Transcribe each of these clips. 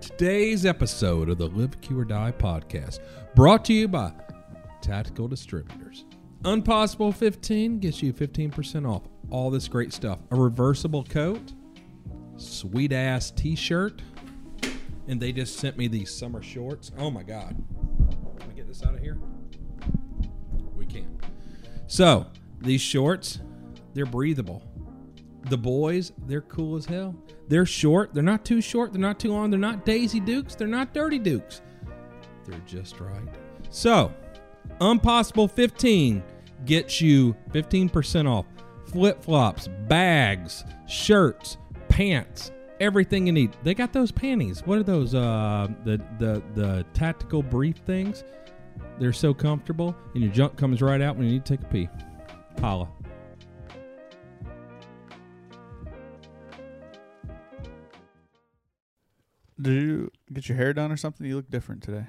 Today's episode of the Live Q or Die podcast brought to you by Tactical Distributors. Unpossible 15 gets you 15% off all this great stuff. A reversible coat, sweet ass t shirt, and they just sent me these summer shorts. Oh my God. Can we get this out of here? We can. So, these shorts, they're breathable. The boys, they're cool as hell. They're short. They're not too short. They're not too long. They're not Daisy Dukes. They're not Dirty Dukes. They're just right. So, Unpossible 15 gets you 15% off flip flops, bags, shirts, pants, everything you need. They got those panties. What are those? Uh, the the the tactical brief things. They're so comfortable, and your junk comes right out when you need to take a pee. Holla. Did you get your hair done or something? You look different today.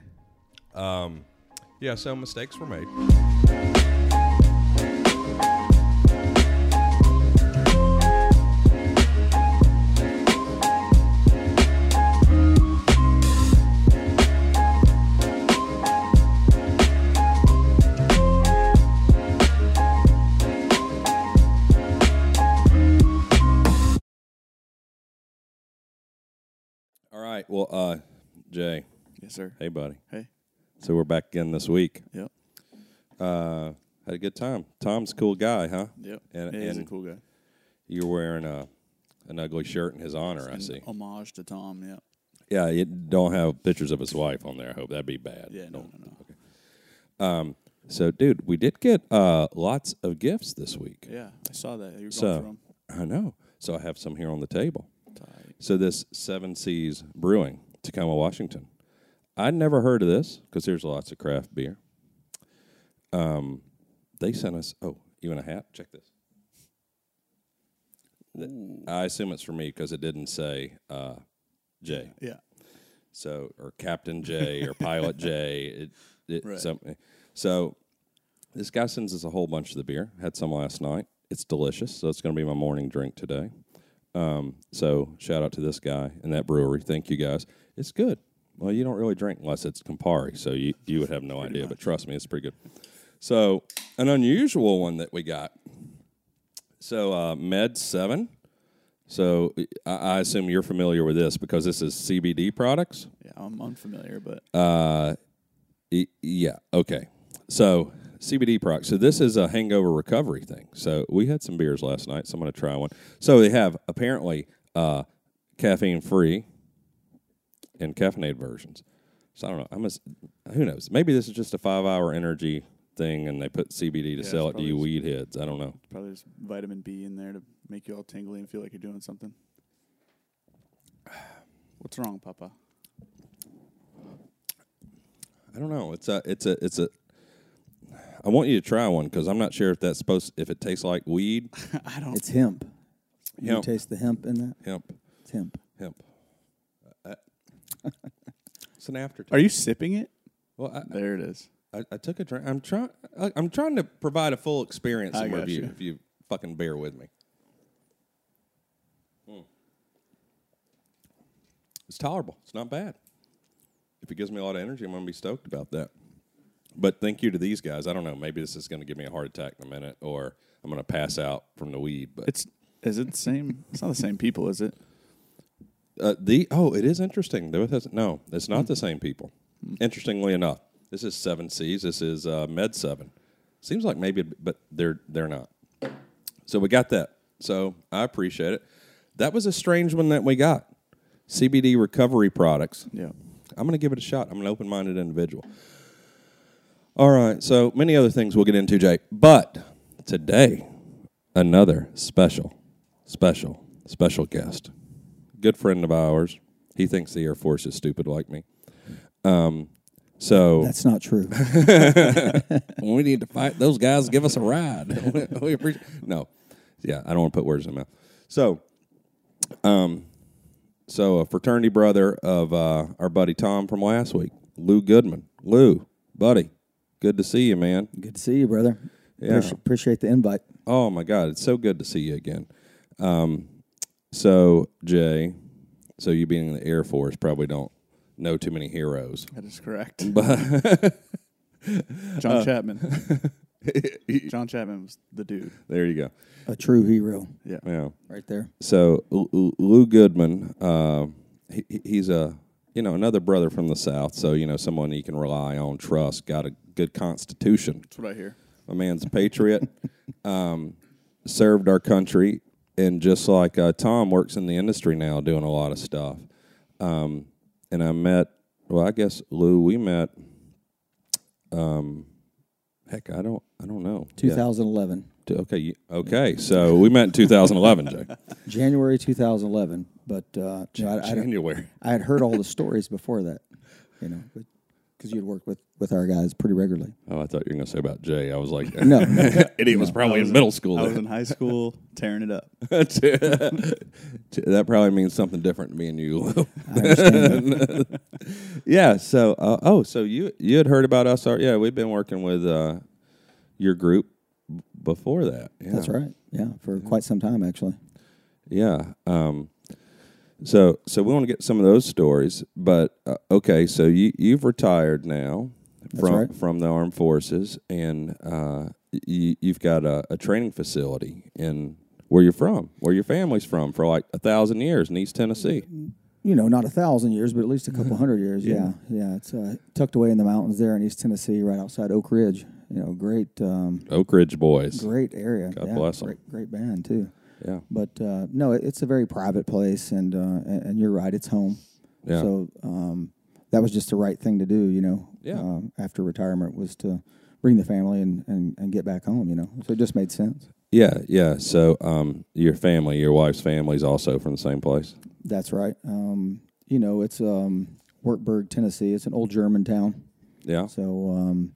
Um, yeah, so mistakes were made. Right. Well, uh, Jay, Yes, sir. hey, buddy. Hey. So we're back again this week. Yep. Uh, had a good time. Tom's a cool guy, huh? Yep. And- Yeah, he's a and- cool guy. You're wearing a an ugly shirt in his honor. I see. Homage to Tom. Yeah. Yeah, you don't have pictures of his wife on there. I hope that'd be bad. Yeah. No. Don't- No. No. Um, so, dude, we did get uh, lots of gifts this week. Yeah, I saw that. You were going So- through 'em. I know. So I have some here on the table. So this Seven Seas Brewing, Tacoma, Washington. I'd never heard of this because there's lots of craft beer. Um, they sent us. Oh, even a hat. Check this. Th- I assume it's for me because it didn't say uh, J. Yeah. So or Captain J or Pilot J. It, it, Right. something. So this guy sends us a whole bunch of the beer. Had some last night. It's delicious. So it's going to be my morning drink today. Um, so shout out to this guy and that brewery. Thank you guys. It's good. Well, you don't really drink unless it's Campari, so you, you would have no idea. But trust me, it's pretty good. So an unusual one that we got. So uh, Med Seven. So I, I assume you're familiar with this because this is CBD products. Yeah. I'm unfamiliar, but Uh, y- yeah. Okay. So CBD products. So this is a hangover recovery thing. So we had some beers last night. So I'm going to try one. So they have apparently uh, caffeine free and caffeinated versions. So I don't know. I'm a, who knows? Maybe this is just a five hour energy thing, and they put CBD to Yeah, sell it to you probably- weed heads. I don't know. probably there's vitamin B in there to make you all tingly and feel like you're doing something. What's wrong, Papa? I don't know. It's a. It's a. It's a. I want you to try one because I'm not sure if that's supposed if it tastes like weed. I don't. It's hemp. You Hemp. taste the hemp in that? Hemp. It's hemp. Hemp. Uh, it's an aftertaste. Are you sipping it? Well, I, There it is. I, I took a drink. I'm trying. I'm trying to provide a full experience I and got review. you. If you fucking bear with me. Hmm. It's tolerable. It's not bad. If it gives me a lot of energy, I'm going to be stoked about that. But thank you to these guys. I don't know. Maybe this is going to give me a heart attack in a minute, or I'm going to pass out from the weed. But It's. Is it the same? It's not the same people, is it? Uh, the oh, it is interesting. There was- No, it's Hmm. not the same people. Interestingly enough, this is Seven Seas. This is uh, Med Seven. Seems like maybe, but they're they're not. So we got that. So I appreciate it. That was a strange one that we got. CBD recovery products. Yeah. I'm going to give it a shot. I'm an open minded individual. All right. So many other things we'll get into, Jake. But today, another special, special, special guest. Good friend of ours. He thinks the Air Force is stupid like me. Um, so That's not true. we need to fight those guys. Give us a ride. we appreciate. No, yeah, I don't want to put words in my mouth. So, um, so a fraternity brother of uh, our buddy Tom from last week, Lou Goodman. Lou, buddy, good to see you, man. Good to see you, brother. Yeah. Appreci- appreciate the invite. Oh my God, it's so good to see you again. Um, so Jay, So you being in the Air Force probably don't know too many heroes. That is correct. But John Chapman. John Chapman was the dude. there you go. A true hero, Yeah. Yeah. right there. So L- L- Lou Goodman, uh, he, he- he's a you know another brother from the South. So you know someone you can rely on, trust, got a good constitution. That's what I hear. My man's a patriot. um, served our country, and just like uh, Tom works in the industry now, doing a lot of stuff. Um, and I met, well, I guess Lou, we met. Um, heck, I don't, I don't know. 2011, T- Okay, you- okay. So we met in 2011, Jay. January 2011. But uh, you know, I, I, January. I had heard all the stories before that, you know, because you'd worked with with our guys pretty regularly. Oh, I thought you were going to say about Jay. I was like, No, idiot was probably in middle school. I was in high school tearing it up. that probably means something different to me and you. I understand. that. yeah. So, uh, oh, so you you had heard about us? Our, yeah, we've been working with uh, your group before that. Yeah. That's right. Yeah, for quite some time actually. Yeah. Um, so, so we want to get some of those stories, but uh, okay. So you you've retired now That's from right. from the armed forces, and uh, you, you've got a, a training facility in where you're from, where your family's from, for like a thousand years in East Tennessee. You know, not a thousand years, but at least a couple hundred years. Yeah, yeah. It's uh, tucked away in the mountains there in East Tennessee, right outside Oak Ridge. You know, great, um, Oak Ridge Boys. great area. God yeah, bless 'em. Great, great band too. Yeah. But uh, no, it, it's a very private place, and, uh, and and you're right, it's home. Yeah. So um, that was just the right thing to do, you know. Yeah. Um, after retirement was to bring the family and, and, and get back home, you know. So it just made sense. Yeah, yeah. So, um, your family, your wife's family, is also from the same place. That's right. Um, you know, it's um, Wartburg, Tennessee. It's an old German town. Yeah. So um,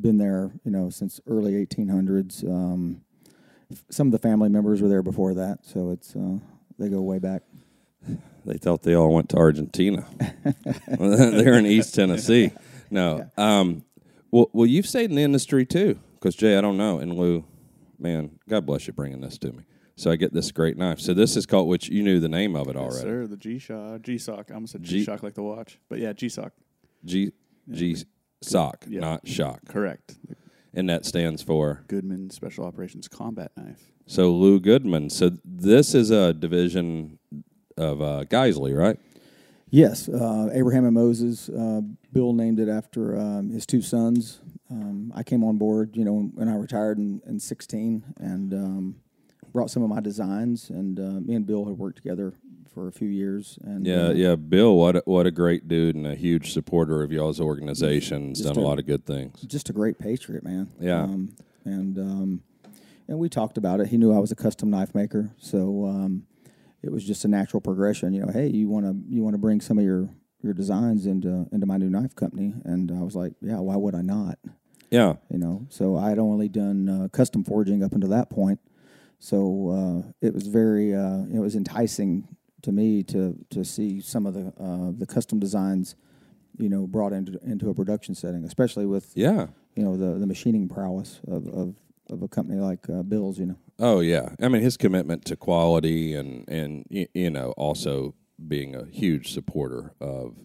been there, you know, since early 1800s. Um, some of the family members were there before that, so it's uh, they go way back. They thought they all went to Argentina. They're in East Tennessee. No. Um, well, well, you've stayed in the industry too, because Jay, I don't know, and Lou, man, God bless you bringing this to me. So I get this great knife. So this is called, which you knew the name of it Yes, already. sir. The G Shock. G Sock. I almost said G- G Shock like the watch. But yeah, G Sock. G G sock, Yeah. not shock, Correct. The and that stands for Goodman Special Operations Combat Knife. so Lou Goodman. So this is a division of uh, Geissele, right? Yes, uh, Abraham and Moses. Uh, Bill named it after um, his two sons. Um, I came on board, you know, when I retired in, in 16 and um, brought some of my designs. And uh, me and Bill had worked together for a few years. And Yeah, uh, yeah. Bill, what a, what a great dude and a huge supporter of y'all's organizations. Done a a- lot of good things. just a great patriot, man. Yeah. Um, and um, and we talked about it. He knew I was a custom knife maker, so um, it was just a natural progression. You know, hey, you want to you want to bring some of your your designs into into my new knife company, and I was like, yeah, why would I not? Yeah, You know, so I had only done uh, custom forging up until that point, so uh, it was very uh, it was enticing to me to to see some of the uh, the custom designs, you know, brought into into a production setting, especially with yeah. you know the the machining prowess of of, of a company like uh, Bill's. You know, Oh yeah. I mean, his commitment to quality and and you know also being a huge supporter of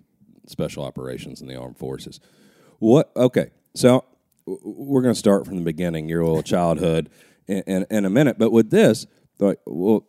special operations in the armed forces. What? Okay, so we're going to start from the beginning, your little childhood, in, in, in a minute. But with this, like, well,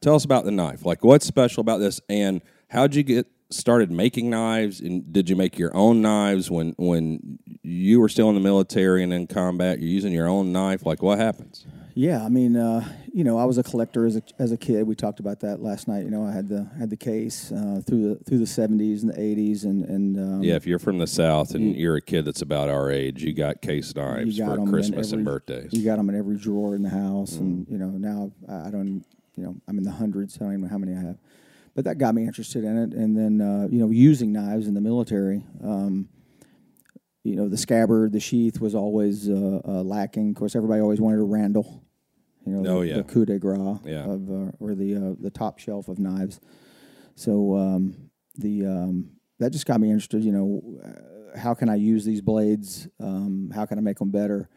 tell us about the knife. Like, what's special about this, and how'd you get started making knives? And did you make your own knives when when you were still in the military and in combat? You're using your own knife. Like, what happens? yeah, I mean, uh, you know, I was a collector as a as a kid. We talked about that last night. You know, I had the had the case uh, through the through the seventies and the eighties, and and um, Yeah, if you're from the South and you're a kid that's about our age, you got case knives you got for Christmas and birthdays. You got them in every drawer in the house, and Mm. you know now I don't, you know, I'm in the hundreds. I don't even know how many I have, but that got me interested in it. And then uh, you know, using knives in the military, um, you know, the scabbard, the sheath was always uh, uh, lacking. Of course, everybody always wanted a Randall, you know, Oh, the, yeah. the coup de grace Yeah. of uh, or the uh, the top shelf of knives. So um, the um, that just got me interested. You know, uh, how can I use these blades? Um, how can I make them better?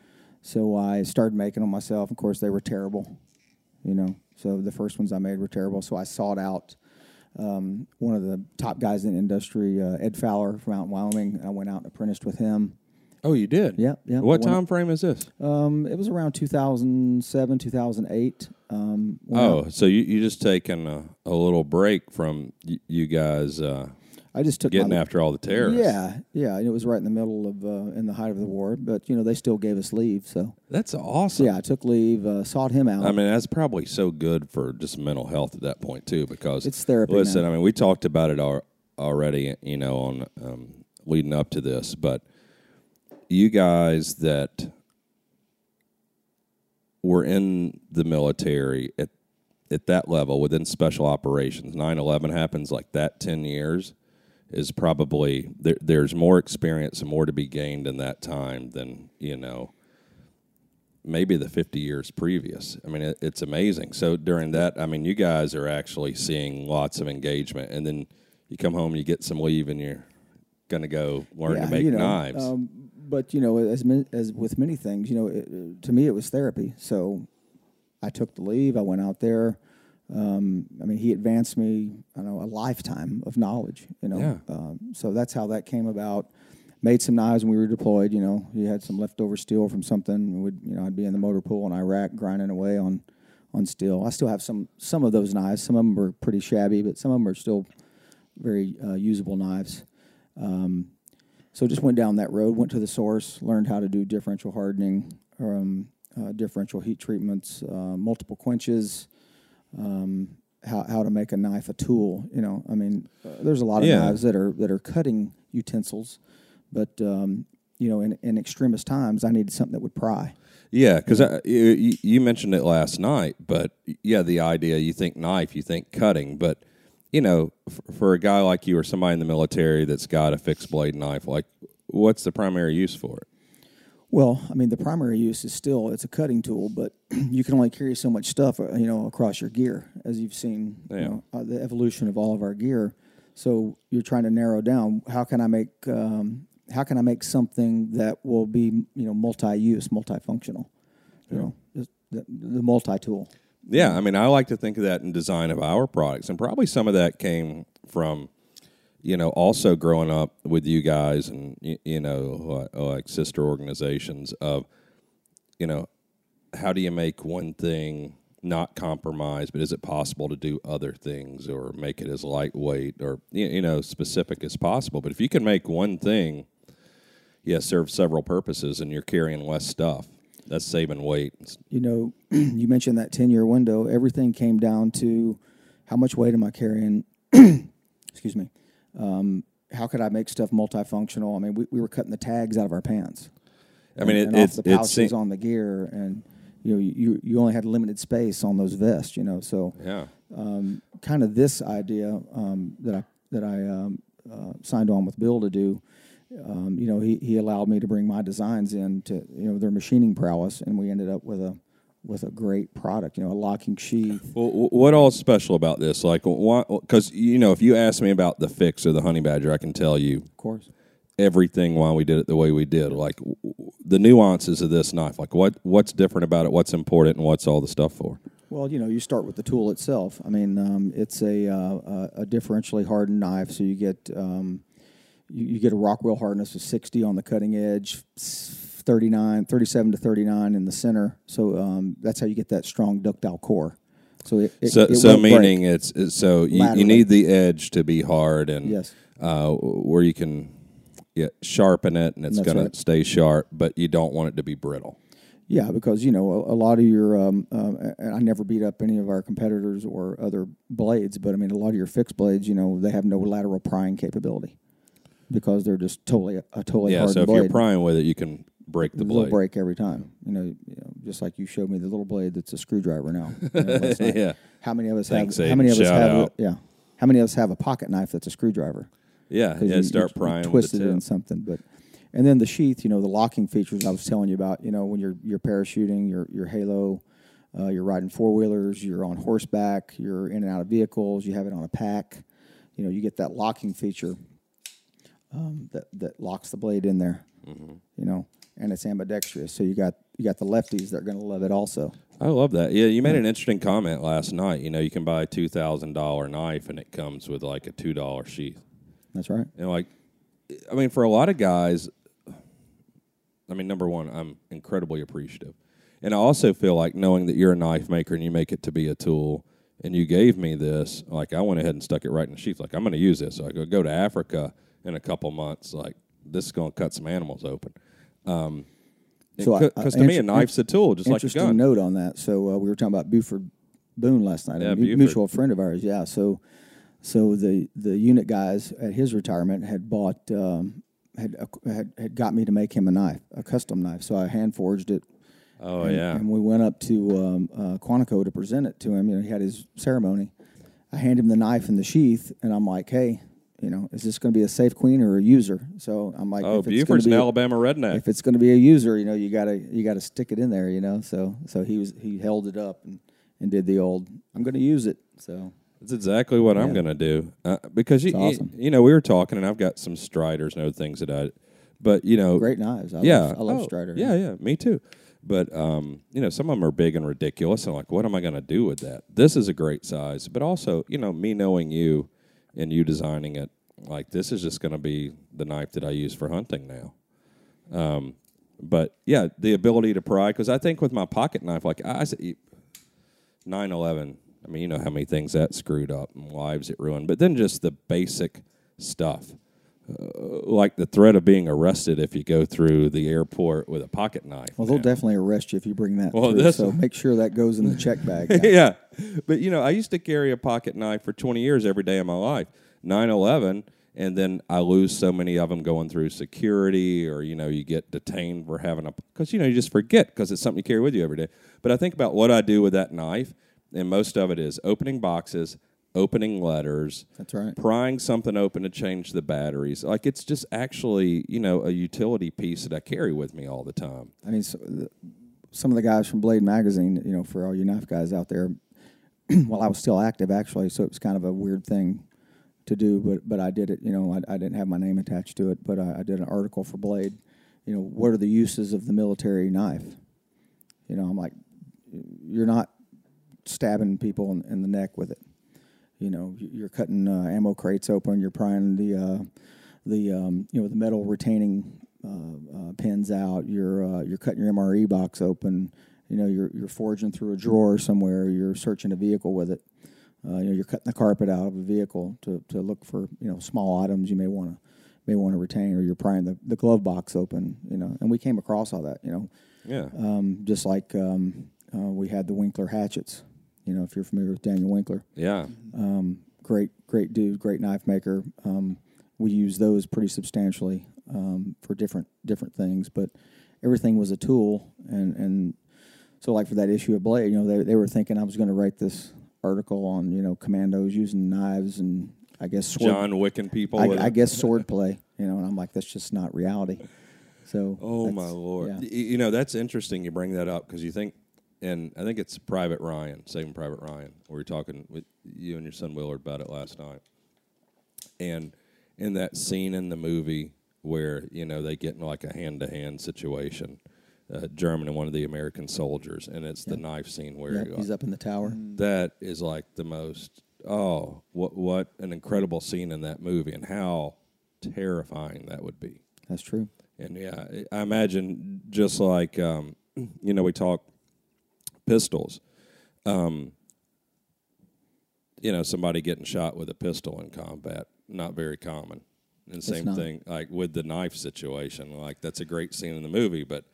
So I started making them myself. Of course, they were terrible. You know, so the first ones I made were terrible. So I sought out um, one of the top guys in the industry, uh, Ed Fowler from out in Wyoming. I went out and apprenticed with him. Oh, you did. Yeah, yeah. What time frame is this? Um, it was around 2007, 2008. Um, Oh, so you you just taking a, a little break from y- you guys uh, I just took getting my, after all the terrorists. Yeah, yeah. and It was right in the middle of uh, in the height of the war, but you know they still gave us leave. So, that's awesome. yeah, I took leave, uh, sought him out. I mean, that's probably so good for just mental health at that point too, because It's therapy Listen, now. I mean, we talked about it al- already, you know, on um, leading up to this, but you guys that were in the military at at that level within special operations, 9-11 happens like that ten years is probably there, there's more experience and more to be gained in that time than you know maybe the 50 years previous. I mean, it, it's amazing. So during that, I mean, you guys are actually seeing lots of engagement, and then you come home, you get some leave, and you're going to go learn yeah, to make you know, knives. Um, but you know, as as with many things, you know, it, to me it was therapy. So I took the leave. I went out there. Um, I mean, he advanced me, I know, a lifetime of knowledge. You know, Yeah. um, so that's how that came about. Made some knives when we were deployed. You know, He had some leftover steel from something. Would you know? I'd be in the motor pool in Iraq grinding away on on steel. I still have some some of those knives. Some of them are pretty shabby, but some of them are still very uh, usable knives. Um, so just went down that road, went to the source, learned how to do differential hardening, um, uh, differential heat treatments, uh, multiple quenches, um, how how to make a knife a tool. You know, I mean, there's a lot of Yeah. knives that are that are cutting utensils, but um, you know, in, in extremist times, I needed something that would pry. yeah, because you, you mentioned it last night, but yeah, the idea you think knife, you think cutting, but you know, f- for a guy like you or somebody in the military that's got a fixed blade knife, like what's the primary use for it? Well, I mean, the primary use is still it's a cutting tool, but you can only carry so much stuff, uh, you know, across your gear, as you've seen, Yeah. you know, uh, the evolution of all of our gear. So you're trying to narrow down how can I make um, how can I make something that will be you know multi-use, multifunctional, you know, the, the multi-tool. Yeah, I mean, I like to think of that in design of our products, and probably some of that came from, you know, also growing up with you guys and you know, like sister organizations of, you know, how do you make one thing not compromise, but is it possible to do other things or make it as lightweight or you know specific as possible? But if you can make one thing, yeah, serve several purposes, and you're carrying less stuff, that's saving weight. you know, you mentioned that 10 year window. Everything came down to how much weight am I carrying? Excuse me. Um, how could I make stuff multifunctional? I mean, we, we were cutting the tags out of our pants. I mean, and, it, and the it's pouches on the gear, and you know, you you only had limited space on those vests. You know, so yeah. um, kind of this idea um, that I that I um, uh, signed on with Bill to do. Um, you know, he, he allowed me to bring my designs in to you know their machining prowess, and we ended up with a with a great product. You know, a locking sheath. Well, what all is special about this? Like, because you know, if you ask me about the fix of the honey badger, I can tell you Of course. everything why we did it the way we did. Like the nuances of this knife. Like what what's different about it? What's important, and what's all the stuff for? Well, you know, you start with the tool itself. I mean, um, it's a, uh, a differentially hardened knife, so you get um, you, you get a Rockwell hardness of 60 on the cutting edge, 39, 37 to 39 in the center. So um, that's how you get that strong ductile core. So it, it, So, it so break. meaning it's, it's so you, you need the edge to be hard and Yes. uh, where you can yeah, sharpen it and it's going right. to stay sharp, but you don't want it to be brittle. Yeah, because you know a, a lot of your, um, and I never beat up any of our competitors or other blades, but I mean a lot of your fixed blades, you know, they have no lateral prying capability because they're just totally a totally yeah. So if blade. you're prying with it, you can break the blade. break every time. You know, you know, just like you showed me the little blade that's a screwdriver now. you know. Yeah. How many of us Thanks, have? Aiden. How many of us Shout have? out. yeah. How many of us have a pocket knife that's a screwdriver? Yeah, yeah. you- start you, prying you twisted it in something, but. And then the sheath, you know, the locking features I was telling you about. You know, when you're you're parachuting, your your halo, uh, you're riding four wheelers, you're on horseback, you're in and out of vehicles, you have it on a pack. You know, you get that locking feature um, that that locks the blade in there. Mm-hmm. You know, and it's ambidextrous. So you got you got the lefties that are going to love it also. I love that. Yeah, you made an interesting comment last night. You know, you can buy a two thousand dollar knife and it comes with like a two dollar sheath. That's right. And like, I mean, for a lot of guys, I mean, number one, I'm incredibly appreciative, and I also feel like knowing that you're a knife maker and you make it to be a tool, and you gave me this, like I went ahead and stuck it right in the sheath. Like I'm going to use this. So I go go to Africa in a couple months. Like this is going to cut some animals open. Um, So because to me, a knife's a tool, just like a Interesting note on that. So uh, we were talking about Buford Boone last night, Yeah, a Buford. mutual friend of ours. Yeah. So so the the unit guys at his retirement had bought um, had had had got me to make him a knife, a custom knife. So I hand forged it. Oh and, yeah, And we went up to um, uh, Quantico to present it to him. You know, he had his ceremony. I hand him the knife and the sheath, and I'm like, hey. You know, is this going to be a safe queen or a user? So I'm like, oh if Buford's an Alabama redneck. if it's going to be a user, you know, you gotta you gotta stick it in there, you know. So so he was he held it up and, and did the old I'm going to use it. So That's exactly what I'm going to do uh, because you, It's you you know we were talking and I've got some Striders and other things that I, but you know great knives. I yeah love, I love oh, Strider. yeah yeah me too, but um you know some of them are big and ridiculous and like what am I going to do with that? This is a great size, but also you know me knowing you and you designing it like this is just going to be the knife that I use for hunting now. Um, but yeah, the ability to pry because I think with my pocket knife, like I say, 9/11. I mean, you know how many things that screwed up and lives it ruined. But then just the basic stuff, Uh, like the threat of being arrested if you go through the airport with a pocket knife. Well, they'll now. definitely arrest you if you bring that. Well, through, so make sure that goes in the check bag. yeah. But you know, I used to carry a pocket knife for 20 years every day of my life. 9/11 and then I lose so many of them going through security or you know, you get detained for having a cuz you know, you just forget because it's something you carry with you every day. But I think about what I do with that knife and most of it is opening boxes, opening letters, That's right. prying something open to change the batteries. Like it's just actually, you know, a utility piece that I carry with me all the time. I mean, so the, some of the guys from Blade Magazine, you know, for all you knife guys out there, while I was still active, actually, so it was kind of a weird thing to do, but but I did it. You know, I, I didn't have my name attached to it, but I, I did an article for Blade. You know, what are the uses of the military knife? You know, I'm like, you're not stabbing people in, in the neck with it. You know, you- you're cutting uh, ammo crates open. You're prying the uh, the um, you know the metal retaining uh, uh, pins out. You're uh, you're cutting your MRE box open. You know, you're you're forging through a drawer somewhere. You're searching a vehicle with it. Uh, you know, you're cutting the carpet out of a vehicle to, to look for you know small items you may want to may want to retain, or you're prying the, the glove box open. You know, and we came across all that. You know, Yeah. um, just like um, uh, we had the Winkler hatchets. You know, if you're familiar with Daniel Winkler, Yeah. um, great, great dude, great knife maker. Um, we use those pretty substantially um, for different different things, but everything was a tool. And and so, like for that issue of Blade, you know, they they were thinking I was going to write this article on you know commandos using knives and I guess sword, John Wicking people I, I guess sword play. You know, and I'm like, that's just not reality. So, Oh my lord! yeah. You know that's interesting. You bring that up because you think, and I think it's Private Ryan, Saving Private Ryan. We were talking with you and your son Willard about it last night, and in that scene in the movie where you know they get in like a hand to hand situation, uh, German and one of the American soldiers, and it's the knife scene where Yeah, you- he's up in the tower. that is like the most oh what what an incredible scene in that movie and how terrifying that would be. That's true. And yeah, I imagine just like um, you know we talk pistols. Um, you know, somebody getting shot with a pistol in combat, not very common. And same not. thing like with the knife situation. Like that's a great scene in the movie, but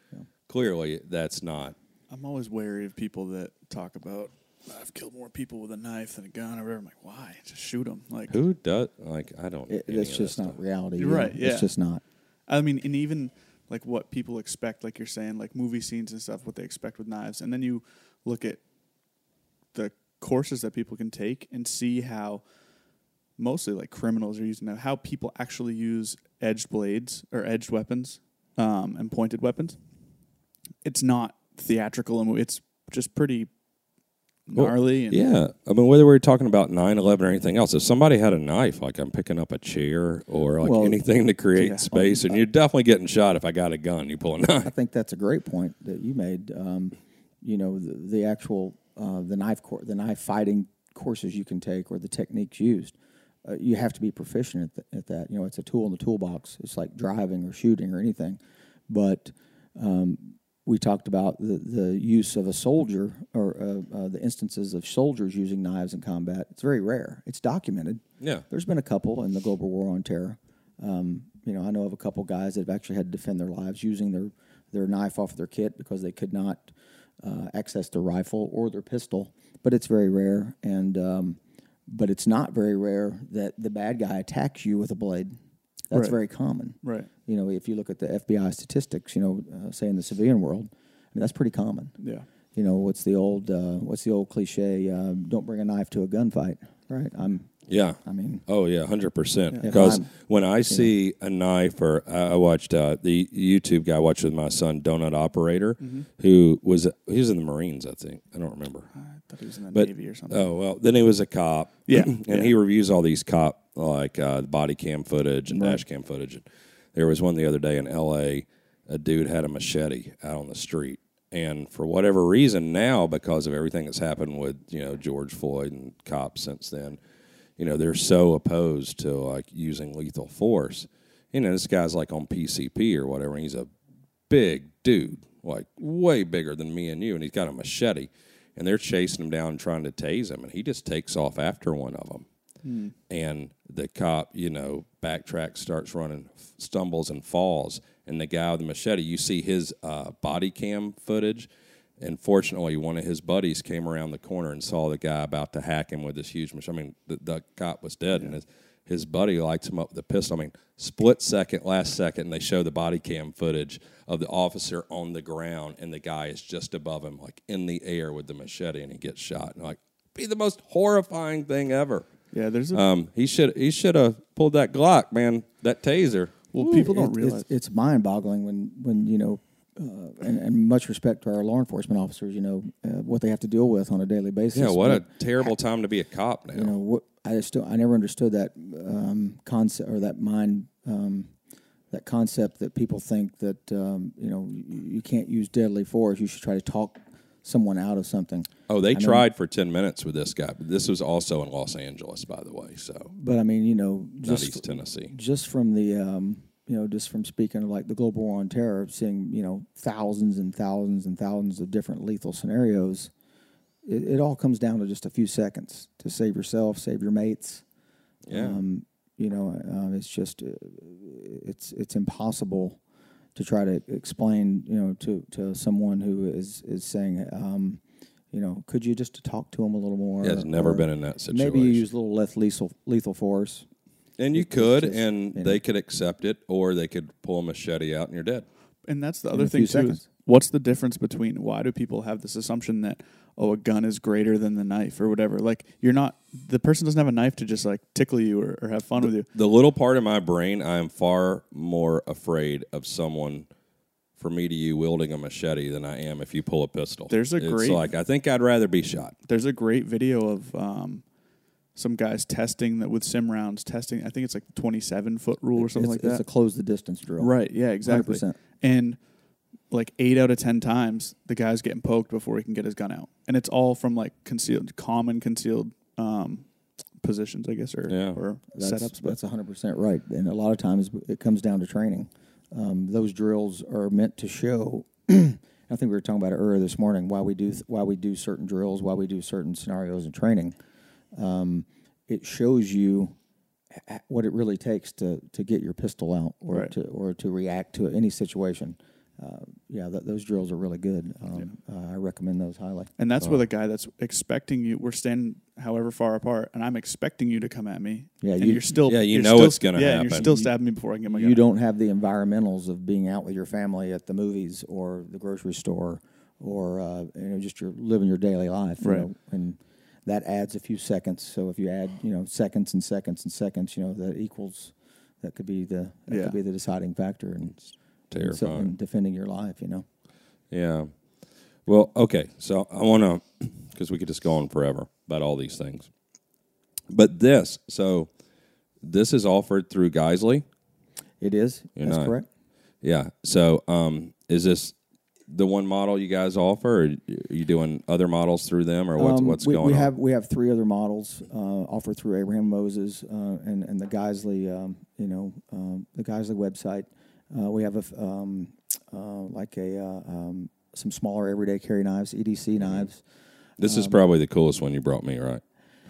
clearly that's not. I'm always wary of people that talk about I've killed more people with a knife than a gun or whatever. I'm like, why? Just shoot them. Like, Who does like I don't. It, any that's just not stuff. reality. You're you know? right, yeah. It's just not. I mean, and even like what people expect, like you're saying, like movie scenes and stuff, what they expect with knives, and then you look at the courses that people can take and see how mostly like criminals are using them, how people actually use edged blades or edged weapons um, and pointed weapons. It's not theatrical and it's just pretty gnarly. and Yeah, I mean, whether we're talking about 9-11 or anything else, if somebody had a knife, like I'm picking up a chair or like Well, anything to create yeah. space, and you're definitely getting shot if I got a gun. You pull a knife. I think that's a great point that you made. Um, you know, the, the actual uh, the knife cour the knife fighting courses you can take or the techniques used. Uh, you have to be proficient at, th- at that. You know, it's a tool in the toolbox. It's like driving or shooting or anything. But um, we talked about the, the use of a soldier or uh, uh, the instances of soldiers using knives in combat. It's very rare. It's documented. Yeah. There's been a couple in the global war on terror. Um, you know, I know of a couple guys that have actually had to defend their lives using their, their knife off of their kit because they could not uh, access their rifle or their pistol. But it's very rare, and um, but it's not very rare that the bad guy attacks you with a blade. That's Right. very common. right. You know, if you look at the FBI statistics, you know, uh, say in the civilian world, I mean, that's pretty common. Yeah. You know, what's the old uh, what's the old cliche? Uh, don't bring a knife to a gunfight, right? I'm. Yeah. I mean, Oh yeah, hundred percent. Because when I see a knife, or I I watched uh, the YouTube guy I watched with my son, Donut Operator, Mm-hmm. who was he was in the Marines, I think. I don't remember. I thought he was in the But Navy or something. oh well, then he was a cop. Yeah, and he reviews all these cop like uh, body cam footage and dash cam footage. And there was one the other day in L.A. A dude had a machete out on the street, and for whatever reason, now because of everything that's happened with you know George Floyd and cops since then, you know they're so opposed to like using lethal force. You know, this guy's like on PCP or whatever, and he's a big dude, like way bigger than me and you, and he's got a machete, and they're chasing him down, trying to tase him, and he just takes off after one of them, and the cop, you know, backtracks, starts running, stumbles and falls, and the guy with the machete, you see his uh, body cam footage. And fortunately, one of his buddies came around the corner and saw the guy about to hack him with this huge machine. I mean, the, the cop was dead, and his, his buddy lights him up with a pistol. I mean, split second, last second, and they show the body cam footage of the officer on the ground, and the guy is just above him, like in the air with the machete, and he gets shot. And like, be the most horrifying thing ever. Yeah, there's a, Um, he should he should have pulled that Glock, man. That taser. well, people don't it- realize. it's, it's mind-boggling when when you know, uh, and, and much respect to our law enforcement officers, you know, uh, what they have to deal with on a daily basis. Yeah, what a But, terrible time to be a cop now. you know what I just I never understood that um, concept or that mind um, that concept that people think that um, you know you, you can't use deadly force. You should try to talk someone out of something. oh, they I know- tried for ten minutes with this guy, but this was also in Los Angeles, by the way. So But I mean, you know, not just East Tennessee. just from the um, you know just from speaking of like the global war on terror, seeing you know thousands and thousands and thousands of different lethal scenarios, it, it all comes down to just a few seconds to save yourself, save your mates. Yeah. Um, you know, uh, it's just uh, it's it's impossible to try to explain you know to to someone who is is saying. Um, you know, could you just talk to him a little more? Yeah, it's never or been in that situation. Maybe you use a little less lethal lethal force. And you could, just, and you know. they could accept it, or they could pull a machete out and you're dead. And that's the in other thing few too. Is what's the difference between why do people have this assumption that oh a gun is greater than the knife or whatever? Like you're not the person doesn't have a knife to just like tickle you or, or have fun with you. The little part of my brain, I am far more afraid of someone for me to you wielding a machete than I am if you pull a pistol. There's a it's great- like I think I'd rather be shot. There's a great video of um, some guys testing that with sim rounds testing. I think it's like 27 foot rule or something it's, like that. it's a close the distance drill. right? Yeah, exactly. 100%. And like eight out of ten times, the guy's getting poked before he can get his gun out, and it's all from like concealed, common concealed um, positions, I guess, or Yeah. or That's, setups. But that's 100% right. And a lot of times it comes down to training. Um, those drills are meant to show. I think we were talking about it earlier this morning. Why we do why we do certain drills, why we do certain scenarios in training. Um, it shows you what it really takes to to get your pistol out or Right. to or to react to any situation. Uh, yeah, th- those drills are really good. Um, uh, I recommend those highly. And that's with a guy that's expecting you. We're standing however far apart, and I'm expecting you to come at me. Yeah, and you- are still. Yeah, you know still- it's gonna yeah, and You're still stabbing me before I can get my gun. you out. don't have the environmentals of being out with your family at the movies or the grocery store or uh, you know just your living your daily life you Right. know, and that adds a few seconds so if you add you know seconds and seconds and seconds you know that equals that could be the that Yeah. could be the deciding factor so- Terrifying. in defending your life you know Yeah. Well, okay. So I want to, because we could just go on forever about all these things. But this, so this is offered through Geissele. It is. You're That's not- correct. Yeah. So um, is this the one model you guys offer, or are you doing other models through them, or what's Um, what's we, going we on? have we have three other models uh, offered through Abraham Moses uh, and and the Geissele um, you know um, the Geissele website. Uh, we have a um, uh, like a uh, um, some smaller everyday carry knives, EDC Mm-hmm. knives. this um, is probably the coolest one you brought me, right?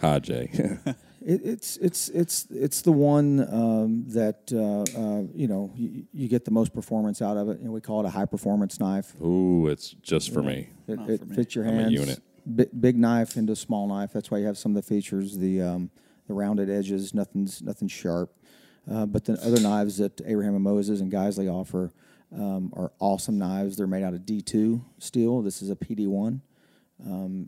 Hi, Jay. It, it's it's it's it's the one um, that uh, uh, you know you, you get the most performance out of it, and we call it a high performance knife. Ooh, it's just for me. It, it for me. fits your I'm a hands. unit. Big, big knife into small knife. That's why you have some of the features. The um, the rounded edges. Nothing's nothing sharp. Uh, but the other knives that Abraham and Moses and Geissele offer um, are awesome knives. They're made out of D2 steel. This is a PD1.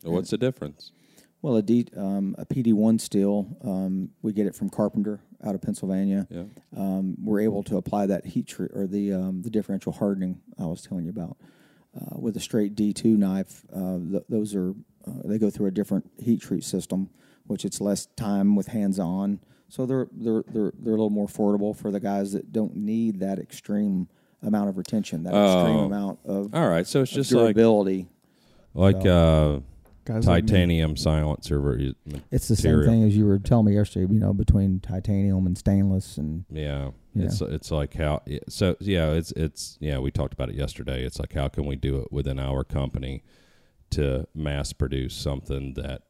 What's the difference? Well, a, D, um, a PD1 steel, um, we get it from Carpenter out of Pennsylvania. Yeah. Um, we're able to apply that heat tre- or the um, the differential hardening I was telling you about. Uh, with a straight D2 knife, uh, th- those are uh, they go through a different heat treat system, which it's less time with hands on. So they're they're they're they're a little more affordable for the guys that don't need that extreme amount of retention, that extreme Oh. amount of, All right, so it's just like durability. like uh, Guys like titanium silencer. It's the same thing as you were telling me yesterday. You know, between titanium and stainless, and Yeah, it's it's like how so yeah it's it's yeah we talked about it yesterday. It's like how can we do it within our company to mass produce something that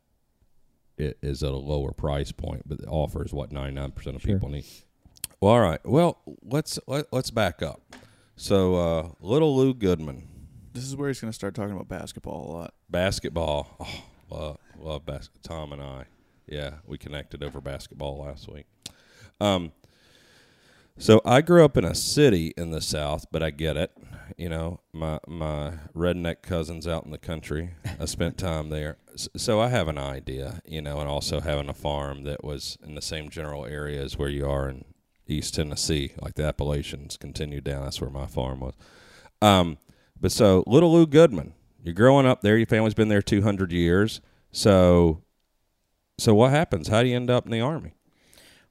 it is at a lower price point, but offers what ninety nine percent of Sure. people need. Well, all right. Well, let's let, let's back up. So, uh, little Lou Goodman, This is where he's going to start talking about basketball a lot. basketball. Oh, love love basket. Tom and I, yeah, we connected over basketball last week. Um, so I grew up in a city in the South, but I get it. You know, my my redneck cousins out in the country. I spent time there, so I have an idea. You know, and also having a farm that was in the same general area as where you are in East Tennessee, like the Appalachians continued down. That's where my farm was. Um, but so little Lou Goodman, you're growing up there. Your family's been there 200 years. So, so what happens? How do you end up in the army?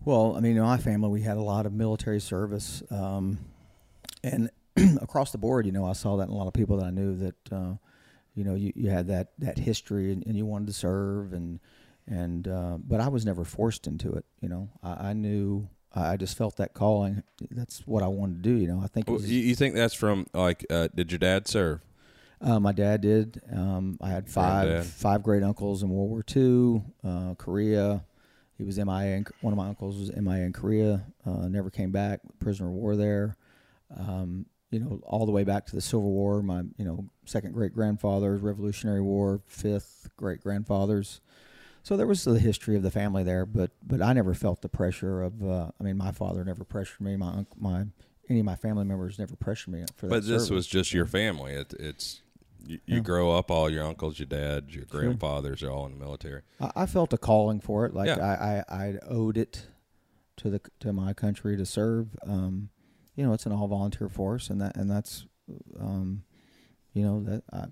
Well, I mean, in my family, we had a lot of military service, um, and across the board, you know, I saw that in a lot of people that I knew that, uh, you know, you, you had that that history and, and you wanted to serve, and and uh, but I was never forced into it. You know, I, I knew I just felt that calling. That's what I wanted to do. You know, I think Well, was, You, you think that's from like? Uh, did your dad serve? Uh, my dad did. Um, I had five Granddad. five great uncles in World War II, uh, Korea. He was MIA. In, one of my uncles was MIA in Korea. Uh, never came back. Prisoner of war there. Um, you know, all the way back to the Civil War. My you know second great grandfathers, Revolutionary War, fifth great grandfathers. So there was the history of the family there, but but I never felt the pressure of. Uh, I mean, my father never pressured me. My unc- my any of my family members never pressured me for that. But this service. was just your family. It, it's you, you Yeah. grow up. All your uncles, your dad, your grandfathers are all in the military. I, I felt a calling for it. Like Yeah. I, I, I owed it to the to my country to serve. Um, you know, it's an all volunteer force, and that and that's, um, you know that I,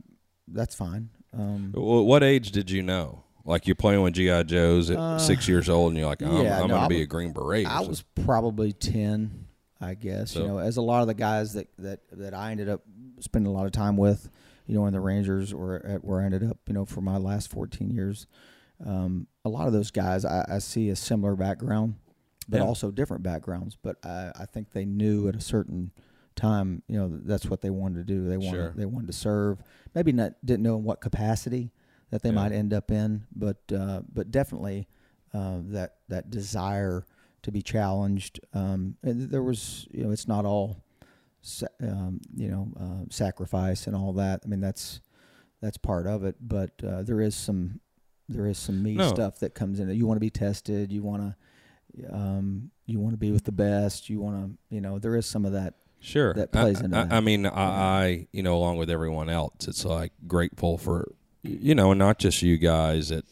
that's fine. Um, What age did you know? Like you're playing with GI Joes at Uh, six years old, and you're like, I'm, yeah, I'm no, going to be a Green Beret. I was probably ten, I guess. So- you know, as a lot of the guys that that that I ended up spending a lot of time with, you know, in the Rangers or at where I ended up, you know, for my last fourteen years. Um, a lot of those guys, I, I see a similar background, but Yeah. also different backgrounds. But I, I think they knew at a certain time, you know, that's what they wanted to do. They wanted Sure. they wanted to serve. Maybe not didn't know in what capacity that they Yeah. might end up in, but uh, but definitely uh, that that desire to be challenged. Um, there was, you know, it's not all, sa- um, you know, uh, sacrifice and all that. I mean, that's that's part of it, but uh, there is some there is some me No. stuff that comes in. You want to be tested. You want to um, you want to be with the best. You want to, you know, there is some of that. Sure, that I- into I, that. I mean, I, I, you know, along with everyone else, it's like grateful for, you know, and not just you guys at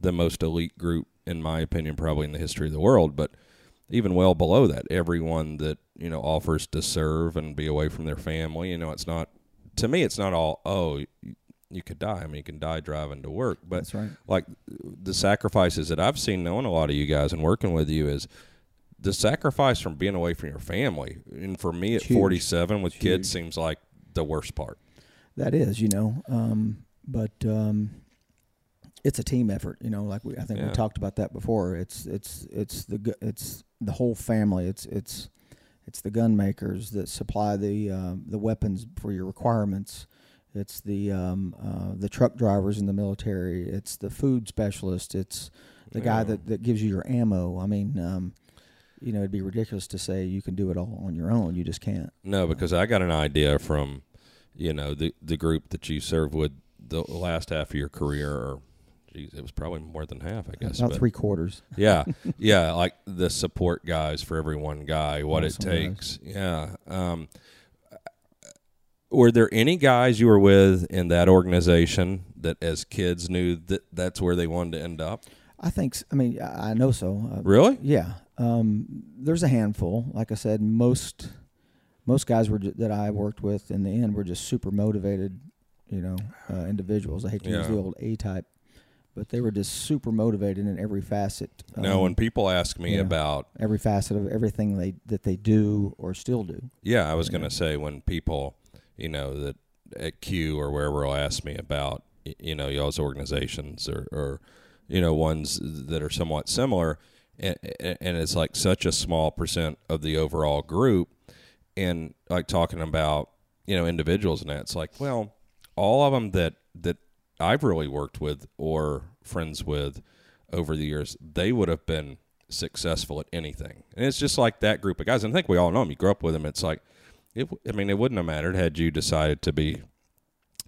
the most elite group, in my opinion, probably in the history of the world, but even well below that, everyone that you know offers to serve and be away from their family. You know, it's not to me, it's not all. Oh, you, could die. I mean, you can die driving to work, but That's right. like the sacrifices that I've seen knowing a lot of you guys and working with you is the sacrifice from being away from your family. And for me at Huge. 47 with kids seems like the worst part. That is, you know, um, but um, it's a team effort. You know, like we, I think Yeah. we talked about that before. It's it's it's the it's the whole family. It's it's it's the gun makers that supply the uh, the weapons for your requirements. It's the um, uh, the truck drivers in the military. It's the food specialist. It's the guy that, that gives you your ammo. I mean, um, you know, it'd be ridiculous to say you can do it all on your own. You just can't. No, because I got an idea from, you know, the the group that you serve with the last half of your career, or geez, it was probably more than half, I guess. About but- three quarters. yeah, yeah, like the support guys for every one guy, what it Awesome guys. takes. Yeah. Um, were there any guys you were with in that organization that, as kids, knew that that's where they wanted to end up? I think. I mean, I I know so. Uh, Really? Yeah. Um, there's a handful. Like I said, most most guys were that I worked with in the end were just super motivated, you know, uh, individuals. I hate to use the old A type, but they were just super motivated in every facet. no, um, when people ask me yeah. about, every facet of everything they that they do or still do. yeah, I was going to say when people, you know, that at Q or wherever will ask me about, you know, y'all's organizations or, or you know, ones that are somewhat similar, and, and it's like such a small percent of the overall group, and like talking about, you know, individuals and that, it's like, well, all of them that that I've really worked with or friends with over the years, they would have been successful at anything, and it's just like that group of guys. And I think we all know them. You grew up with them. It's like, it, I mean, it wouldn't have mattered had you decided to be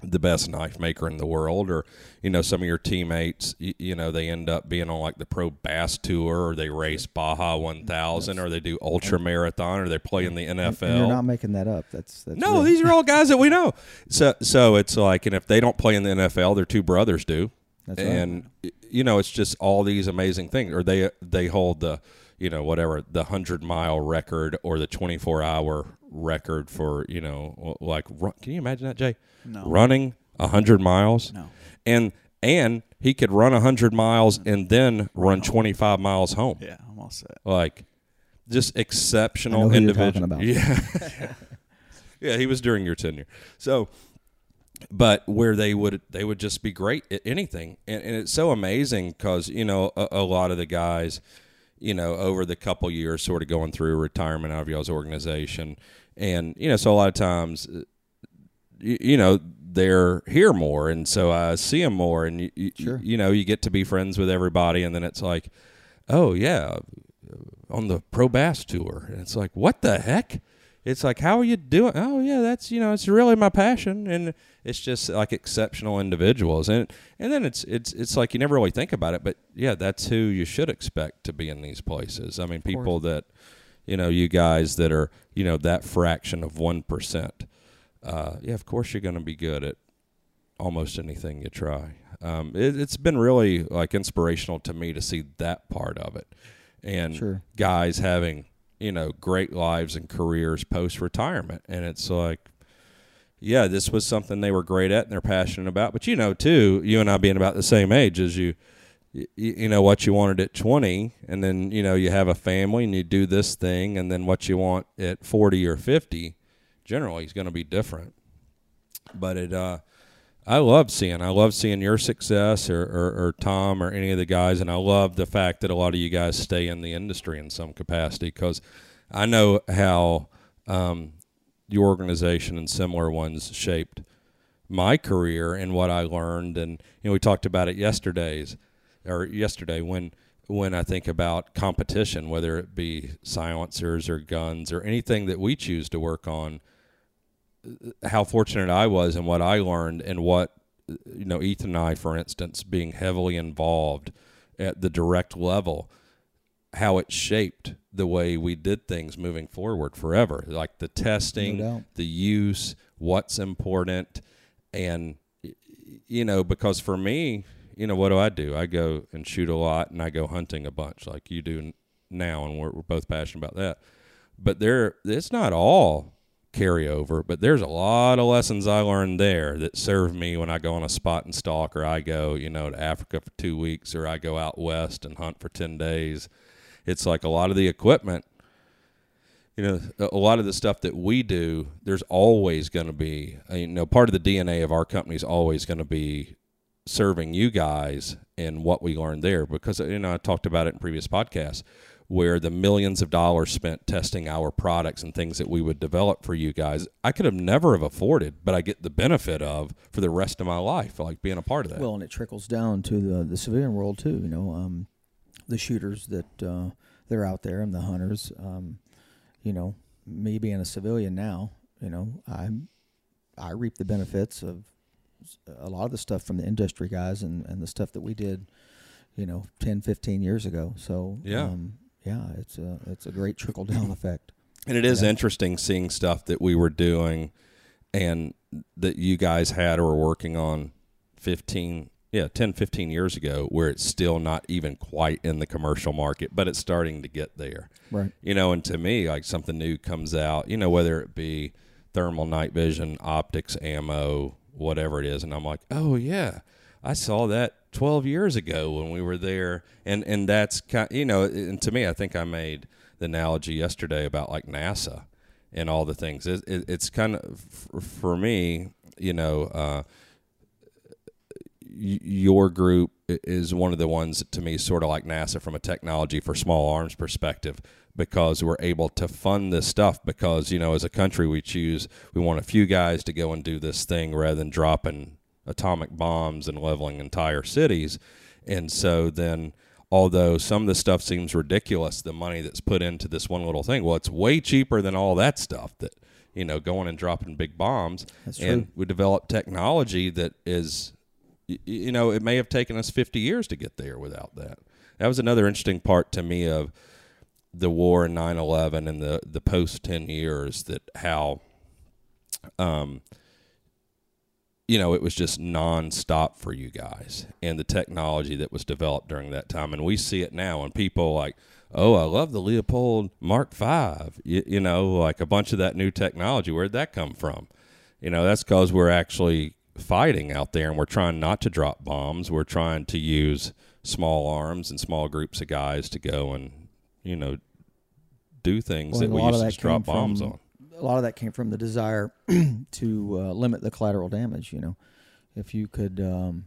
the best knife maker in the world, or you know, some of your teammates, you, you know, they end up being on like the pro bass tour, or they race Baja One Thousand, or they do ultra marathon, or they play in the NFL. And you're not making that up. That's, that's No, real. these are all guys that we know. So so it's like, and if they don't play in the NFL, their two brothers do, That's right. and you know, it's just all these amazing things. Or they they hold the you know whatever the hundred mile record or the twenty four hour record for you know like run, can you imagine that Jay No. running hundred miles No. and and he could run hundred miles mm-hmm. and then run twenty five miles home Yeah, I'm all set. like just exceptional I know who you're individual. talking about. Yeah, yeah, he was during your tenure. So, but where they would they would just be great at anything, and, and it's so amazing because you know a, a lot of the guys, you know, over the couple years, sort of going through retirement out of y'all's organization, and you know, so a lot of times. uh, You, you know they're here more, and so I see them more, and you, you, Sure. you know you get to be friends with everybody, and then it's like, oh yeah, on the pro bass tour and it's like what the heck it's like how are you doing? Oh yeah that's you know it's really my passion. And it's just like exceptional individuals. And and then it's it's it's like you never really think about it but yeah that's who you should expect to be in these places. I mean people that you know you guys that are you know that fraction of 1% uh, yeah of course you're going to be good at almost anything you try. Um, it, it's been really like inspirational to me to see that part of it, and Sure. guys having you know great lives and careers post retirement, and it's like. Yeah, this was something they were great at and they're passionate about. But you know, too, you and I being about the same age as you, you, you know what you wanted at 20 and then you know you have a family and you do this thing and then what you want at 40 or 50 generally is going to be different but it uh I love seeing I love seeing your success or, or, or Tom or any of the guys and I love the fact that a lot of you guys stay in the industry in some capacity because I know how um, your organization and similar ones shaped my career and what I learned and you know we talked about it yesterday's or yesterday when when I think about competition whether it be silencers or guns or anything that we choose to work on how fortunate I was and what I learned and what you know Ethan and I for instance being heavily involved at the direct level how it shaped the way we did things moving forward forever. Like the testing No the use what's important. And you know because for me you know what do I do? I go and shoot a lot and I go hunting a bunch like you do now and we're, we're both passionate about that. But there it's not all carryover. But there's a lot of lessons I learned there that serve me when I go on a spot and stalk, or I go, you know, to Africa for two weeks, or I go out west and hunt for ten days. It's like a lot of the equipment. You know, a a lot of the stuff that we do, there's always going to be, uh, you know, part of the DNA of our company is always going to be serving you guys and what we learned there because you know I talked about it in previous podcasts where the millions of dollars spent testing our products and things that we would develop for you guys I could have never have afforded but I get the benefit of for the rest of my life like being a part of that Well, and it trickles down to the the civilian world too. You know, um, the shooters that uh, they're out there and the hunters. Um, you know, me being a civilian now, you know, I I reap the benefits of a lot of the stuff from the industry guys and, and the stuff that we did, you know, 10, 15 years ago. So Yeah. um, yeah, it's a it's a great trickle down effect. And it is Yeah. interesting seeing stuff that we were doing and that you guys had or were working on 15, yeah, 10, 15 years ago, where it's still not even quite in the commercial market, but it's starting to get there. Right. You know, and to me, like something new comes out, you know, whether it be thermal night vision, optics, ammo, whatever it is. And I'm like, oh, yeah, I saw that 12 years ago when we were there. And, and that's kind you know, and to me, I think I made the analogy yesterday about like NASA and all the things. It, it, it's kind of, for me, you know, uh, your group is one of the ones to me sort of like NASA from a technology for small arms perspective because we're able to fund this stuff because you know as a country we choose we want a few guys to go and do this thing rather than dropping atomic bombs and leveling entire cities and so then although some of the stuff seems ridiculous the money that's put into this one little thing well it's way cheaper than all that stuff that you know going and dropping big bombs That's and true. we developed technology that is you know, it may have taken us 50 years to get there without that. That was another interesting part to me of the war in 9/11 and the the post 10 years that how um you know, it was just nonstop for you guys and the technology that was developed during that time. And we see it now and people like, oh, I love the Leupold Mark V. You, you know, like a bunch of that new technology. Where'd that come from? You know, that's because we're actually fighting out there and we're trying not to drop bombs. We're trying to use small arms and small groups of guys to go and, you know, do things Well, that we used to just drop bombs on. A lot of that came from the desire to uh, limit the collateral damage. You know, if you could, um,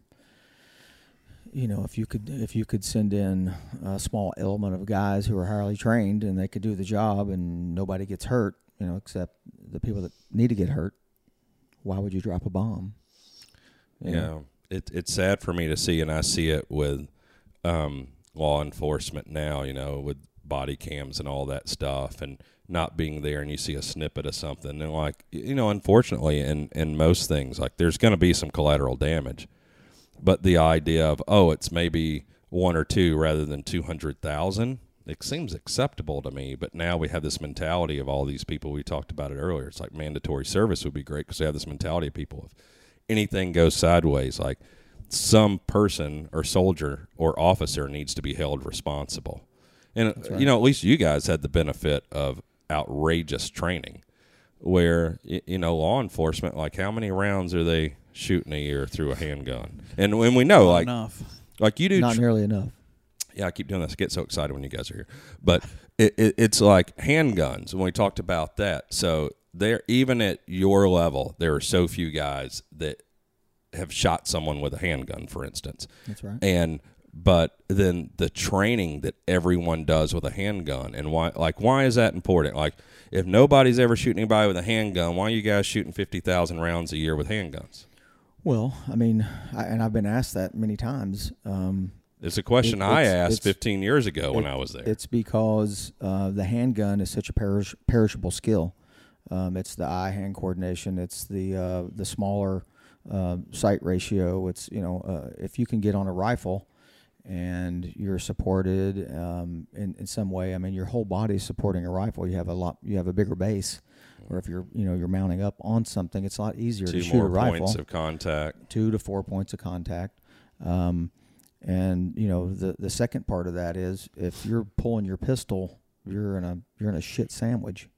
you know, if you could, if you could send in a small element of guys who are highly trained and they could do the job and nobody gets hurt, you know, except the people that need to get hurt. Why would you drop a bomb? You Yeah, know? it, it's sad for me to see, and I see it with um, law enforcement now. You know, with body cams and all that stuff, and not being there, and you see a snippet of something, and like you know, unfortunately, in in most things, like there's going to be some collateral damage, but the idea of oh, it's maybe one or two rather than two hundred thousand. It seems acceptable to me, but now we have this mentality of all these people. We talked about it earlier. It's like mandatory service would be great because we have this mentality of people if anything goes sideways, like some person or soldier or officer needs to be held responsible. And uh, you know, at least you guys had the benefit of outrageous training, where you know law enforcement, like how many rounds are they shooting a year through a handgun? And when we know, Not like, enough. like you do, not tr- nearly enough. yeah, I keep doing this. I get so excited when you guys are here. But it, it, it's like handguns. When we talked about that, so there, even at your level, there are so few guys that have shot someone with a handgun, for instance. That's right. And but then the training that everyone does with a handgun, and why, like, why is that important? Like, if nobody's ever shooting anybody with a handgun, why are you guys shooting fifty thousand rounds a year with handguns? Well, I mean, I, and I've been asked that many times. Um, It's a question It- I asked 15 years ago when It- I was there. It's because uh, the handgun is such a perish- perishable skill. Um, it's the eye-hand coordination. It's the uh, the smaller uh, sight ratio. It's you know uh, if you can get on a rifle and you're supported um, in in some way. I mean, your whole body's supporting a rifle. You have a lot. You have a bigger base. Or if you're you know you're mounting up on something, it's a lot easier Two to shoot more a rifle points of contact. two to four points of contact. Um, and you know the the second part of that is if you're pulling your pistol, you're in a you're in a shit sandwich.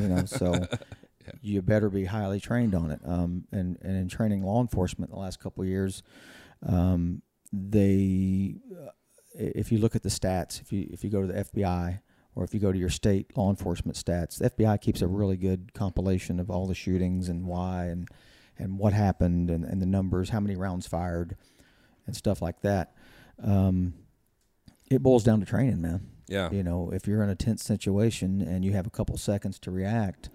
You know, so you better be highly trained on it. Um, and and in training law enforcement the last couple of years, um, they, uh, if you look at the stats, if you if you go to the FBI or if you go to your state law enforcement stats, the FBI keeps a really good compilation of all the shootings and why and and what happened and, and the numbers, how many rounds fired, and stuff like that. Um, it boils down to training, man. Yeah. You know, if you're in a tense situation and you have a couple seconds to react,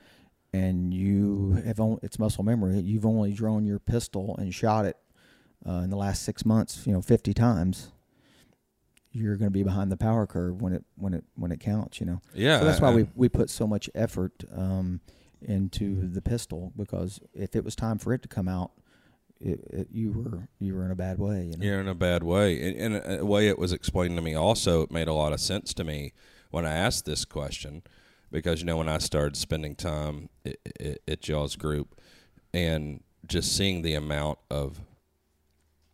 and you have only, it's muscle memory. You've only drawn your pistol and shot it uh, in the last six months, you know, 50 times. You're going to be behind the power curve when it when it when it counts. You know. Yeah. So that's why I- we we put so much effort um, into the pistol because if it was time for it to come out, it, it, you were you were in a bad way. You know. You're in a bad way. In, in a way it was explained to me also, it made a lot of sense to me when I asked this question because, you know, when I started spending time at, at, at y'all's group and just seeing the amount of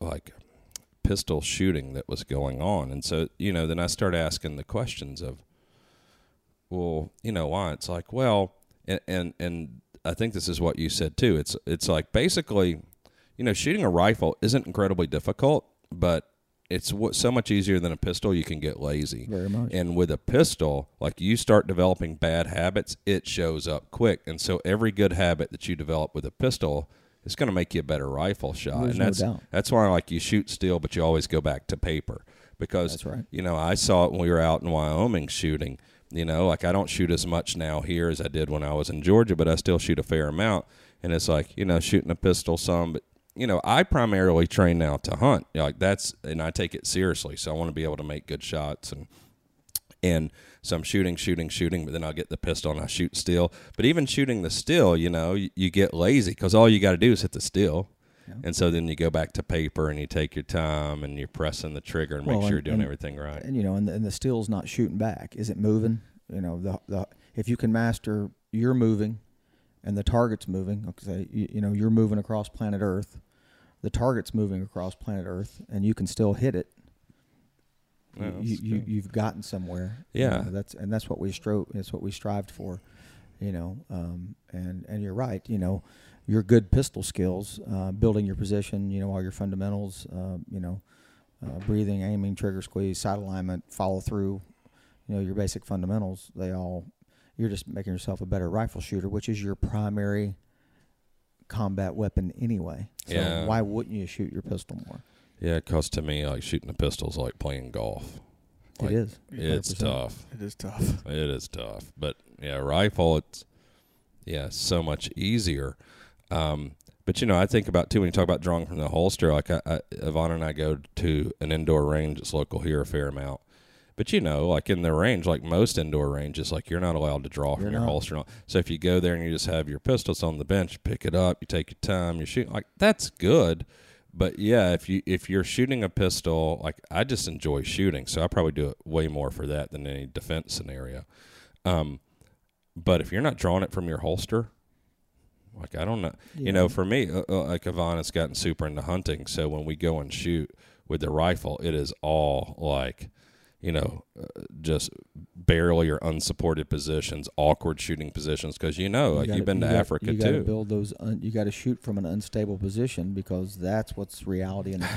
like pistol shooting that was going on. And so, you know, then I start asking the questions of, well, you know, why? It's like, well, and, and, and I think this is what you said too. It's, it's like basically, you know, shooting a rifle isn't incredibly difficult, but it's what, so much easier than a pistol. You can get lazy. Very much. And with a pistol, like you start developing bad habits, it shows up quick. And so every good habit that you develop with a pistol is going to make you a better rifle shot. There's and no that's doubt. that's why like you shoot steel, but you always go back to paper because That's right. you know I saw it when we were out in Wyoming shooting. You know, like I don't shoot as much now here as I did when I was in Georgia, but I still shoot a fair amount. And it's like you know shooting a pistol some, but you know I primarily train now to hunt. Like that's and I take it seriously, so I want to be able to make good shots and and so I'm shooting, shooting, shooting, but then I'll get the pistol and I shoot still. But even shooting the still, you know, you, you get lazy because all you got to do is hit the still. And so then you go back to paper and you take your time and you're pressing the trigger and make Well, sure you're doing and- everything right. and you know, and the, and the still's not shooting back. Is it moving? You know, the the if you can master you're moving, and the target's moving. Okay, you, you know you're moving across planet Earth, the target's moving across planet Earth, and you can still hit it. Yeah, you, you, you've gotten somewhere. You Yeah. know, that's and that's what we strove. That's what we strived for. You know, um, and and you're right. You know, your good pistol skills, uh, building your position. You know, all your fundamentals. Uh, you know, uh, breathing, aiming, trigger squeeze, sight alignment, follow through. You know, your basic fundamentals. They all. You're just making yourself a better rifle shooter, which is your primary combat weapon anyway. So Yeah. why wouldn't you shoot your pistol more? Yeah, because to me, like shooting a pistol is like playing golf. Like, it is. It's 100%. tough. It is tough. It is tough, but yeah, rifle it's yeah so much easier. Um, but you know, I think about too when you talk about drawing from the holster. Like I, I, Yvonne and I go to an indoor range that's local here a fair amount. But you know, like in the range, like most indoor ranges, like you're not allowed to draw from You're your not. holster. So if you go there and you just have your pistols on the bench, you pick it up, you take your time, you shoot. Like that's good. But yeah, if you if you're shooting a pistol, like I just enjoy shooting, so I probably do it way more for that than any defense scenario. Um, but if you're not drawing it from your holster, like I don't know, you know, for me, uh, uh, like Yvonne has gotten super into hunting, so when we go and shoot with the rifle, it is all like, you know, uh, just barely or unsupported positions, awkward shooting positions, because you know, like gotta- you've been to got- Africa you gotta too. build those. Un, you got to shoot from an unstable position because that's what's reality in the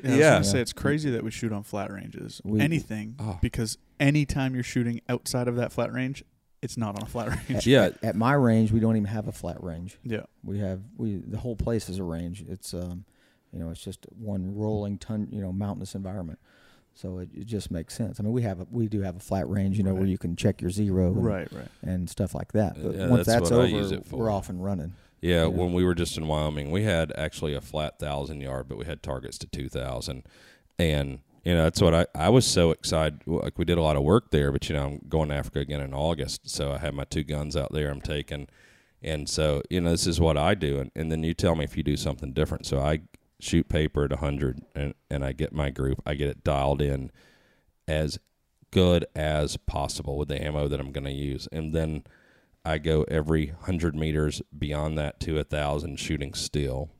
field. Yeah, I was say it's crazy that we shoot on flat ranges. We- Anything Oh. because anytime you're shooting outside of that flat range, it's not on a flat range. yeah, At my range, we don't even have a flat range. yeah. We have we the whole place is a range. It's um, you know, it's just one rolling ton, you know, mountainous environment. So it, it just makes sense. I mean, we have a, we do have a flat range, you know, where you can check your zero, and, Right, right. and stuff like that. But Yeah, once that's that's, over, it we're off and running. Yeah, Yeah. when we were just in Wyoming, we had actually a flat thousand yard, but we had targets to two thousand, and you know that's what I I was so excited. Like we did a lot of work there, but you know I'm going to Africa again in August, so I have my two guns out there. I'm taking, and so you know this is what I do, and, and then you tell me if you do something different. So I shoot paper at hundred, and and I get my group, I get it dialed in as good as possible with the ammo that I'm going to use, and then. I go every hundred meters beyond that to a thousand shooting still,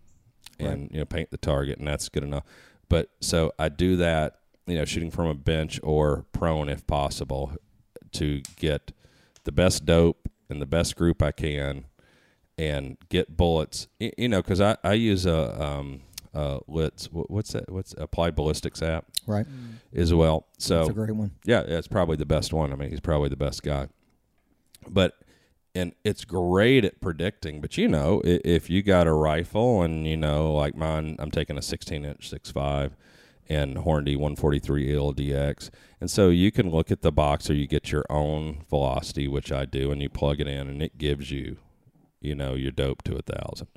and you know paint the target, and that's good enough. But so I do that, you know, shooting from a bench or prone if possible, to get the best dope and the best group I can, and get bullets. You know, because I I use a um uh Litz what's that what's applied ballistics app Right. as well. So That's a great one. yeah, it's probably the best one. I mean, he's probably the best guy. But and it's great at predicting. But you know, if you got a rifle and you know, like mine, I'm taking a 16 inch 6.5 and Hornady 143 ELDX, and so you can look at the box or you get your own velocity, which I do, and you plug it in, and it gives you, you know, your dope to a thousand.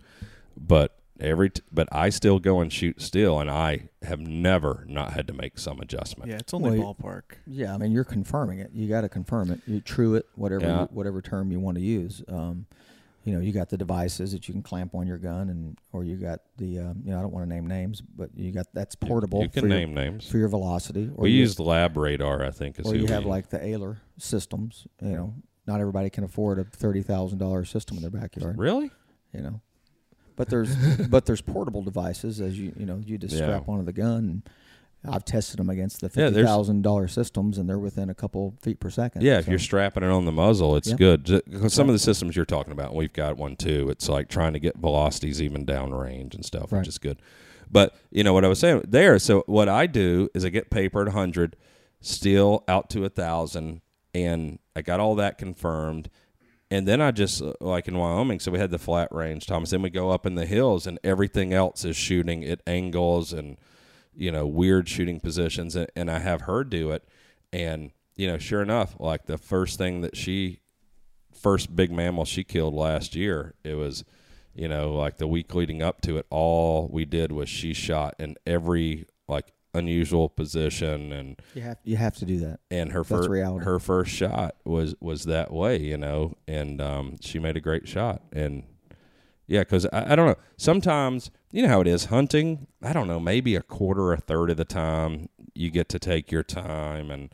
But every t- but I still go and shoot still, and I have never not had to make some adjustment. Yeah, it's only Well, ballpark. Yeah, I mean you're confirming it. You got to confirm it. You true it, whatever Yeah. you, whatever term you want to use. Um, you know, you got the devices that you can clamp on your gun, and or you got the um, you know I don't want to name names, but you got that's portable. You, can for name your, names. for your velocity. Or we you, use the lab radar, I think, is or who you we have use. like the Oehler systems. You know, not everybody can afford a thirty thousand dollar system in their backyard. really. You know, but there's but there's portable devices as you you know you just Yeah. strap onto the gun. I've tested them against the Yeah, fifty thousand dollar systems, and they're within a couple feet per second. Yeah, if you're strapping it on the muzzle, it's Yep. good. Ju- Because some of the systems you're talking about, we've got one too. It's like trying to get velocities even downrange and stuff, Right. which is good. But you know what I was saying there. So what I do is I get paper at hundred, steel out to a thousand, and I got all that confirmed. And then I just uh, like in Wyoming, so we had the flat range, Thomas. Then we go up in the hills, and everything else is shooting at angles and you know weird shooting positions. And, and I have her do it, and you know, sure enough, like the first thing that she, first big mammal she killed last year, it was, you know, like the week leading up to it, all we did was she shot in every like unusual position and You have you have to do that. and her first reality. her first shot was was that way, you know, and um, she made a great shot, and yeah, because I, I don't know, sometimes you know how it is hunting. I don't know, maybe a quarter, a third of the time you get to take your time, and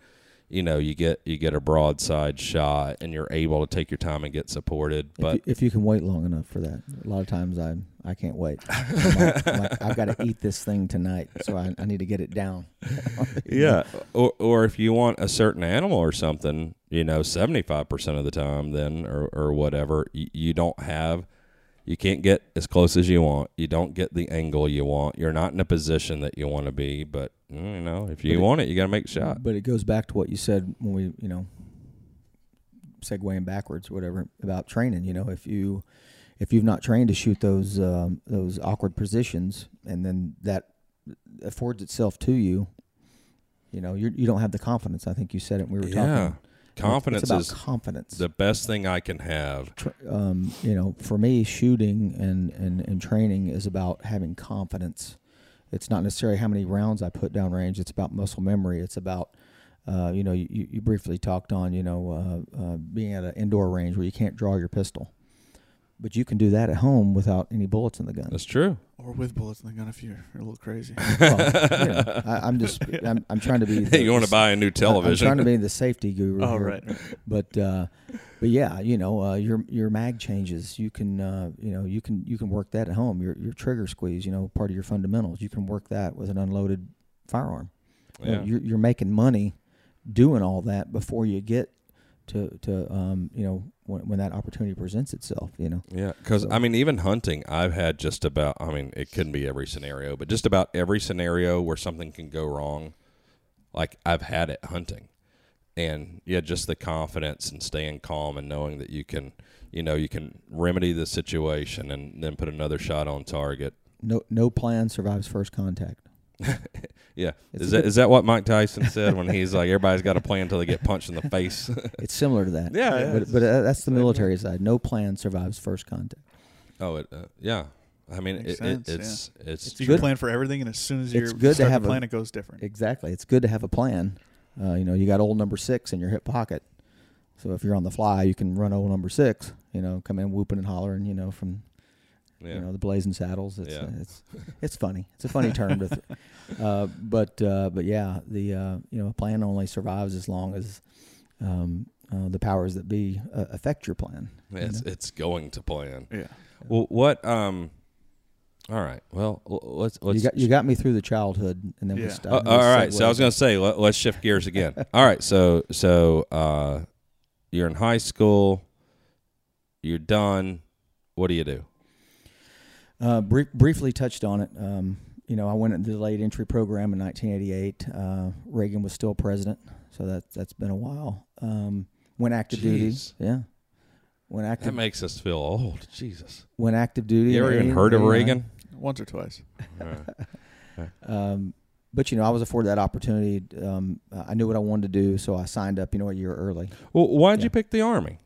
you know you get you get a broadside shot, and you're able to take your time and get supported. If, But you, if you can wait long enough for that, a lot of times I I can't wait. I'm like, I'm like, I've got to eat this thing tonight, so I, I need to get it down. yeah, or or if you want a certain animal or something, you know, seventy five percent of the time, then or or whatever, you, you don't have, you can't get as close as you want. You don't get the angle you want. You're not in a position that you want to be. But you know, if you But want it, you got to make the shot. But it goes back to what you said when we, you know, segueing backwards, whatever about training. You know, if you if you've not trained to shoot those um, those awkward positions, and then that affords itself to you, you know, you're, you don't have the confidence. I think you said it. when We were Yeah, talking. Confidence it's about is confidence. the best thing I can have. Um, you know, for me, shooting and, and, and training is about having confidence. It's not necessarily how many rounds I put down range. It's about muscle memory. It's about, uh, you know, you, you briefly talked on, you know, uh, uh, being at an indoor range where you can't draw your pistol. But you can do that at home without any bullets in the gun. That's true. Or with bullets in the gun if you're a little crazy. Well, you know, I, I'm just, I'm, I'm trying to be. the- you want to buy a new television? I'm trying to be the safety guru. oh, here. right. but uh, but yeah, you know, uh, your your mag changes. You can uh, you know you can you can work that at home. Your your trigger squeeze, you know, part of your fundamentals. You can work that with an unloaded firearm. You know, you're you're making money doing all that before you get to to um, you know when when that opportunity presents itself. You know, Yeah, because So- I mean, even hunting, I've had just about. I mean, it couldn't be every scenario, but just about every scenario where something can go wrong, like I've had it hunting, and yeah, just the confidence and staying calm and knowing that you can, you know, you can remedy the situation and then put another shot on target. no no plan survives first contact. Yeah, It's is a that good- is that what Mike Tyson said when he's like, everybody's got a plan until they get punched in the face? It's similar to that. Yeah, yeah, but but uh, that's the military side. No plan survives first contact. oh, it, uh, yeah. I mean, Makes it, sense, it, it's it's So you good. can plan for everything, and as soon as It's you're good to start have a- plan, it goes different. Exactly. It's good to have a plan. Uh, you know, you got old number six in your hip pocket. So if you're on the fly, you can run old number six. You know, come in whooping and hollering. You know, from yeah. you know the blazing saddles. It's Yeah. uh, it's it's funny. It's a funny term to. Th- uh, but uh, but yeah, the uh, you know a plan only survives as long as um, uh, the powers that be uh, affect your plan. you it's know? it's going to plan. yeah. Well, what? Um. All right. Well, let's let's. you got you got me through the childhood, and then we Yeah. stopped. Uh, all right. So I was going to say, let, let's shift gears again. all right. So so uh, you're in high school. You're done. what do you do? Uh, brief, briefly touched on it. Um, you know, I went into the late entry program in 1988. Uh, Reagan was still president, so that that's been a while. Um, went active duty. Yeah. Went active. That makes us feel old. Jesus. went active duty. You ever even heard of 89. Reagan? Once or twice. Um, but you know, I was afforded that opportunity. Um, I knew what I wanted to do, so I signed up. You know, a year early. Well, why'd you pick the army?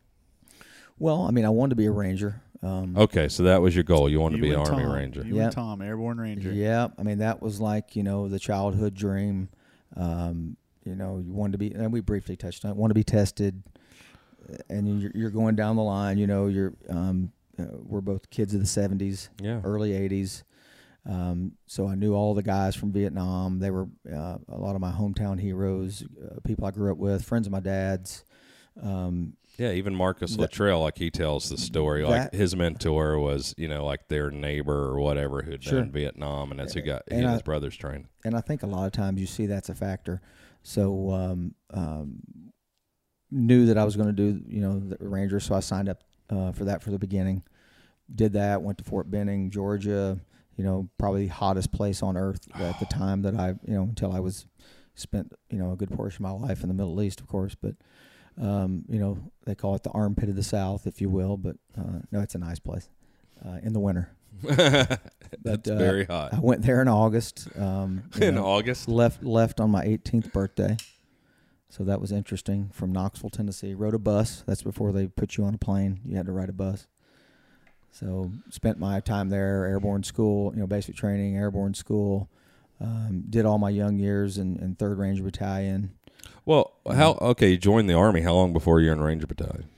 Well, I mean, I wanted to be a ranger. Um, Okay, so that was your goal. You wanted to be an and army Tom. ranger. You Yep. and Tom, Airborne Ranger. Yeah, I mean that was like you know the childhood dream. Um, you know, you wanted to be, and we briefly touched on it. Want to be tested, uh, and you're, you're going down the line. You know, you're um, uh, we're both kids of the '70s, Yeah. early '80s. Um, so I knew all the guys from Vietnam. They were uh, a lot of my hometown heroes, uh, people I grew up with, friends of my dad's. Um, Yeah, even Marcus That- Luttrell, like he tells the story, like That- his mentor was, you know, like their neighbor or whatever who'd Sure. been in Vietnam, and that's who got and I- his brothers trained. and I think a lot of times you see that's a factor. So um, um, knew that I was going to do you know the Ranger, so I signed up uh, for that for the beginning. Did that. Went to Fort Benning, Georgia. You know, probably the hottest place on earth at the time that I you know until I was spent you know a good portion of my life in the Middle East, of course, but. Um, you know, they call it the armpit of the South, if you will, but uh, no, it's a nice place uh, in the winter. that's uh, very hot. I went there in August. Um, in know, August. left left on my 18th birthday. So that was interesting from Knoxville, Tennessee. Rode a bus. That's before they put you on a plane. You had to ride a bus. So spent my time there, airborne school, you know, basic training, airborne school. Um, did all my young years in, in Third Ranger Battalion. Well, how okay? You joined the army. How long before you're in Ranger Battalion?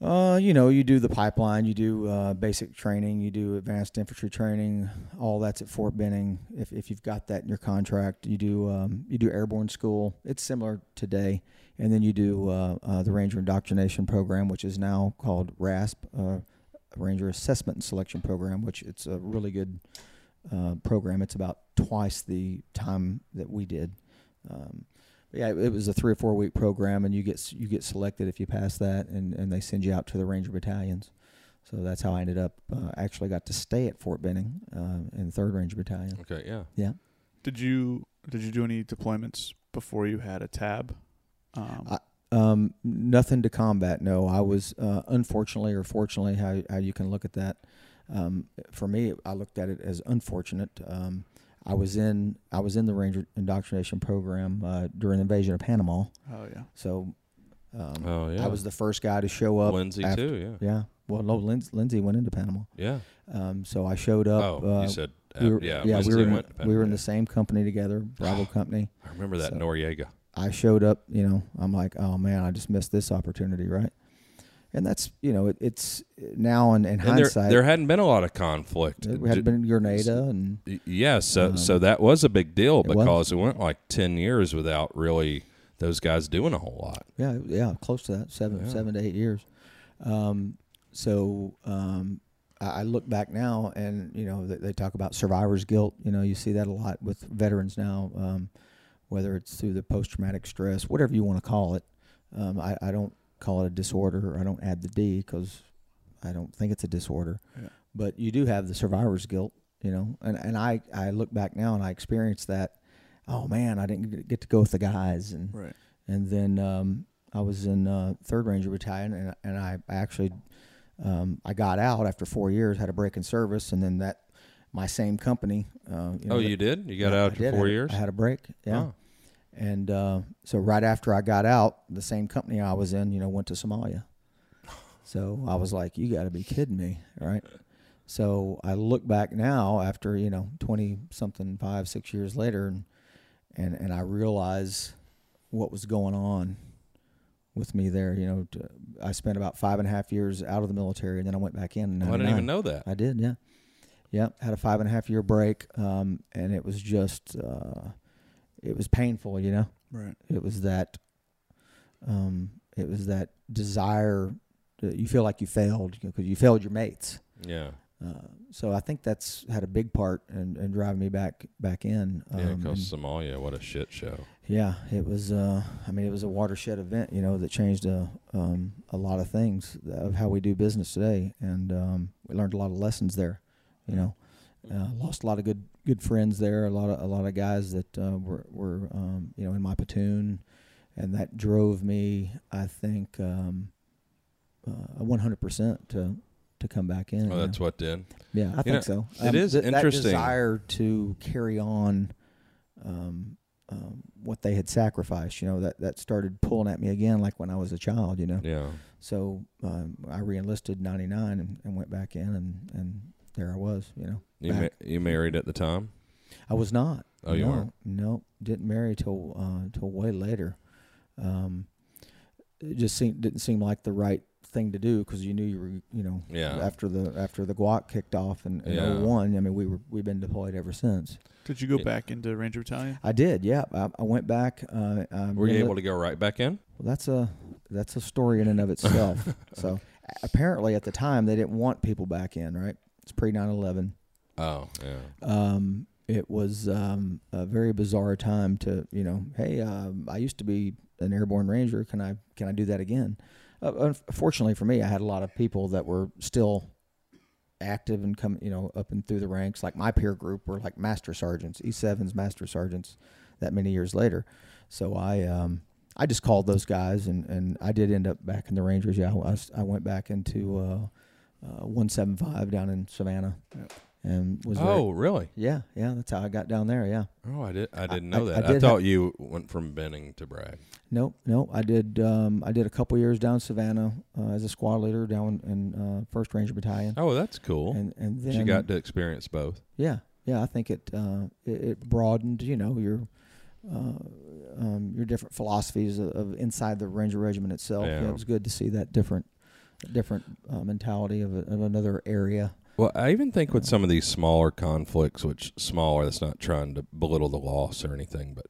Uh, you know, you do the pipeline, you do uh, basic training, you do advanced infantry training. All that's at Fort Benning. If, if you've got that in your contract, you do um, you do airborne school. It's similar today, and then you do uh, uh, the Ranger Indoctrination Program, which is now called RASP, uh, Ranger Assessment and Selection Program, which it's a really good uh, program. It's about twice the time that we did. Um, yeah, it was a three or four week program, and you get you get selected if you pass that, and, and they send you out to the Ranger battalions. So that's how I ended up. Uh, actually, got to stay at Fort Benning uh, in the Third Ranger Battalion. Okay, yeah. Yeah, Did you did you do any deployments before you had a tab? Um, I- um, nothing to combat. No, I was uh, unfortunately or fortunately, how how you can look at that. Um, for me, I looked at it as unfortunate. Um, I was in I was in the Ranger indoctrination program uh, during the invasion of Panama. oh yeah. So um, Oh yeah. I was the first guy to show up. Lindsay after- too. Yeah. Yeah. Well, no, Lindsay, Lindsay went into Panama. Yeah. Um, so I showed up. oh, uh, you said uh, we were, yeah. yeah, Lindsay we were in, went to we were in the same company together, Bravo Company. I remember that so- Noriega. I showed up. You know, I'm like, oh man, I just missed this opportunity, right? And that's you know, it, it's now in, in And there, hindsight. there hadn't been a lot of conflict. we had been Grenada and Yeah, so Um, so that was a big deal it because it went like ten years without really those guys doing a whole lot. yeah, yeah, close to that, seven, Yeah. seven to eight years. Um, so um, I, I look back now, and you know, they, they talk about survivor's guilt. You know, you see that a lot with veterans now, um, whether it's through the post-traumatic stress, whatever you want to call it. Um, I, I don't call it a disorder. I don't add the D because I don't think it's a disorder. Yeah. But you do have the survivor's guilt, you know, and and I I look back now and I experienced that. Oh man, I didn't get to go with the guys, and Right. and then um, I was in uh, Third Ranger Battalion, and and I actually um, I got out after four years, had a break in service, and then that my same company. Uh, you know, oh, you did? You got yeah, out after four years? I had a break, yeah. Oh. And uh, so right after I got out, the same company I was in, you know, went to Somalia. So I was like, "You got to be kidding me, right?" So I look back now, after you know, twenty something, five, six years later, and and and I realize what was going on with me there. You know, to, I spent about five and a half years out of the military, and then I went back in. in Oh, I didn't even know that. I did, yeah. Yeah, had a five and a half year break, um, and it was just, uh, it was painful, you know. Right. It was that, um, it was that desire. That you feel like you failed because you failed your mates. Yeah. Uh, so I think that's had a big part in, in driving me back back in. Yeah, Um, because Somalia, what a shit show. yeah, it was. Uh, I mean, it was a watershed event, you know, that changed a um, a lot of things of how we do business today, and um, we learned a lot of lessons there. You know, uh, lost a lot of good good friends there. A lot of a lot of guys that uh, were were um, you know in my platoon, and that drove me. I think um, uh, one hundred percent to to come back in. Oh, that's know. what did. Yeah, I You think know, so. it is th- interesting. That desire to carry on um, um, what they had sacrificed, you know, that, that started pulling at me again, like when I was a child, you know. Yeah. So um, I reenlisted '99 and, and went back in, and, and there I was, you know. You ma- you married at the time? I was not. Oh, you no, weren't? No, didn't marry till uh, till way later. Um, it just seemed didn't seem like the right thing to do because you knew you were, you know, Yeah. after the after the GWOT kicked off in, in Yeah. 01, I mean, we were we've been deployed ever since. Did you go Yeah. back into Ranger Battalion? I did, yeah. I, I went back. Uh, um, Were you enli- able to go right back in? Well, that's a that's a story in and of itself. so apparently, at the time, they didn't want people back in. Right? It's pre 9/11. Oh, yeah. Um, it was um, a very bizarre time to you know, hey, um, I used to be an airborne ranger. Can I can I do that again? Uh, unfortunately for me, I had a lot of people that were still active and come you know up and through the ranks. Like my peer group were like master sergeants, E sevens master sergeants. That many years later, so I um, I just called those guys and, and I did end up back in the Rangers. Yeah, I, I went back into uh, uh, 175 down in Savannah, Yep. and was very- Oh, really? yeah, yeah, that's how I got down there. Yeah. Oh, I did. I didn't know I that. I, did thought have- you went from Benning to Bragg. Nope, nope. I did. Um, I did a couple years down Savannah uh, as a squad leader down in uh, First Ranger Battalion, Oh, that's cool. and and then you got to experience both. yeah, yeah. I think it uh, it, it broadened. You know your. Uh, um, your different philosophies of, of inside the Ranger Regiment itself. Yeah. it was good to see that different, different uh, mentality of, a, of another area. Well, I even think with some of these smaller conflicts, which smaller, that's not trying to belittle the loss or anything, but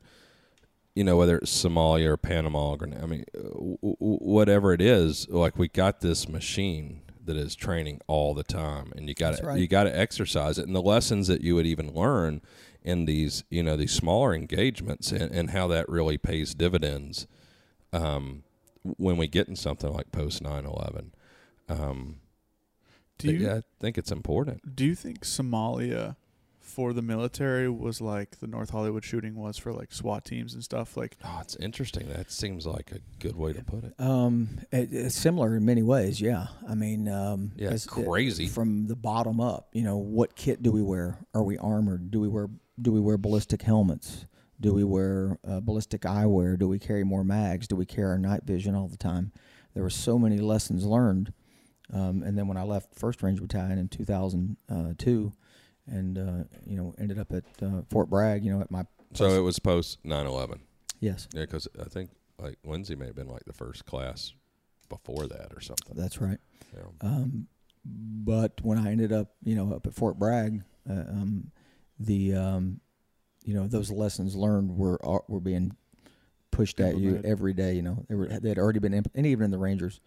you know, whether it's Somalia or Panama, or I mean, uh, w- w- whatever it is, like we got this machine that is training all the time, and you got to right. you got to exercise it, and the lessons that you would even learn in these, you know, these smaller engagements, and, and how that really pays dividends um, when we get in something like post 9-11. Um, Do you yeah, I think it's important. do you think Somalia for the military was like the North Hollywood shooting was for like SWAT teams and stuff? Like Oh, it's interesting. That seems like a good way to put it. Um, it, it's similar in many ways. Yeah, I mean, um, Yeah, it's- it- crazy. from the bottom up. You know, what kit do we wear? Are we armored? Do we wear Do we wear ballistic helmets? Do we wear uh, ballistic eyewear? Do we carry more mags? Do we carry our night vision all the time? There were so many lessons learned. Um, and then when I left First Ranger Battalion in 2002, and uh, you know ended up at uh, Fort Bragg, you know, at my So place- it was post 9/11. yes, Yeah, because I think like Lindsay may have been like the first class before that or something. that's right. Yeah. Um, but when I ended up, you know, up at Fort Bragg, uh, um, the um, you know those lessons learned were are- were being pushed at you every day. You know, they were they had already been, imp- and even in the Rangers,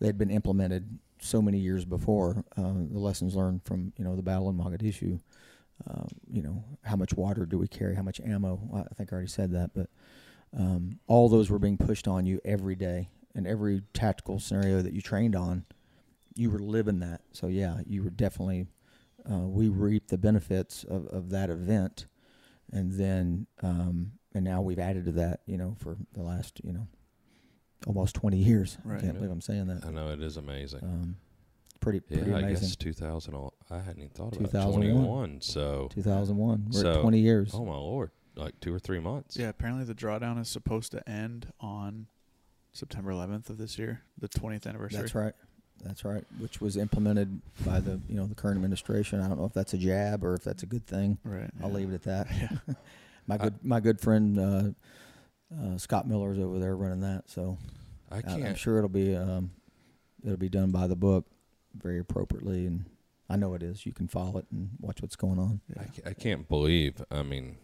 they had been implemented so many years before. Uh, the lessons learned from you know the battle in Mogadishu. Um, you know, how much water do we carry? How much ammo? I think I already said that, but um, all those were being pushed on you every day, and every tactical scenario that you trained on, you were living that. So yeah, you were definitely. Uh, we reaped the benefits of, of that event, and then um, and now we've added to that. You know, for the last you know almost twenty years. Right. I can't believe I'm saying that. I know it is amazing. Um, pretty yeah, pretty I guess 2000. I hadn't even thought about 2001. 21. So, 2001. We're So- at 20 years. oh my lord, like two or three months. yeah, apparently the drawdown is supposed to end on September 11th of this year, the 20th anniversary. That's right. That's right. Which was implemented by the you know the current administration. I don't know if that's a jab or if that's a good thing. Right. I'll yeah. leave it at that. Yeah. my I- good my good friend uh, uh, Scott Miller's over there running that, so I I. I'm sure it'll be um, it'll be done by the book, very appropriately, and I know it is. You can follow it and watch what's going on. I, I can't believe. I mean,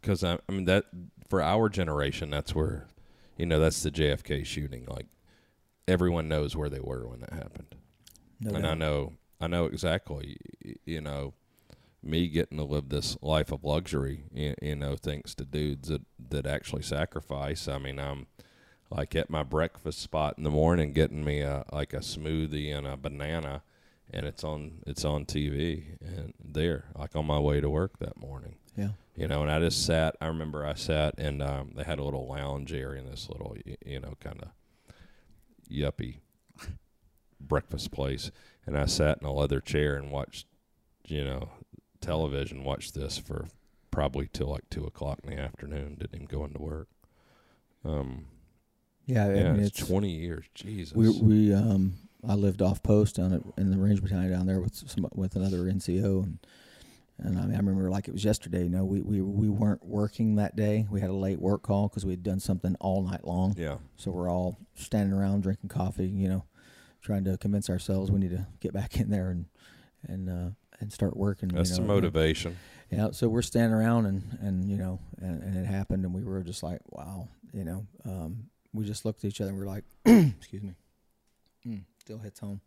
because I, I, mean that for our generation, that's where, you know, that's the JFK shooting. Like everyone knows where they were when that happened, No and I know I know exactly. You know, me getting to live this life of luxury. You, you know, thanks to dudes that that actually sacrifice. I mean, I'm like at my breakfast spot in the morning, getting me a like a smoothie and a banana, and it's on it's on TV and there, like on my way to work that morning Yeah. you know, and I just sat. I remember I sat and um, they had a little lounge area in this little, you know, kind of yuppie breakfast place, and I sat in a leather chair and watched, you know, television. Watched this for probably till like two o'clock in the afternoon. Didn't even go into work. Um, Yeah, I mean, it's, it's twenty years. Jesus. we we um I lived off post down at, in the range battalion down there with some with another NCO and and I, mean, I remember like it was yesterday. You know, we we we weren't working that day. We had a late work call because we had done something all night long. yeah. So we're all standing around drinking coffee. You know, trying to convince ourselves we need to get back in there and and uh, and start working. That's you the know, motivation. yeah, so we're standing around and and you know and, and it happened and we were just like, wow, you know, um, we just looked at each other and we are like, excuse me, mm, still hits home.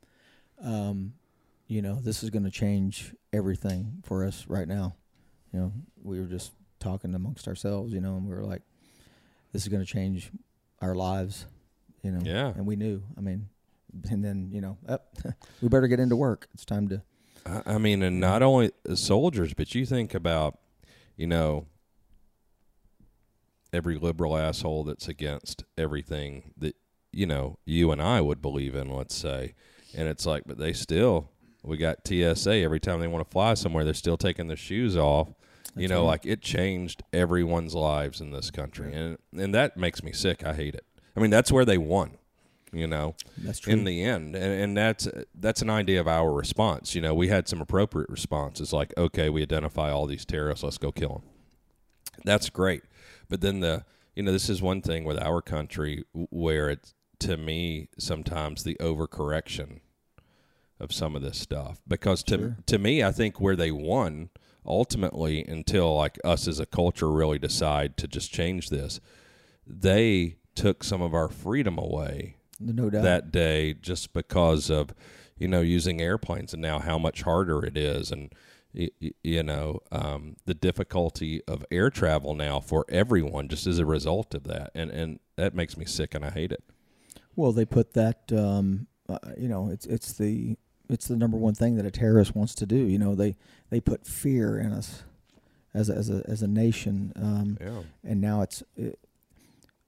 Um, you know, this is going to change everything for us right now. You know, we were just talking amongst ourselves, you know, and we were like, this is going to change our lives, you know. Yeah. And we knew. I mean, and then you know, up, we better get into work. It's time to. I I mean, and not only soldiers, but you think about, you know, every liberal asshole that's against everything that you know you and I would believe in. Let's say, and it's like, but they still, we got TSA every time they want to fly somewhere, they're still taking their shoes off. you know, right. like it changed everyone's lives in this country, and and that makes me sick. I hate it. I mean, that's where they won. You know, That's true. in the end. And, and that's that's an idea of our response. You know we had some appropriate responses like okay we identify all these terrorists let's go kill them that's great. But then the you know this is one thing with our country where it's to me sometimes the overcorrection of some of this stuff. Because to Sure. to me I think where they won ultimately until like us as a culture really decide to just change this they took some of our freedom away no doubt. that day just because of you know using airplanes and now how much harder it is and you know um, the difficulty of air travel now for everyone just as a result of that and and that makes me sick and I hate it Well, they put that. Um, uh, you know, it's it's the it's the number one thing that a terrorist wants to do. You know, they they put fear in us as a, as a as a nation, um, yeah and now it's it,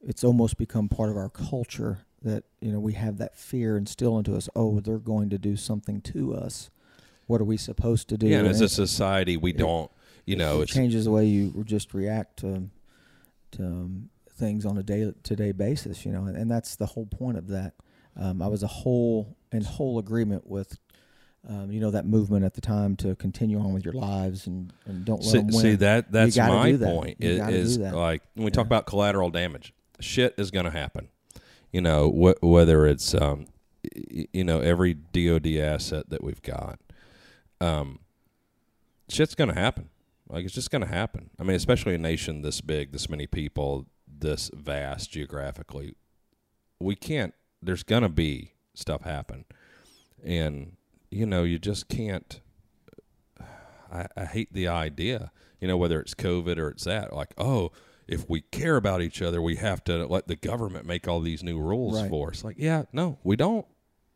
it's almost become part of our culture that you know we have that fear instilled into us. Oh, they're going to do something to us. What are we supposed to do? yeah and as a society we it- don't you know it changes the way you just react to to um, things on a day to day basis. You know, and, and that's the whole point of that. Um, I was a whole in whole agreement with. Um, you know that movement at the time to continue on with your lives and, and don't let see, them win. see that that's my that. point is, is like when we talk about collateral damage shit is going to happen you know wh- whether it's um you know every DoD asset that we've got um shit's going to happen. Like it's just going to happen. I mean especially a nation this big this many people this vast geographically we can't there's going to be stuff happen. And you know you just can't I, I hate the idea, you know, whether it's COVID or it's that, like, oh, if we care about each other, we have to let the government make all these new rules Right. for us. Like, yeah, no, we don't.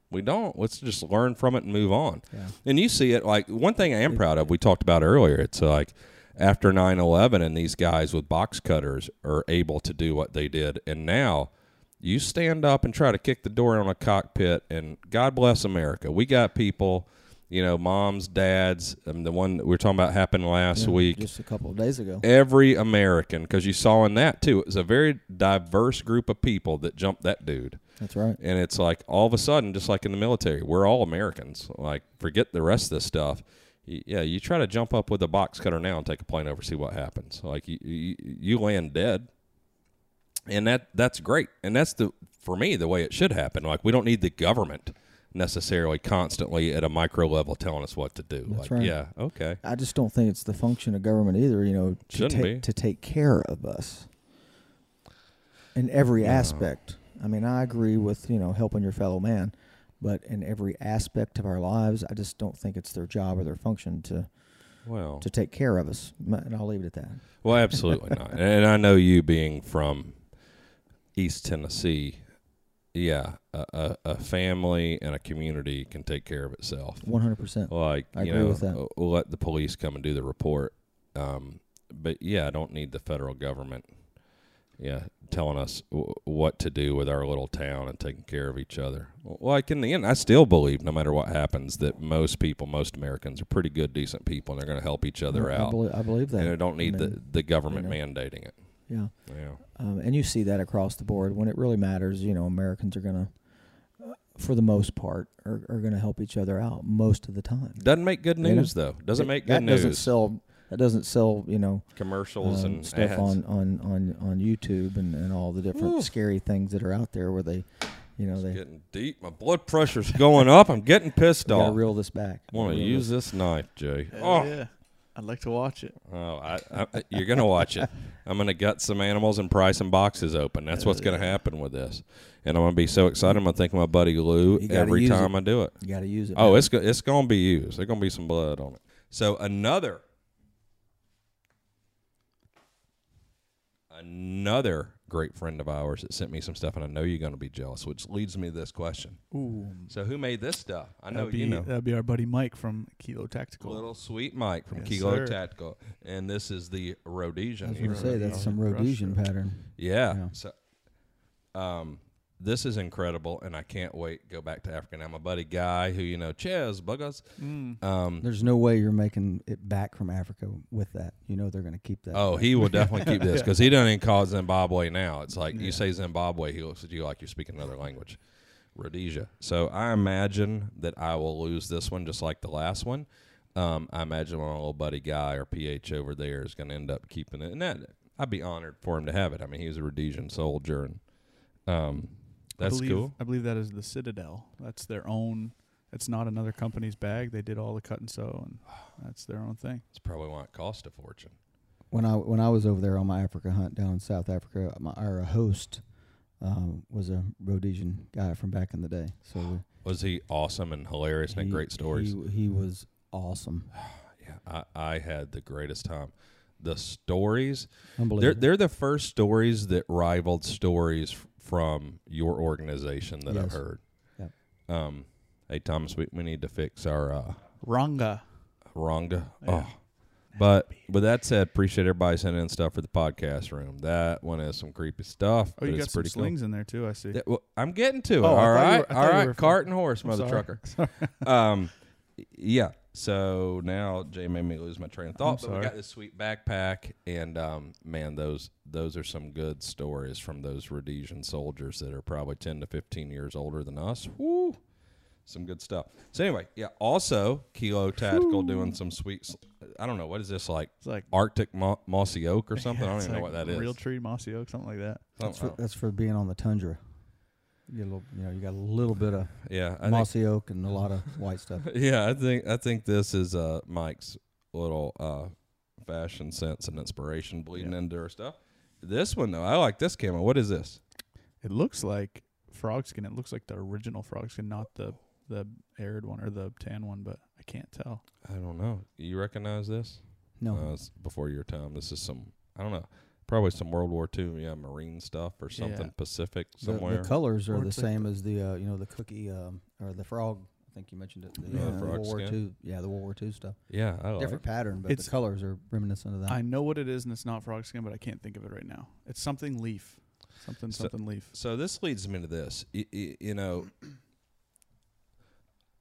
We don't. Let's just learn from it and move on. Yeah. And you see it like one thing I am proud of, we talked about earlier, it's like after 9 11 and these guys with box cutters are able to do what they did. And now you stand up and try to kick the door on a cockpit, and God bless America. We got people, you know, moms, dads. Um, the one that we were talking about happened last Yeah, week. just a couple of days ago. Every American, because you saw in that too, it was a very diverse group of people that jumped that dude. That's right. And it's like all of a sudden, just like in the military, we're all Americans. Like, forget the rest of this stuff. Yeah, you try to jump up with a box cutter now and take a plane over, see what happens. Like you, you, you land dead, and that that's great. And that's the for me the way it should happen. Like we don't need the government necessarily constantly at a micro level telling us what to do. That's like, right. yeah, okay, I just don't think it's the function of government either. You know, to be. to take care of us in every aspect. I mean, I agree with you know helping your fellow man, but in every aspect of our lives, I just don't think it's their job or their function to Well, to take care of us. And I'll leave it at that. well, absolutely not. And I know you being from East Tennessee. Yeah, a, a, a family and a community can take care of itself. One hundred percent. Like I you agree know, with that. uh, we'll let the police come and do the report. Um, but yeah, I don't need the federal government. Yeah, telling us w- what to do with our little town and taking care of each other. Well, Like in the end, I still believe, no matter what happens, that most people, most Americans, are pretty good, decent people, and they're going to help each other I, out. believe, I believe that. and they don't need I the, mean, the government you mandating it. Yeah. Yeah. Um, and you see that across the board. When it really matters, you know, Americans are going to, for the most part, are, are going to help each other out most of the time. Doesn't make good You know? news though. Doesn't It- make that good doesn't sell. That doesn't sell. You know, Commercials um, and stuff ads. on, on, on, on YouTube and, and all the different Ooh. scary things that are out there where they, you know, It's they getting deep. My blood pressure's going up. I'm getting pissed off. got to off. reel this back. Want to use this- this knife, Jay? Hell Oh, yeah. I'd like to watch it. Oh, I, I, you're gonna watch it. I'm gonna gut some animals and pry some boxes open. That's what's gonna happen with this, and I'm gonna be so excited. I'm gonna think of my buddy Lou every time it. I do it. You got to use it. Oh, man. it's it's gonna be used. There's gonna be some blood on it. So another, another great friend of ours that sent me some stuff, and I know you're gonna be jealous, which leads me to this question. Ooh. So who made this stuff? I know that'd be, you know. That'd be our buddy Mike from Kilo Tactical. Little sweet Mike from Yes, Kilo sir. Tactical, and this is the Rhodesian. I was going to say that's some Rhodesian pattern. Yeah. Yeah. So, um, this is incredible, and I can't wait to go back to Africa now. My buddy Guy, who you know, Ches Buggers. Mm. Um, There's no way you're making it back from Africa with that. You know they're going to keep that. oh, he will definitely keep this because he doesn't even call it Zimbabwe now. It's like Yeah. you say Zimbabwe, he looks at you like you're speaking another language. Rhodesia. So I imagine that I will lose this one just like the last one. Um, I imagine my little buddy Guy or PH over there is going to end up keeping it, and that I'd be honored for him to have it. I mean, he was a Rhodesian soldier, and um, I that's believe, cool. I believe that is the Citadel. That's their own. It's not another company's bag. They did all the cut and sew, and that's their own thing. It's probably why it cost a fortune. when I when I was over there on my Africa hunt down in South Africa, my, our host um, was a Rhodesian guy from back in the day. So we- Was he awesome and hilarious and had great stories? He, he was awesome, yeah, I, I had the greatest time. The stories, they're they're the first stories that rivaled stories f- from your organization that I've heard. Yep. Um, hey Thomas, we, we need to fix our uh, Ranga. Rhonda. Yeah. Oh. But with that said, appreciate everybody sending in stuff for the podcast room. That one has some creepy stuff. Oh, but you got some pretty cool. slings in there too. I see. Yeah, well, I'm getting to it. Oh, I all thought you right, were- I all thought you right. were Cart and horse, I'm mother sorry. trucker. um, yeah. So now Jay made me lose my train of thought. I'm But we got this sweet backpack, and um, man, those those are some good stories from those Rhodesian soldiers that are probably ten to fifteen years older than us. Woo. Some good stuff. So anyway, yeah. Also, Kilo Tactical doing some sweet. s- I don't know what is this like It's like Arctic mo- mossy oak or something. I don't it's even know like what that is. Real tree, mossy oak, something like that. that's, Something- for, that's for being on the tundra. You get little, you know, you got a little bit of yeah, I think mossy oak and a lot of white stuff. yeah, I think I think this is uh, Mike's little uh, fashion sense and inspiration bleeding Yeah. into her stuff. This one though, I like this camera. What is this? It looks like frog skin. It looks like the original frog skin, not the the aired one or the tan one, but I can't tell. I don't know. You recognize this? No, Uh, it's before your time. This is some I don't know. Probably some World War II, yeah, Marine stuff or something Yeah. Pacific somewhere. the colors are Or the same as the uh, you know the cookie um, or the frog. I think you mentioned it. The, Yeah, uh, frog World War skin. II. Yeah, the World War II stuff. yeah, I like. Different pattern, but It's- the colors are reminiscent of that. I know what it is, and it's not frog skin, but I can't think of it right now. It's something leaf, something So- something leaf. So this leads me to this. Y- y- you know,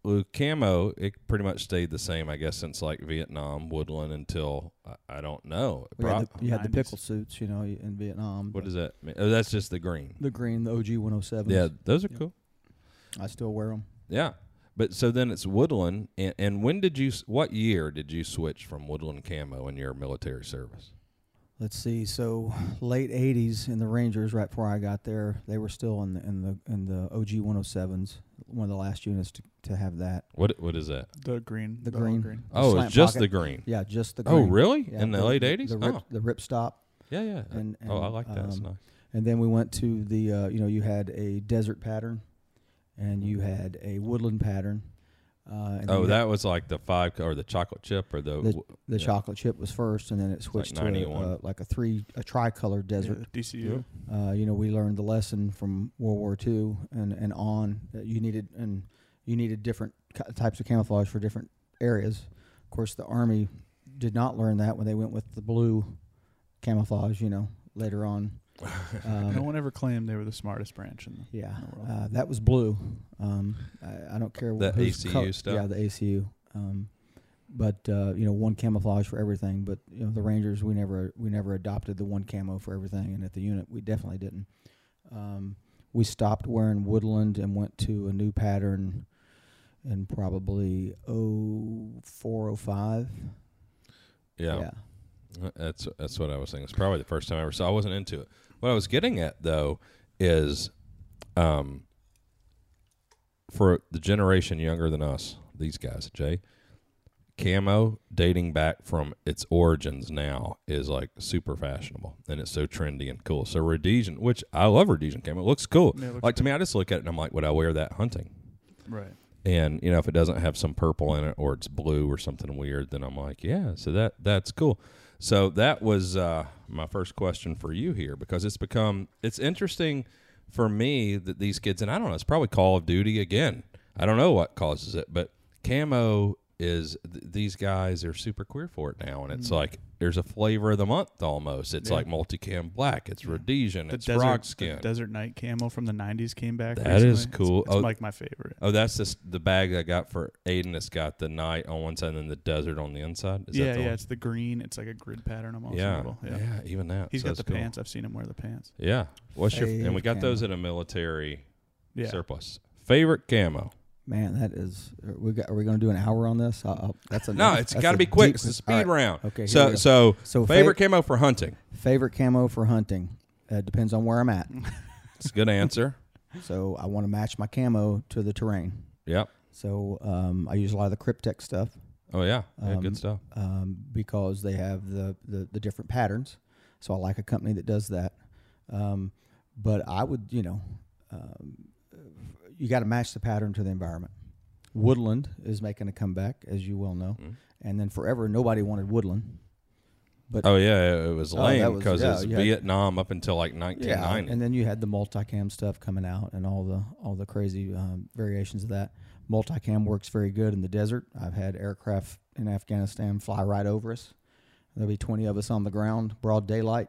with camo, it pretty much stayed the same, I guess, since like Vietnam, woodland until I, I don't know. We had the, you had the pickle suits, you know, in Vietnam. what does that mean? Oh, that's just the green. the green, the OG 107. Yeah, those are Yeah. cool. I still wear them. Yeah, but so then it's woodland, and, and when did you? What year did you switch from woodland camo in your military service? Let's see. So late '80s in the Rangers, right before I got there, they were still in the in the in the OG 107s. One of the last units to, to have that. What what is that? The green, The all green. green. Oh, it's just pocket. the green. Yeah, just the. Oh, really? Yeah, in the, late eighties? The rip, oh, the rip stop, yeah, yeah. and, and oh, I like that. It's um, nice. And then we went to the, uh, you know, you had a desert pattern, and you had a woodland pattern. Uh, Oh, you that was like the five or the chocolate chip or the, the, the yeah. chocolate chip was first, and then it switched to a, 91. uh, like a three a tricolor desert. Yeah, DCU. Uh, you know, we learned the lesson from World War II and, and on that you needed and you needed different types of camouflage for different areas. Of course, the Army did not learn that when they went with the blue camouflage. You know, later on. Um, no one ever claimed they were the smartest branch in the yeah, in the world. uh, that was blue. Um, I, I don't care what The whose ACU col- stuff? Yeah, the ACU. Um, but uh, you know, one camouflage for everything. But you know, the Rangers, we never we never adopted the one camo for everything, and at the unit, we definitely didn't. Um, we stopped wearing woodland and went to a new pattern in probably oh four oh five. yeah. That's that's what I was thinking. It's probably the first time I ever saw. I wasn't into it. What I was getting at though is, um, for the generation younger than us, these guys, Jay, camo dating back from its origins now is like super fashionable and it's so trendy and cool. So Rhodesian, which I love Rhodesian camo, it looks cool. Yeah, it looks like to me, I just look at it and I'm like, would I wear that hunting? Right. and you know if it doesn't have some purple in it or it's blue or something weird then i'm like yeah so that that's cool so that was uh, my first question for you here because it's become it's interesting for me that these kids and i don't know it's probably call of duty again. I don't know what causes it but camo is th- these guys are super queer for it now and it's mm. like there's a flavor of the month almost it's Yeah. like multicam black it's rhodesian The it's desert, rock the skin desert night camo from the '90s came back. That is recently. It's- cool. It's, Oh. like my favorite. Oh, that's just the bag I got for Aiden. It's got the night on one side and then the desert on the inside. Is yeah, that the yeah. one? It's the green. It's like a grid pattern almost. yeah, a yeah, yeah. even that. He's So got the cool. pants. I've seen him wear the pants. Yeah. What's your and we got Fave those camo. at a military Yeah. surplus. Favorite camo? Man, that is. Are we, got, are we going to do an hour on this? I'll, I'll, that's a No, it's got to be quick. It's a speed right. round. Okay, So so So favorite fa- camo for hunting. favorite camo for hunting uh, depends on where I'm at. It's a good answer. so I want to match my camo to the terrain. Yep. So um, I use a lot of the Kryptek stuff Oh yeah. yeah Um, good stuff. um, because they have the, the the different patterns. So I like a company that does that. Um, but I would, you know, um, you got to match the pattern to the environment. Woodland is making a comeback, as you well know, Mhm. and then forever nobody wanted woodland. But Oh yeah, it was Oh, lame because yeah, it was had- Vietnam up until like 1990. Yeah, and then you had the multicam stuff coming out and all the all the crazy um, variations of that. Multicam works very good in the desert. I've had aircraft in Afghanistan fly right over us. There'll be twenty of us on the ground, broad daylight.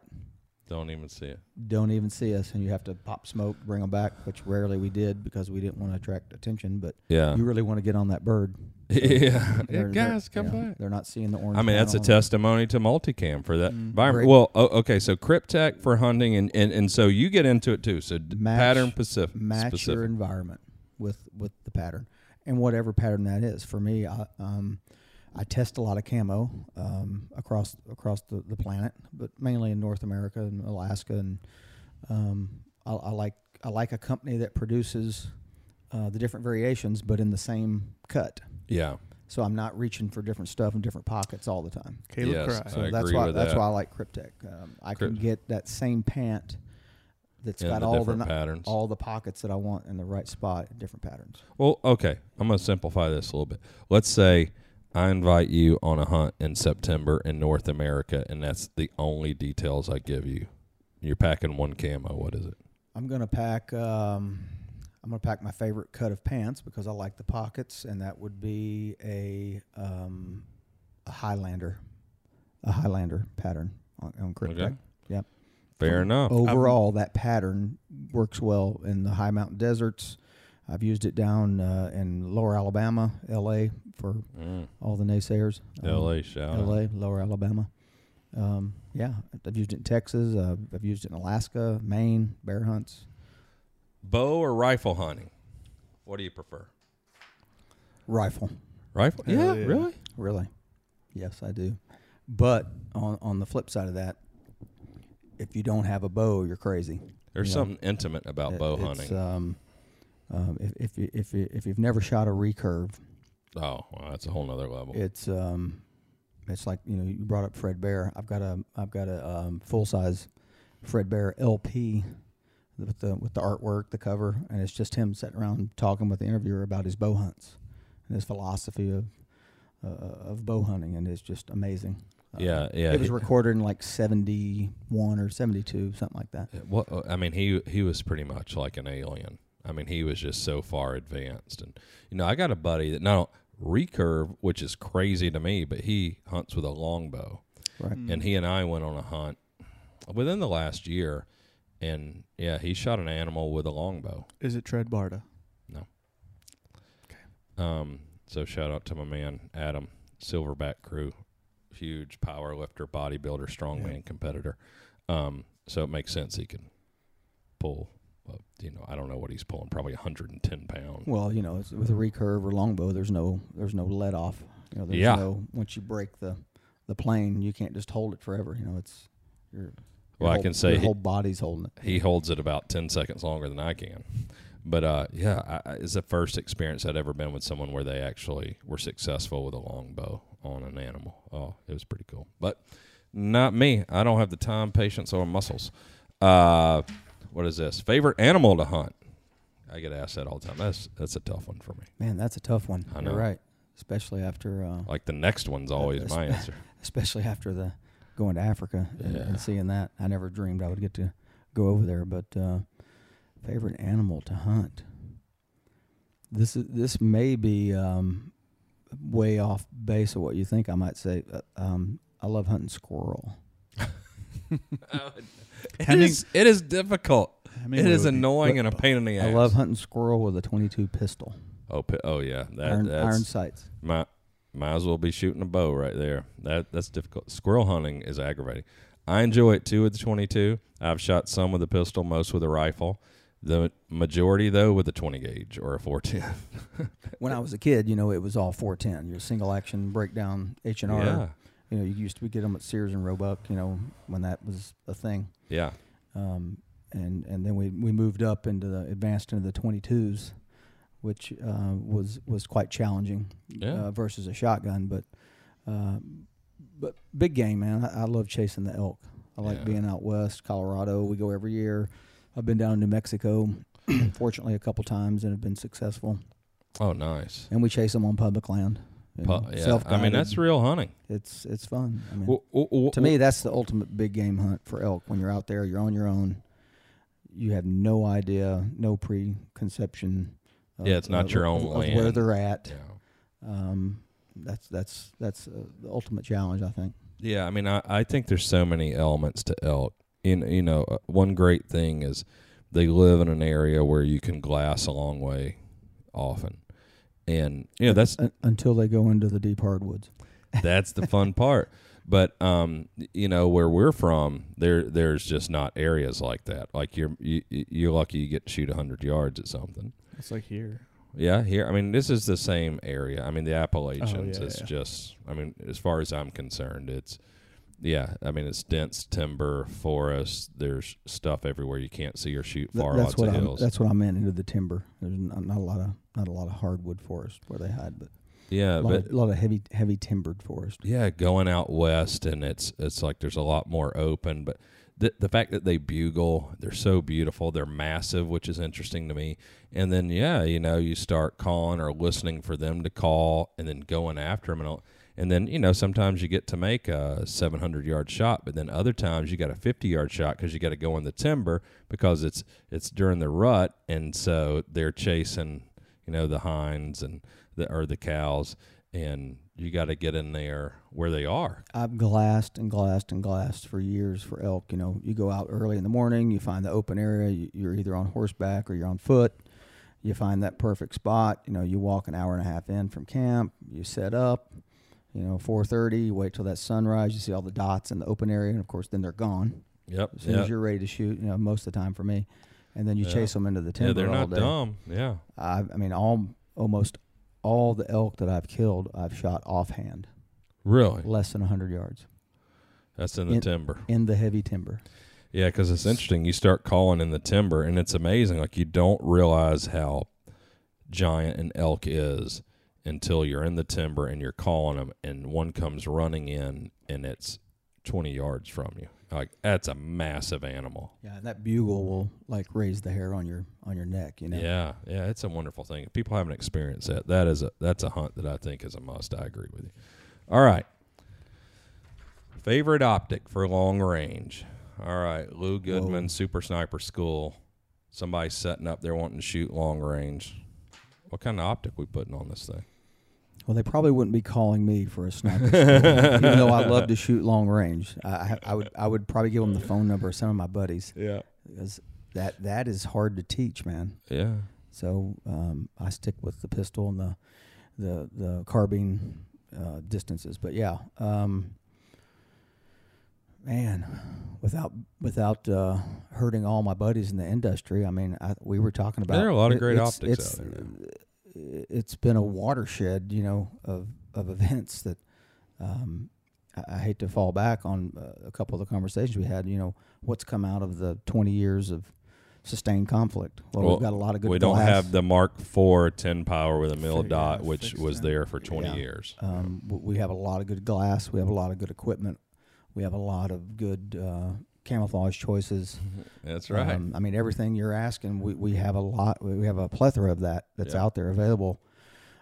Don't even see it. Don't even see us, and you have to pop smoke, bring them back, which rarely we did because we didn't want to attract attention. But Yeah. you really want to get on that bird. yeah. yeah. They're- Guys, come yeah, back. They're not seeing the orange. I mean, that's a panel on it. testimony to multicam for that Mm. Well, oh, okay, so Kryptek for hunting, and, and, and so you get into it too. So Match- pattern Pacific, match specific. your environment with with the pattern and whatever pattern that is for me I, um, I test a lot of camo um, across across the, the planet but mainly in North America and Alaska and um, I, I like I like a company that produces uh, the different variations but in the same cut yeah, so I'm not reaching for different stuff in different pockets all the time Caleb Yes, Cry. so I that's agree why with that's that. why I like Kryptek um, I can get that same pant that's in got the all the patterns. all the pockets that I want in the right spot in different patterns. well, okay, I'm going to simplify this a little bit. Let's say I invite you on a hunt in September in North America, and that's the only details I give you. You're packing one camo. What is it? I'm gonna pack. Um, I'm gonna pack my favorite cut of pants because I like the pockets, and that would be a um, a Highlander, a Highlander pattern on, on Kryptek. Okay. Yep. Fair enough. Overall, that pattern works well in the high mountain deserts. I've used it down uh, in Lower Alabama, L.A. for Mm. all the naysayers. Um, L.A. shout out. L.A., Lower Alabama. Um, yeah, I've used it in Texas. Uh, I've used it in Alaska, Maine, bear hunts. Bow or rifle hunting? What do you prefer? Rifle, Rifle? Yeah, yeah. really? really. Yes, I do. But on on the flip side of that, if you don't have a bow, you're crazy. There's You know, something intimate about It- bow it's, hunting. Um, um, if if you, if you, if you've never shot a recurve, oh, well, that's a whole nother level. it's um, it's like you know you brought up Fred Bear. I've got a I've got a um, full size Fred Bear LP with the with the artwork, the cover, and it's just him sitting around talking with the interviewer about his bow hunts and his philosophy of uh, of bow hunting, and it's just amazing. Uh, Yeah, yeah. It was recorded in like seventy one or seventy two, something like that. What I mean, he he was pretty much like an alien. I mean, he was just so far advanced, and you know, I got a buddy that now recurve, which is crazy to me, but he hunts with a longbow, Right. and he and I went on a hunt within the last year, and yeah, he shot an animal with a longbow. Is it Tread Barda? Um, so shout out to my man Adam Silverback crew, huge power lifter, bodybuilder, strongman competitor. Um, so it makes sense he can pull. Uh, you know, I don't know what he's pulling, probably 110 pounds. Well, you know, it's, with a recurve or longbow, there's no there's no let off. You know, there's Yeah. no once you break the the plane, you can't just hold it forever. You know, it's your your Well, I can say your he- whole body's holding it. He holds it about 10 seconds longer than I can. But uh, yeah, I, it's the first experience I'd ever been with someone where they actually were successful with a longbow on an animal. Oh, it was pretty cool. But not me. I don't have the time, patience, or muscles. Uh, what is this? Favorite animal to hunt? I get asked that all the time. That's that's a tough one for me. Man, that's a tough one. I You're know. right, especially after uh, Like the next one's always my answer. especially after the going to Africa and, Yeah. and seeing that. I never dreamed I would get to go over there. But uh, favorite animal to hunt. This is this may be um, way off base of what you think I might say. Uh, um, I love hunting squirrel. Oh, it Henning- is, it is difficult. It Hemingway is would be- annoying and a pain in the ass. I love hunting squirrel with a 22 pistol, Oh, pi- oh yeah, that, iron, that's iron sights. Might might as well be shooting a bow right there. That that's difficult. Squirrel hunting is aggravating. I enjoy it too with the 22. I've shot some with a pistol, most with a rifle. The majority though with a 20 gauge or a 410. When I was a kid, you know, it was all 410. Your single action breakdown H and R. You know, you used to get them at Sears and Roebuck. You know, when that was a thing. yeah, um, and and then we, we moved up into the advanced into the 22s, which uh, was was quite challenging Yeah. uh, versus a shotgun. But uh, but big game, man. I, I love chasing the elk. I like Yeah. being out west, Colorado. We go every year. I've been down to New Mexico, fortunately, a couple times and have been successful. Oh, nice. And we chase them on public land. Pu- yeah, I mean that's real hunting. It's it's fun. I mean, W- w- w- to me, that's the ultimate big game hunt for elk. When you're out there, you're on your own. You have no idea, no preconception. Of, Yeah, it's not of- your own of where they're at. yeah. Um, that's that's that's uh, the ultimate challenge, I think. Yeah, I mean, I, I think there's so many elements to elk. In you know, uh, one great thing is they live in an area where you can glass a long way, often, and you know that's Un- until they go into the deep hardwoods. that's the fun part. But um, you know where we're from, there there's just not areas like that. Like you're you, you're lucky you get to shoot hundred yards at something. It's like here. Yeah, here. I mean, this is the same area. I mean, the Appalachians yeah, is yeah. just. I mean, as far as I'm concerned, it's. Yeah, I mean, it's dense timber, forest. There's stuff everywhere you can't see or shoot Th- far. that's lots what I'm, hills. that's what I meant into the timber. There's not, not a lot of not a lot of hardwood forest where they hide, but yeah, a lot, but of, a lot of heavy heavy timbered forest. yeah, going out west and it's it's like there's a lot more open. But the the fact that they bugle, they're so beautiful. They're massive, which is interesting to me. And then yeah, you know, you start calling or listening for them to call, and then going after them and all. And then you know sometimes you get to make a 700 yard shot, but then other times you got a 50 yard shot because you got to go in the timber because it's it's during the rut, and so they're chasing you know the hinds and the or the cows, and you got to get in there where they are. I've glassed and glassed and glassed for years for elk. You know, you go out early in the morning, you find the open area, you- you're either on horseback or you're on foot. You find that perfect spot. You know, you walk an hour and a half in from camp, you set up. You know, 4:30. You wait till that sunrise. You see all the dots in the open area, and of course, then they're gone Yep. as soon yep. as you're ready to shoot. You know, most of the time for me, and then you Yeah. chase them into the timber. yeah, they're all not day. dumb. Yeah. I, I mean, all almost all the elk that I've killed, I've shot offhand, Really? less than 100 yards That's in the In- timber. in the heavy timber. Yeah, because it's interesting. You start calling in the timber, and it's amazing. Like you don't realize how giant an elk is until you're in the timber and you're calling them, and one comes running in, and it's twenty yards from you. Like that's a massive animal. Yeah, and that bugle will like raise the hair on your on your neck. You know. Yeah, yeah, it's a wonderful thing. If people haven't experienced that, that is a that's a hunt that I think is a must. I agree with you. All right. Favorite optic for long range. All right, Lou Goodman, Whoa. Super Sniper School. Somebody setting up there wanting to shoot long range. What kind of optic we putting on this thing? Well, they probably wouldn't be calling me for a sniper, school, even though I love to shoot long range. I, I, would I would probably give them the phone number of some of my buddies Yeah. because that that is hard to teach, man. Yeah. So um, I stick with the pistol and the the the carbine uh, distances. But yeah, um, man, without without uh, hurting all my buddies in the industry, I mean, I, we were talking about There are a lot of great optics out there now. It's been a watershed, you know, of of events that. Um, I, I hate to fall back on uh, a couple of the conversations we had. You know, what's come out of the 20 years of sustained conflict? Well, Well, we've got a lot of good. we don't have the Mark IV 10 power with a mill dot, which was that. there for 20 Yeah. years. Um, we have a lot of good glass. We have a lot of good equipment. We have a lot of good uh, camouflage choices. That's right. Um, I mean, everything you're asking, we, we have a lot. We have a plethora of that that's out there available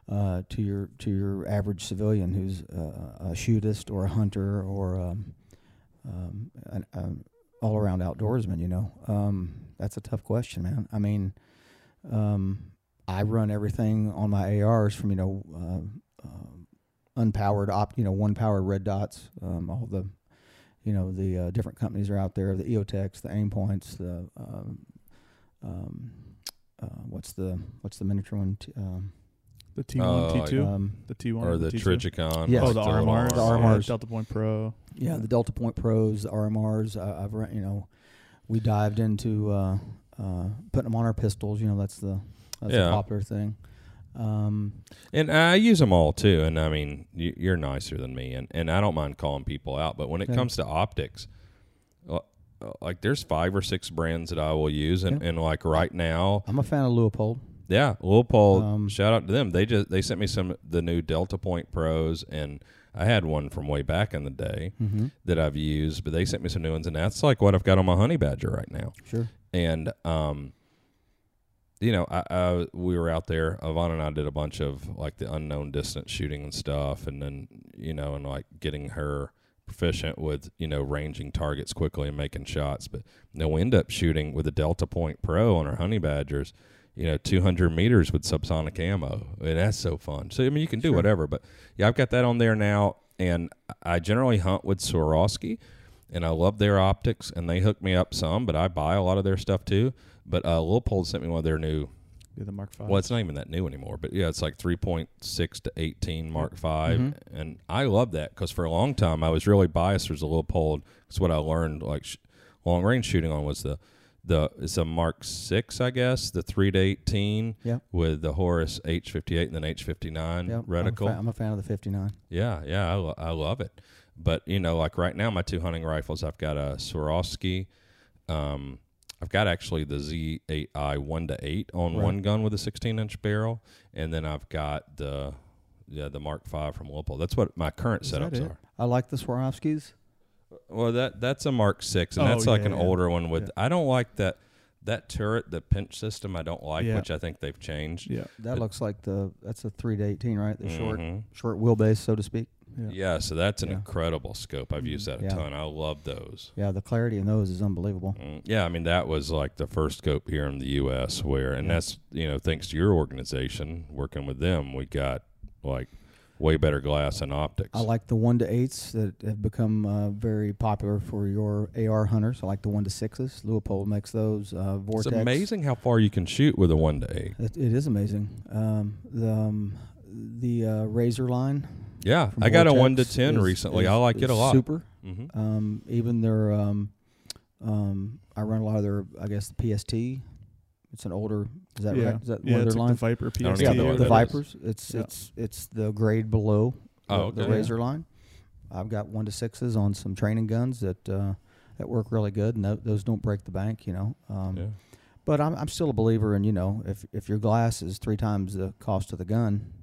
uh, to your to your average civilian who's uh, a shootist or a hunter or um, um, an um, all around outdoorsman. You know, um, that's a tough question, man. I mean, um, I run everything on my ARs from you know. Uh, uh, unpowered op, you know, one power red dots, um, all the, you know, the uh, different companies are out there, the EOTechs, the aimpoints the, um, um, uh, what's the, what's the miniature one? T- um, The T Oh, one, T two, um, the T one, or the T2. Trijicon. Yes. Oh, like the little RMRs, The RMRs. RMRs. Delta Point Pro. yeah, the Delta Point Pros, the RMRs. I, I've run, you know, we dived into uh, uh, putting them on our pistols. You know, that's the that's Yeah. a popular thing. Um, And I use them all too. And I mean, you- you're nicer than me, and, and I don't mind calling people out. But when it Yeah. comes to optics, uh, uh, like there's five or six brands that I will use, and, and like right now, I'm a fan of Leupold. yeah, Leupold. Um, shout out to them. They just they sent me some the new Delta Point Pros, and I had one from way back in the day Mm-hmm. that I've used, but they sent me some new ones, and that's like what I've got on my Honey Badger right now. Sure. and um you know I, I we were out there Yvonne and I did a bunch of like the unknown distance shooting and stuff and then you know and like getting her proficient with you know ranging targets quickly and making shots but then we end up shooting with a delta point pro on our honey badgers you know 200 meters with subsonic ammo and that's so fun so i mean you can do Sure. whatever but yeah i've got that on there now and i generally hunt with Swarovski and I love their optics, and they hook me up some, but I buy a lot of their stuff too. But uh, Leupold sent me one of their new. Yeah, the Mark Five. Well, it's not even that new anymore, but yeah, it's like three point six to eighteen Mark 5 Mhm. and I love that because for a long time I was really biased towards the Leupold. Because what I learned, like sh- long range shooting on, was the the it's a Mark Six, I guess, the three to eighteen Yep. with the Horus H fifty eight and then H fifty nine Yep. I'm a, reticle. fan, I'm a fan of the 59. Yeah, yeah, I, lo- I love it. But you know, like right now, my two hunting rifles, I've got a Swarovski. Um, I've got actually the Z8i one to eight on Right. one gun with a 16 inch barrel, and then I've got the yeah the Mark V from Leupold. That's what my current Is setups are. I like the Swarovskis. Well, that that's a Mark Six, and Oh, that's like yeah, an yeah. older one with. Yeah. I don't like that that turret, the pinch system. I don't like, which I think they've changed. Yeah. That looks like the that's a three to eighteen, right? The short Mhm. short wheelbase, so to speak. Yeah. Yeah, so that's an Yeah. incredible scope. I've used that a Yeah. ton. I love those. Yeah, the clarity in those is unbelievable. Mm, Yeah, I mean that was like the first scope here in the U.S. where, and that's you know thanks to your organization working with them, we got like way better glass and optics. I like the one to eights that have become uh, very popular for your AR hunters. I like the one to sixes. Leupold makes those. Uh, it's amazing how far you can shoot with a one to eight. It, it is amazing. Um, the um, the uh, Razor line. Yeah, from I got a one to ten is- recently. is- I like it a lot. Super. hmm Um, even their um, um, I run a lot of their. I guess the PST. It's an older. Is that yeah. right? Is that yeah, one of it's their like lines? the Viper PST. don't yeah, even know the, what the that is. Vipers. It's Yeah. it's it's the grade below the, Oh, the okay. Razor line. I've got one to sixes on some training guns that uh, that work really good, and tho- those don't break the bank, you know. Um, Yeah. But I'm I'm still a believer in you know if if your glass is three times the cost of the gun,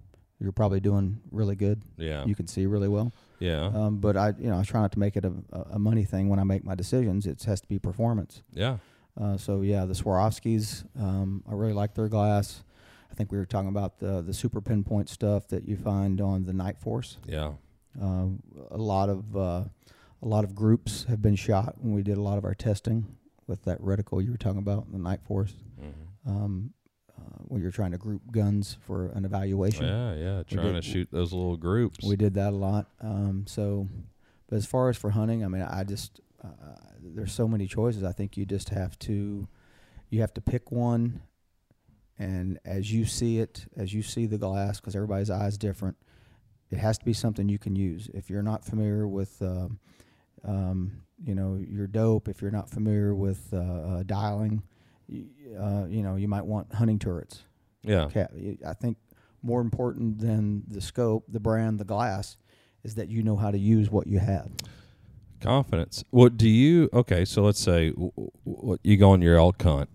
you're probably doing really good. Yeah. You can see really well. yeah. Um, but I, you know, I try not to make it a, a- money thing when I make my decisions. It has to be performance. yeah. Uh, so yeah, the Swarovskis, um, I really like their glass. I think we were talking about the the super pinpoint stuff that you find on the Night Force. Yeah. Uh, a lot of uh, a lot of groups have been shot when we did a lot of our testing with that reticle you were talking about, the Night Force. Mhm. Um, when you're trying to group guns for an evaluation, Yeah, yeah. Trying to shoot those little groups. we did that a lot. Um, so, but as far as for hunting, I mean, I just uh, there's so many choices. I think you just have to you have to pick one, and as you see it, as you see the glass, because everybody's eye is different, it has to be something you can use. If you're not familiar with, um, um, you know, your dope, if you're not familiar with uh, uh, dialing, uh, you know, you might want hunting turrets. yeah. I think more important than the scope, the brand, the glass, is that you know how to use what you have. Confidence. What do you? Okay, so let's say w- w- w- you go on your elk hunt.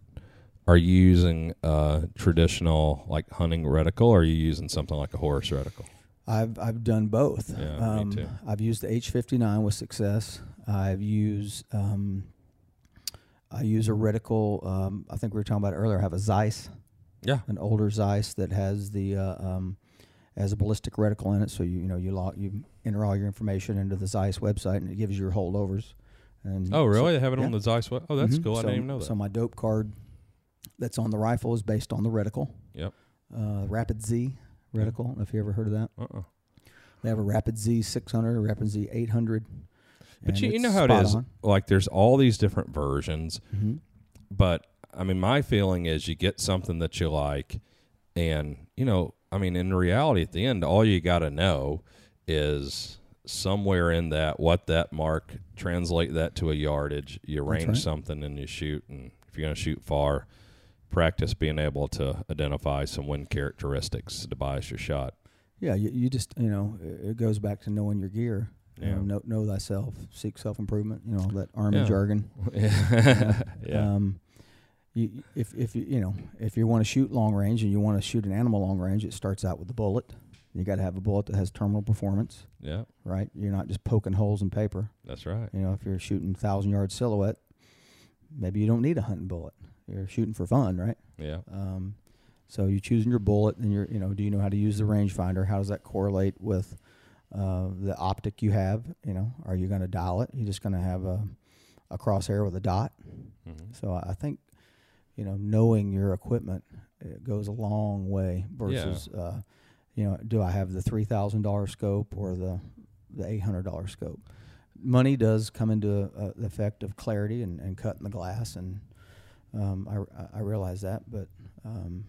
Are you using uh, traditional like hunting reticle, or are you using something like a Horus reticle? I've I've done both. Yeah, me too. I've used the H59 with success. I've used um, I use a reticle. Um, I think we were talking about earlier. I have a Zeiss, Yeah, an older Zeiss that has the uh, um, has a ballistic reticle in it. So you you know you log you enter all your information into the Zeiss website and it gives you your holdovers. And Oh, so- really? They have it on the Zeiss web? Oh, that's Mhm. cool. I So, didn't even know that. So my dope card that's on the rifle is based on the reticle. Yep. Uh, Rapid Z reticle. I don't know if you ever heard of that. uh-uh. They have a Rapid Z 600, a Rapid Z 800. But you, you know how it is. Like, there's all these different versions, hmm but I mean, my feeling is you get something that you like, and you know, I mean, in reality, at the end, all you got to know is somewhere in that what that mark translate that to a yardage. You range right. something and you shoot, and if you're going to shoot far, practice being able to identify some wind characteristics to bias your shot. Yeah, you, you just you know it goes back to knowing your gear. You Yeah. know, know, know thyself, seek self improvement. You know that army Yeah. jargon. yeah. Um, you, if if you you know if you want to shoot long range and you want to shoot an animal long range, it starts out with the bullet. You got to have a bullet that has terminal performance, yeah, right? You're not just poking holes in paper. that's right. You know, if you're shooting thousand yard silhouette, maybe you don't need a hunting bullet. You're shooting for fun, right? Yeah. Um, so you're choosing your bullet, and you're you know, do you know how to use the rangefinder? How does that correlate with uh, the optic you have? You know, are you going to dial it? You're just going to have a a crosshair with a dot. Mhm. So I think you know knowing your equipment it goes a long way versus uh, you know do I have the three thousand dollar scope or the the eight hundred dollar scope? Money does come into uh, the effect of clarity and, and cutting the glass, and um, I, I realize that, but um,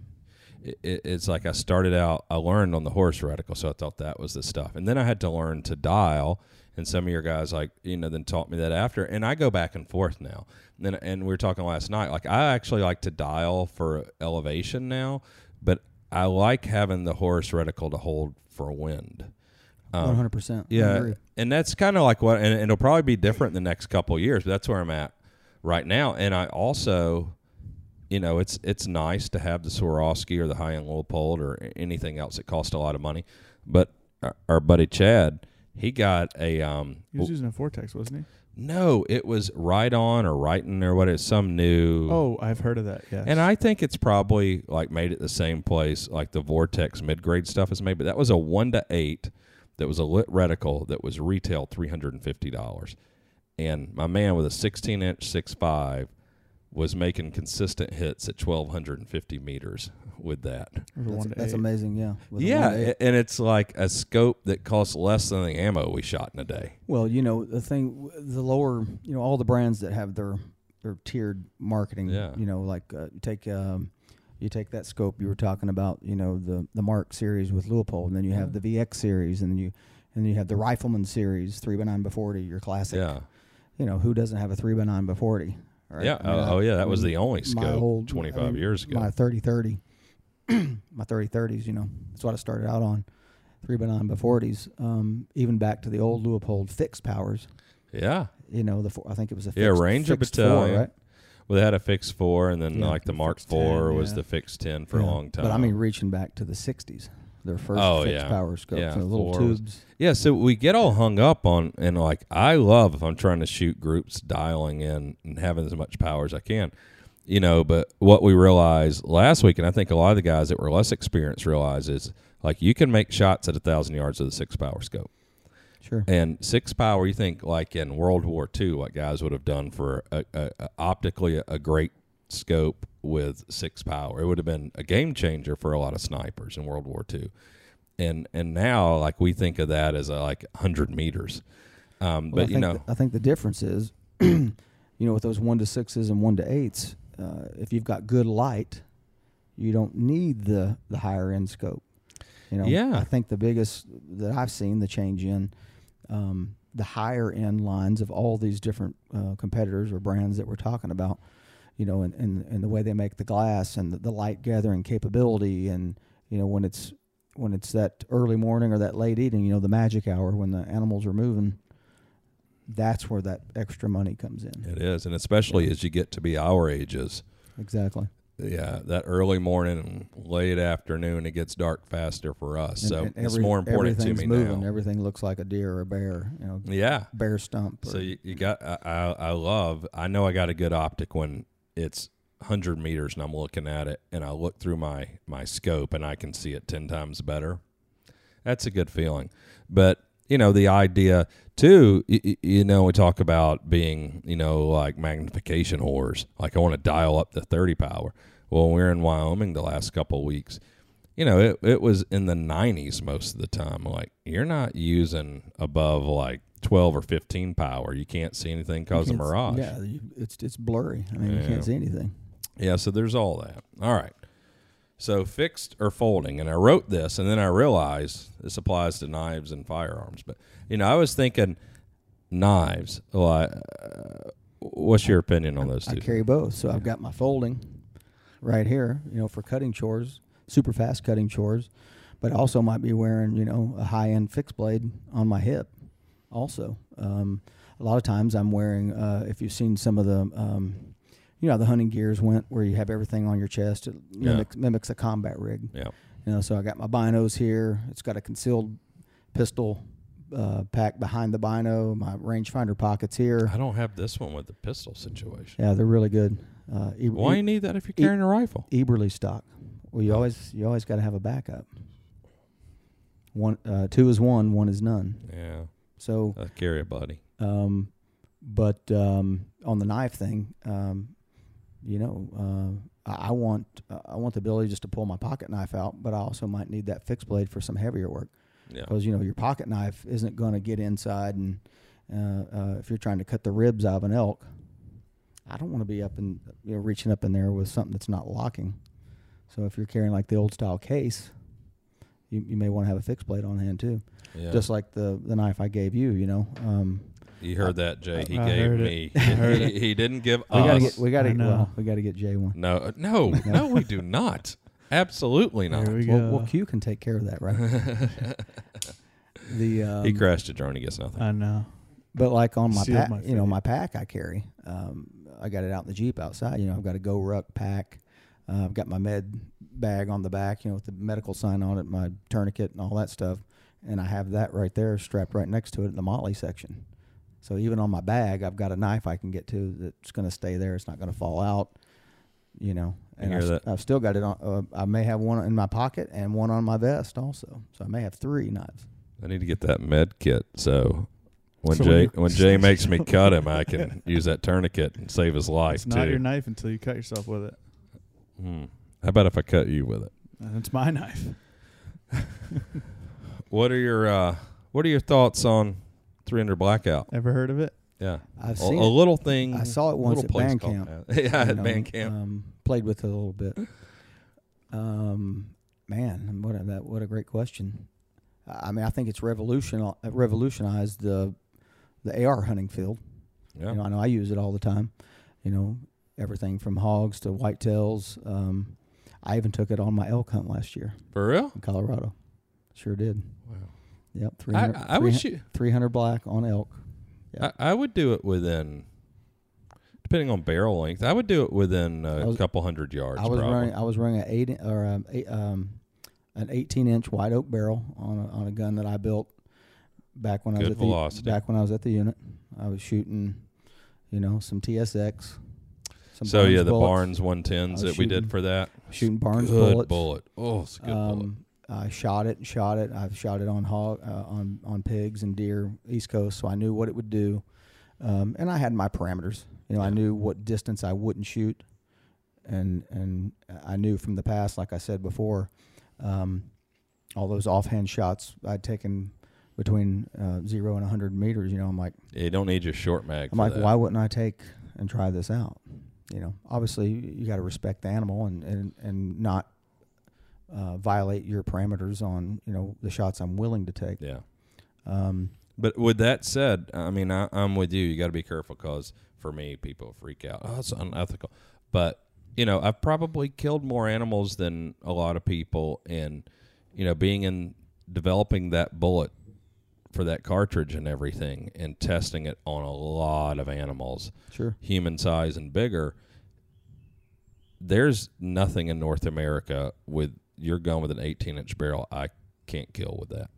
it, it- it's like I started out, I learned on the Horus reticle, so I thought that was the stuff. And then I had to learn to dial. And some of your guys, like, you know, then taught me that after. And I go back and forth now. And, then, and we were talking last night, like, I actually like to dial for elevation now, but I like having the Horus reticle to hold for wind. Um, one hundred percent. yeah, and that's kind of like what, and, and it'll probably be different in the next couple of years. But that's where I'm at right now. And I also, you know, it's it's nice to have the Swarovski or the high end Leupold or anything else that costs a lot of money. But our, our buddy Chad, he got a um. He was using a Vortex, wasn't he? No, it was right on or writing or what? It's some new. Oh, I've heard of that. Yes. And I think it's probably like made at the same place like the Vortex mid grade stuff is made, but that was a one to eight that was a lit reticle that was retail three hundred and fifty dollars. And my man with a sixteen inch six five was making consistent hits at twelve hundred and fifty meters with that. That's, that's amazing. Yeah. With yeah, one to eight. a- and it's like a scope that costs less than the ammo we shot in a day. Well, you know the thing, the lower, you know, all the brands that have their their tiered marketing. Yeah. You know, like uh, you take um, you take that scope you were talking about. You know, the the Mark series with Leupold, and then you have the VX series, and then you and then you have the Rifleman series, three by nine by forty, your classic. Yeah, You know, who doesn't have a three by nine by forty? Right? yeah. I mean, oh, I- oh, yeah. That was the only scope old- twenty I mean, years ago. My thirty thirty, my thirty thirties. You know, that's what I started out on. Three by nine by forties. Um, even back to the old Leupold fixed powers. yeah. You know, the four, I think it was a fixed, Yeah, Ranger fixed Battalion. four, right? Well, they had a fixed four, and then Yeah, like the Mark Four 10, was yeah. the fixed ten for a long time. But I mean, reaching back to the '60s. Their first Oh, fixed yeah. power scopes, Yeah, little fours. tubes. Yeah, so we get all hung up on, and like I love if I'm trying to shoot groups, dialing in and having as much power as I can, you know. But what we realized last week, and I think a lot of the guys that were less experienced realize is like you can make shots at a thousand yards with a six power scope. Sure. And six power, you think like in World War II, what guys would have done for a, a, a optically a, a great scope with six power. It would have been a game changer for a lot of snipers in World War II. And and now like we think of that as a, like hundred meters. Um, Well, but you know, th- I think the difference is, you know, with those one to sixes and one to eights, uh, if you've got good light, you don't need the the higher end scope. You know, Yeah. I think the biggest that I've seen the change in um, the higher end lines of all these different uh, competitors or brands that we're talking about. You know, and, and, and the way they make the glass and the, the light gathering capability, and you know when it's when it's that early morning or that late evening, you know, the magic hour when the animals are moving, that's where that extra money comes in. it is, and especially as you get to be our ages. Exactly. Yeah, that early morning and late afternoon, it gets dark faster for us. And- so and it's more important to everything's me moving. now. Everything looks like a deer or a bear, you know, Yeah, bear stump. So you, you got I I love I know I got a good optic when it's hundred meters and I'm looking at it and I look through my my scope and I can see it ten times better. That's a good feeling. But you know the idea too. You, you know we talk about being you know like magnification whores. Like I want to dial up the thirty power. Well, we were in Wyoming the last couple weeks. You know, it it was in the 90s most of the time. Like you're not using above like 12 or 15 power. You can't see anything because of You can't s- mirage. Yeah, you, it's it's blurry. I mean, you can't see anything. Yeah, so there's all that. All right. So fixed or folding, and I wrote this, and then I realized this applies to knives and firearms. But you know, I was thinking knives. Like, uh, what's your opinion on those I two? carry both, so I've got my folding right here, you know, for cutting chores, super fast cutting chores, but I also might be wearing, you know, a high end fixed blade on my hip. Also, um, a lot of times I'm wearing. Uh, if you've seen some of the, um, you know, the hunting gears went where you have everything on your chest. It mimics, mimics a combat rig. yeah, You know, so I got my binos here. It's got a concealed pistol uh, pack behind the bino. My rangefinder pockets here. I don't have this one with the pistol situation. Yeah, they're really good. Uh, e- Why do you need that if you're carrying a rifle? Eberlestock. Well, you always you always got to have a backup. One, uh, two is one, one is none. Yeah, So, uh, carry a buddy. um, but um, on the knife thing, um, you know, uh, I, I want uh, I want the ability just to pull my pocket knife out, but I also might need that fixed blade for some heavier work Yeah, because you know your pocket knife isn't going to get inside, and uh, uh, if you're trying to cut the ribs out of an elk, I don't want to be up and you know reaching up in there with something that's not locking. So if you're carrying like the old style case, you, you may want to have a fixed blade on hand too, yeah. just like the the knife I gave you. You know, um, you heard that, Jay? He I gave heard me. I he, he didn't give we gotta us. get we gotta get well, we gotta get Jay one. no, no, no, we do not. Absolutely not. We. Well, well, Q can take care of that, right? the um, he crashed a drone. He gets nothing. I know. But like on my Sealed pack, my you know, my pack I carry. Um, I got it out in the Jeep outside. You know, I've got a GORUCK pack. Uh, I've got my med bag on the back, you know, with the medical sign on it, my tourniquet and all that stuff. And I have that right there strapped right next to it in the MOLLE section. So even on my bag, I've got a knife I can get to that's going to stay there. It's not going to fall out, you know. And hear I've, that. I've still got it on. Uh, I may have one in my pocket and one on my vest also. So I may have three knives. I need to get that med kit. So when So Jay when Jay makes me cut him, I can use that tourniquet and save his life It's not too. your knife until you cut yourself with it. Hmm. How about if I cut you with it? And it's my knife. What are your uh, What are your thoughts on 300 blackout? Ever heard of it? Yeah, I've a, seen a it. little thing. I saw it once little at place band called camp. that. yeah, you at know, band camp. Um, played with it a little bit. Um, man, what a, that what a great question. I I mean, I think it's revolution revolutionized the the AR hunting field. yeah, You know, I know I use it all the time. You know, everything from hogs to whitetails. Um, I even took it on my elk hunt last year for real. in Colorado. Sure did. Yep, I, 300, would shoot. 300 black on elk. Yeah. I, I would do it within, depending on barrel length. I would do it within a was- couple hundred yards. I was probably. running. I was running a eight or um, eight, um, an 18 inch white oak barrel on a, on a gun that I built back when I was Good at velocity. the back when I was at the unit. I was shooting, you know, some TSX. Some So Barnes yeah, the bullets, Barnes 110s I was that we did for that. shooting Barnes good bullets. bullet. Oh, it's a good bullet. I shot it and shot it. I've shot it on hog, uh, on on pigs and deer, East Coast, so I knew what it would do, um, and I had my parameters. You know, I knew what distance I wouldn't shoot, and and I knew from the past, like I said before, um, all those offhand shots I'd taken between uh, zero and hundred meters. You know, I'm like, You don't need your short mag. I'm like, that. why wouldn't I take and try this out? You know, obviously you got to respect the animal and and and not uh, violate your parameters on you know the shots I'm willing to take. Yeah. Um, But with that said, I mean, I, I'm with you. You got to be careful because for me, people freak out. Oh, it's unethical. But you know, I've probably killed more animals than a lot of people, and you know, being in developing that bullet for that cartridge and everything, and testing it on a lot of animals, sure. human size and bigger. There's nothing in North America with you're going with an 18 inch barrel. I can't kill with that.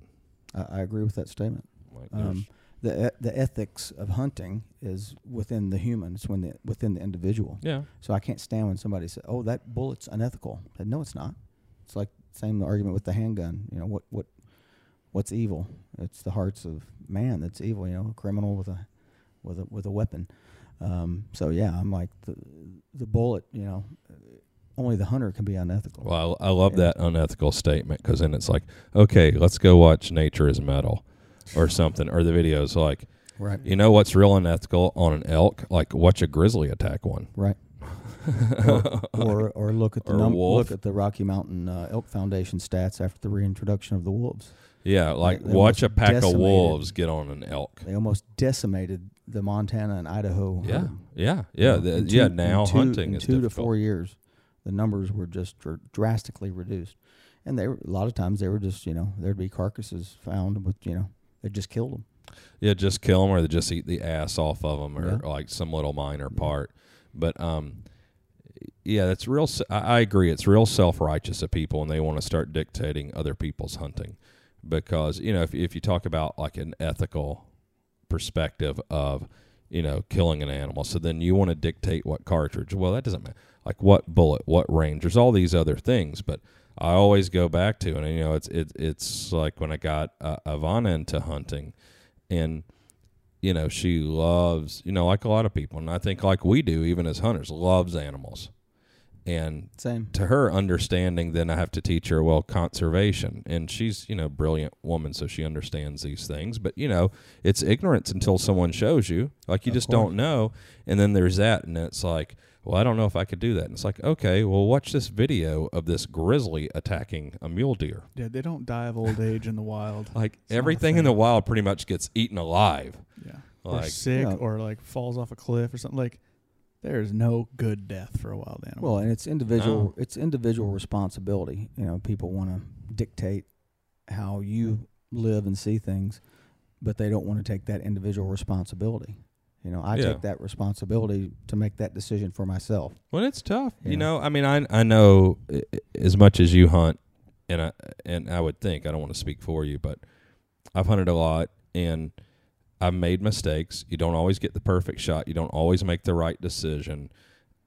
I, I agree with that statement. Like, Um, the the ethics of hunting is within the human. It's when the within the individual. yeah, So I can't stand when somebody says, "Oh, that bullet's unethical." I said, no, it's not. It's like same argument with the handgun. You know what what what's evil? It's the hearts of man that's evil. You know, a criminal with a with a with a weapon. Um, so yeah, I'm like the the bullet. You know, only the hunter can be unethical. Well, I, I love Yeah. that unethical statement because then it's like, okay, let's go watch Nature is Metal or something, or the videos like, right, you know what's real unethical on an elk? Like, watch a grizzly attack one. right. or, or or look at the num- look at the Rocky Mountain uh, Elk Foundation stats after the reintroduction of the wolves. Yeah, like they watch a pack of wolves get on an elk. They almost decimated the Montana and Idaho. Yeah, yeah, yeah, the- two- yeah. Now two- hunting in is two to four years, the numbers were just dr- drastically reduced, and they were, a lot of times they were just you know there'd be carcasses found, with you know they just killed them. Yeah, just kill them or they just eat the ass off of them or Yeah. like some little minor part. But um, yeah, that's real. I agree. It's real self righteous of people, and they want to start dictating other people's hunting because you know if if you talk about like an ethical perspective of you know killing an animal, so then you want to dictate what cartridge. Well, that doesn't matter. Like what bullet, what range. There's all these other things, but I always go back to and you know it's it, it's like when I got uh, Ivana into hunting, and you know she loves you know like a lot of people, and I think like we do even as hunters loves animals, and Same. to her understanding then i have to teach her well conservation and she's you know brilliant woman so she understands these things but you know it's ignorance until someone shows you like you Of just course. don't know and then there's that and it's like well i don't know if i could do that and it's like okay well watch this video of this grizzly attacking a mule deer Yeah, they don't die of old age in the wild. like It's everything in the wild pretty much gets eaten alive Yeah. Or Like- sick Yeah. or like falls off a cliff or something. Like there is no good death for a wild animal. Well, and it's individual. No. It's individual responsibility. You know, people want to dictate how you live and see things, but they don't want to take that individual responsibility. You know, I Yeah. take that responsibility to make that decision for myself. Well, it's tough. Yeah. You know, I mean, I I know i- i- as much as you hunt, and I and I would think I don't want to speak for you, but I've hunted a lot, and I've made mistakes. You don't always get the perfect shot. You don't always make the right decision,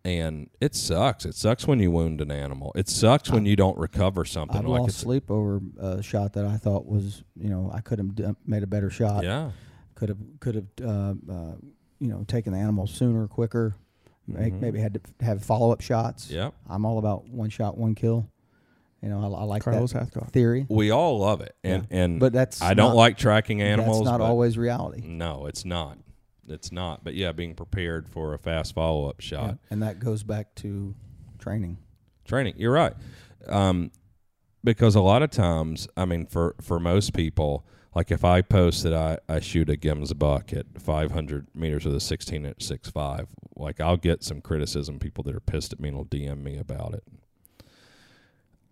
and it sucks. It sucks when you wound an animal. It sucks when you don't recover something. I've like lost sleep over a shot that I thought was, you know, I could have made a better shot. yeah, Could have, could have, uh, uh, you know, taking the animal sooner, quicker. Make, Mhm. Maybe had to have follow up shots. yeah. I'm all about one shot, one kill. You know, I, I like Carlos that Hathcock. theory. We all love it, and and But that's I don't not- like tracking animals. That's not but- always reality. No, it's not. It's not. But yeah, being prepared for a fast follow up shot. Yeah. And that goes back to training. training. You're right. Um, because a lot of times, I mean, for, for most people, like if I post that I, I shoot a gemsbok at 500 meters with a 16 inch 6.5, like I'll get some criticism, people that are pissed at me and will DM me about it.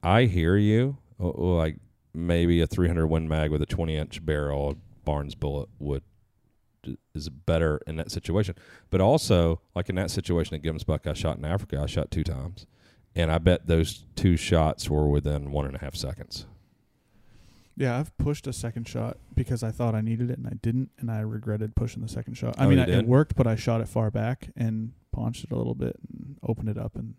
I hear you. Oh, oh, Like maybe a 300 Win Mag with a 20 inch barrel, Barnes bullet would is better in that situation. But also, like in that situation at gemsbok I shot in Africa, I shot two times and I bet those two shots were within one and a half seconds. Yeah, I've pushed a second shot because I thought I needed it and I didn't, and I regretted pushing the second shot. I Oh, mean, I, it worked, but I shot it far back and paunched it a little bit and opened it up, and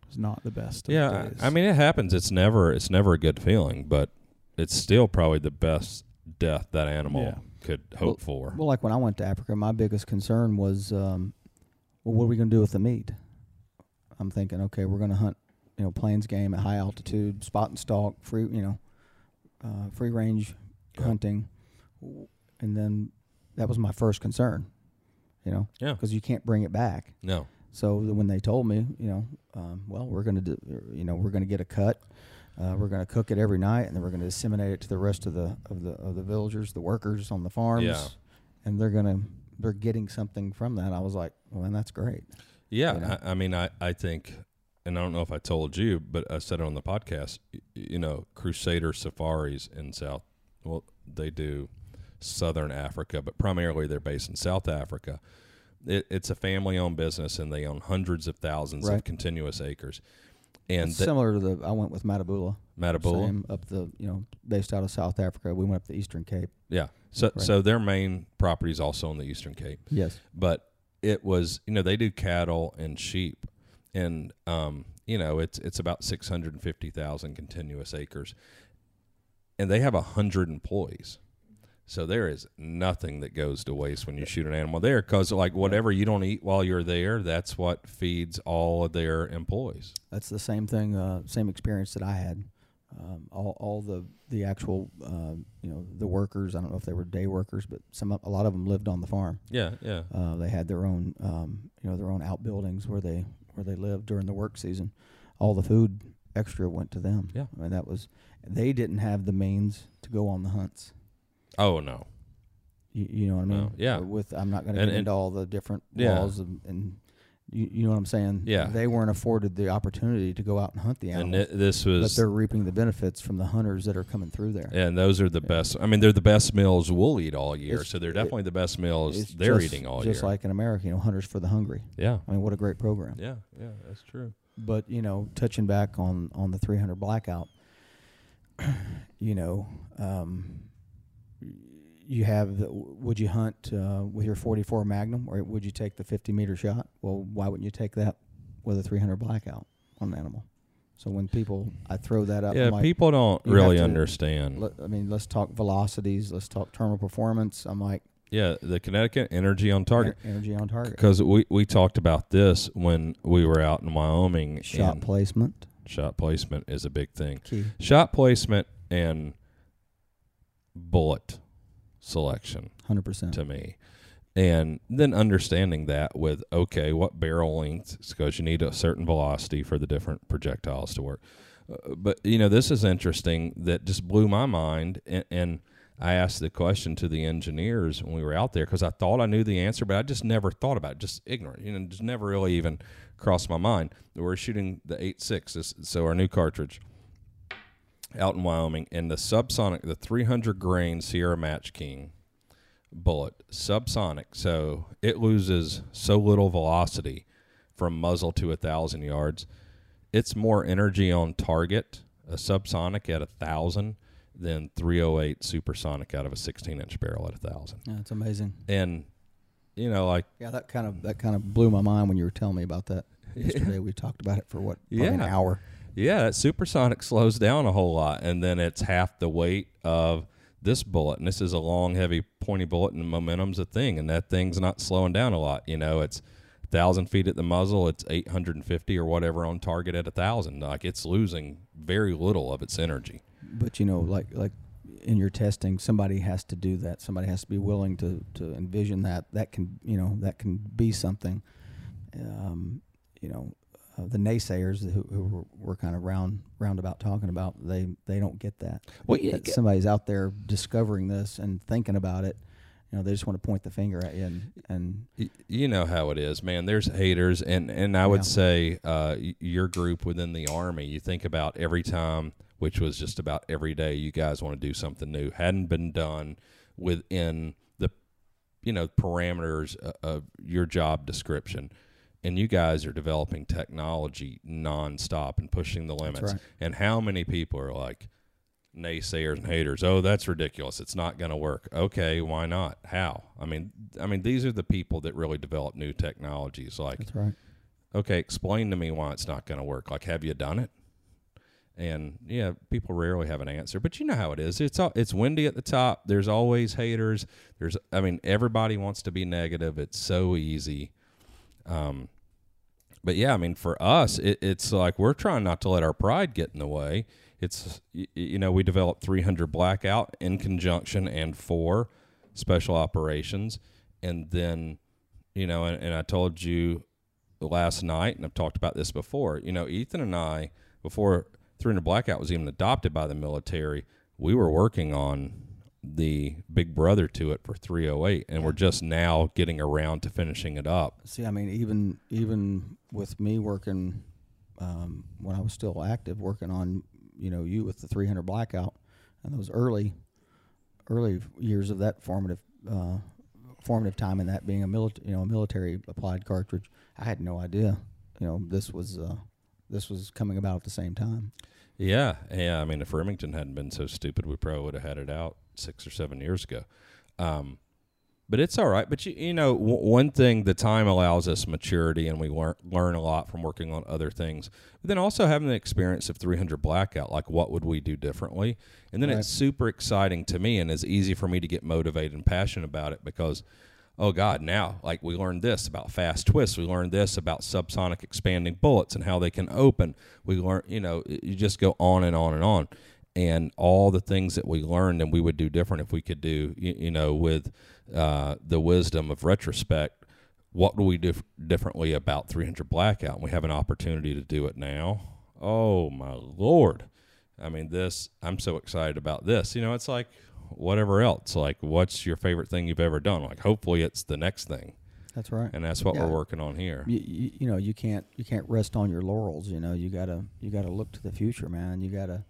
it was not the best. Of Yeah, days. I I mean it happens. It's never it's never a good feeling, but it's still probably the best death that animal Yeah. could hope for. Well, like when I went to Africa, my biggest concern was, um, well, what are we going to do with the meat? I'm thinking, okay, we're going to hunt, you know, plains game at high altitude, spot and stalk, fruit, you know, uh, free range Yeah. hunting, and then that was my first concern, you know, Yeah. because you can't bring it back. No. So when they told me, you know, um, well, we're going to do, you know, we're going to get a cut. Uh, we're going to cook it every night, and then we're going to disseminate it to the rest of the of the of the villagers, the workers on the farms, Yeah. and they're going to they're getting something from that. I was like, well, then that's great. Yeah, You know? I, I mean, I, I think, and I don't know if I told you, but I said it on the podcast. You know, Crusader safaris in South, well, they do Southern Africa, but primarily they're based in South Africa. It, it's a family-owned business, and they own hundreds of thousands of continuous acres. And the, similar to the I went with Matabula, Matabula, same up the you know based out of South Africa. We went up the Eastern Cape. yeah. So, Right. so their main property is also on the Eastern Cape. Yes, but it was you know they do cattle and sheep and um you know it's it's about 650,000 continuous acres and they have 100 employees so there is nothing that goes to waste when you shoot an animal there cuz like whatever you don't eat while you're there that's what feeds all of their employees that's the same thing. Uh, same experience that I had. Um, all all the the actual um, you know the workers. I don't know if they were day workers, but some a lot of them lived on the farm. yeah yeah Uh, they had their own, um, you know, their own outbuildings where they where they lived during the work season. All the food extra went to them. Yeah. I mean that was they didn't have the means to go on the hunts. oh no You, you know what I mean? No, yeah. With I'm not going to get and- into all the different Yeah. laws and, and you, you know what I'm saying? Yeah. They weren't afforded the opportunity to go out and hunt the and animals, it, this but was they're reaping the benefits from the hunters that are coming through there. and those are the best i mean they're the best meals we'll eat all year It's- so they're it- definitely the best meals they're just- eating all just year like in America, you know, hunters for the hungry. yeah I mean, what a great program. Yeah, yeah, that's true. But you know, touching back on on the 300 blackout, you know, um, you have the, would you hunt uh, with your 44 Magnum or would you take the 50 meter shot? Well, why wouldn't you take that with a 300 blackout on an animal? So when people, I throw that up. Yeah, like, people don't really understand. let- I mean, let's talk velocities. Let's talk terminal performance. I'm like, yeah, the kinetic energy on target. en- energy on target, Because we, we talked about this when we were out in Wyoming. shot placement, shot placement is a big thing. key. Shot placement and bullet selection Hundred percent. to me. And then understanding that with, okay, what barrel length, because you need a certain velocity for the different projectiles to work. Uh, but, you know, this is interesting that just blew my mind. And, and I asked the question to the engineers when we were out there because I thought I knew the answer, but I just never thought about it, just ignorant, you know, just never really even crossed my mind. We're shooting the 8.6, this, so our new cartridge out in Wyoming, and the subsonic, the 300 grain Sierra Match King bullet, subsonic, so it loses so little velocity from muzzle to a thousand yards. It's more energy on target, a subsonic at a thousand, than 308 supersonic out of a 16 inch barrel at a thousand. Yeah, it's amazing. And you know, like Yeah, that kind of that kind of blew my mind when you were telling me about that yesterday. We talked about it for what, probably an Yeah. hour. Yeah, that supersonic slows down a whole lot, and then it's half the weight of this bullet. And this is a long, heavy, pointy bullet, and momentum's a thing, and that thing's not slowing down a lot. You know, it's thousand feet at the muzzle, it's eight hundred and fifty or whatever on target at a thousand. Like it's losing very little of its energy. But you know, like like in your testing, somebody has to do that. Somebody has to be willing to to envision that. That can you know that can be something. Um, you know, uh, the naysayers who, who were, were kind of round roundabout talking about they they don't get that. Well, yeah, that somebody's out there discovering this and thinking about it. You know, they just want to point the finger at you and and You know how it is, man. There's haters, and and I would Yeah. say uh, your group within the army. You think about every time, which was just about every day. You guys want to do something new, hadn't been done within the, you know, parameters of your job description, and you guys are developing technology nonstop and pushing the limits. right. And how many people are like naysayers and haters? Oh, that's ridiculous. It's not going to work. Okay, why not? How? I mean, I mean, these are the people that really develop new technologies. Like, That's right. okay, explain to me why it's not going to work. Like, have you done it? And yeah, people rarely have an answer, but you know how it is. It's all, it's windy at the top. There's always haters. There's, I mean, everybody wants to be negative. It's so easy. Um, but yeah, I mean, for us, it, it's like we're trying not to let our pride get in the way. It's you know we developed 300 blackout in conjunction and for special operations, and then you know, and, and I told you last night, and I've talked about this before. You know, Ethan and I before 300 blackout was even adopted by the military, we were working on the big brother to it for 308 and we're just now getting around to finishing it up See, I mean, even even with me working um, when I was still active, working on you know you with the 300 blackout and those early early years of that formative uh, formative time and that being a military you know a military applied cartridge, I had no idea you know this was uh, this was coming about at the same time. Yeah, yeah. I mean, if Remington hadn't been so stupid, we probably would have had it out six or seven years ago. Um, but it's all right. But you, you know, w- one thing the time allows us maturity, and we learn learn a lot from working on other things. But then also having the experience of 300 blackout, like what would we do differently? And then Right. it's super exciting to me, and it's easy for me to get motivated and passionate about it because. Oh God! Now, like we learned this about fast twists. We learned this about subsonic expanding bullets and how they can open. We learn, you know, you just go on and on and on, and all the things that we learned and we would do different if we could do, you, you know, with uh, the wisdom of retrospect. What do we do differently about 300 blackout? And we have an opportunity to do it now. Oh my lord! I mean, this. I'm so excited about this. You know, it's like whatever else. Like, what's your favorite thing you've ever done? Like, hopefully, it's the next thing, That's right. and that's what Yeah. we're working on here. you, you, you know you can't you can't rest on your laurels you know you gotta you gotta look to the future man you gotta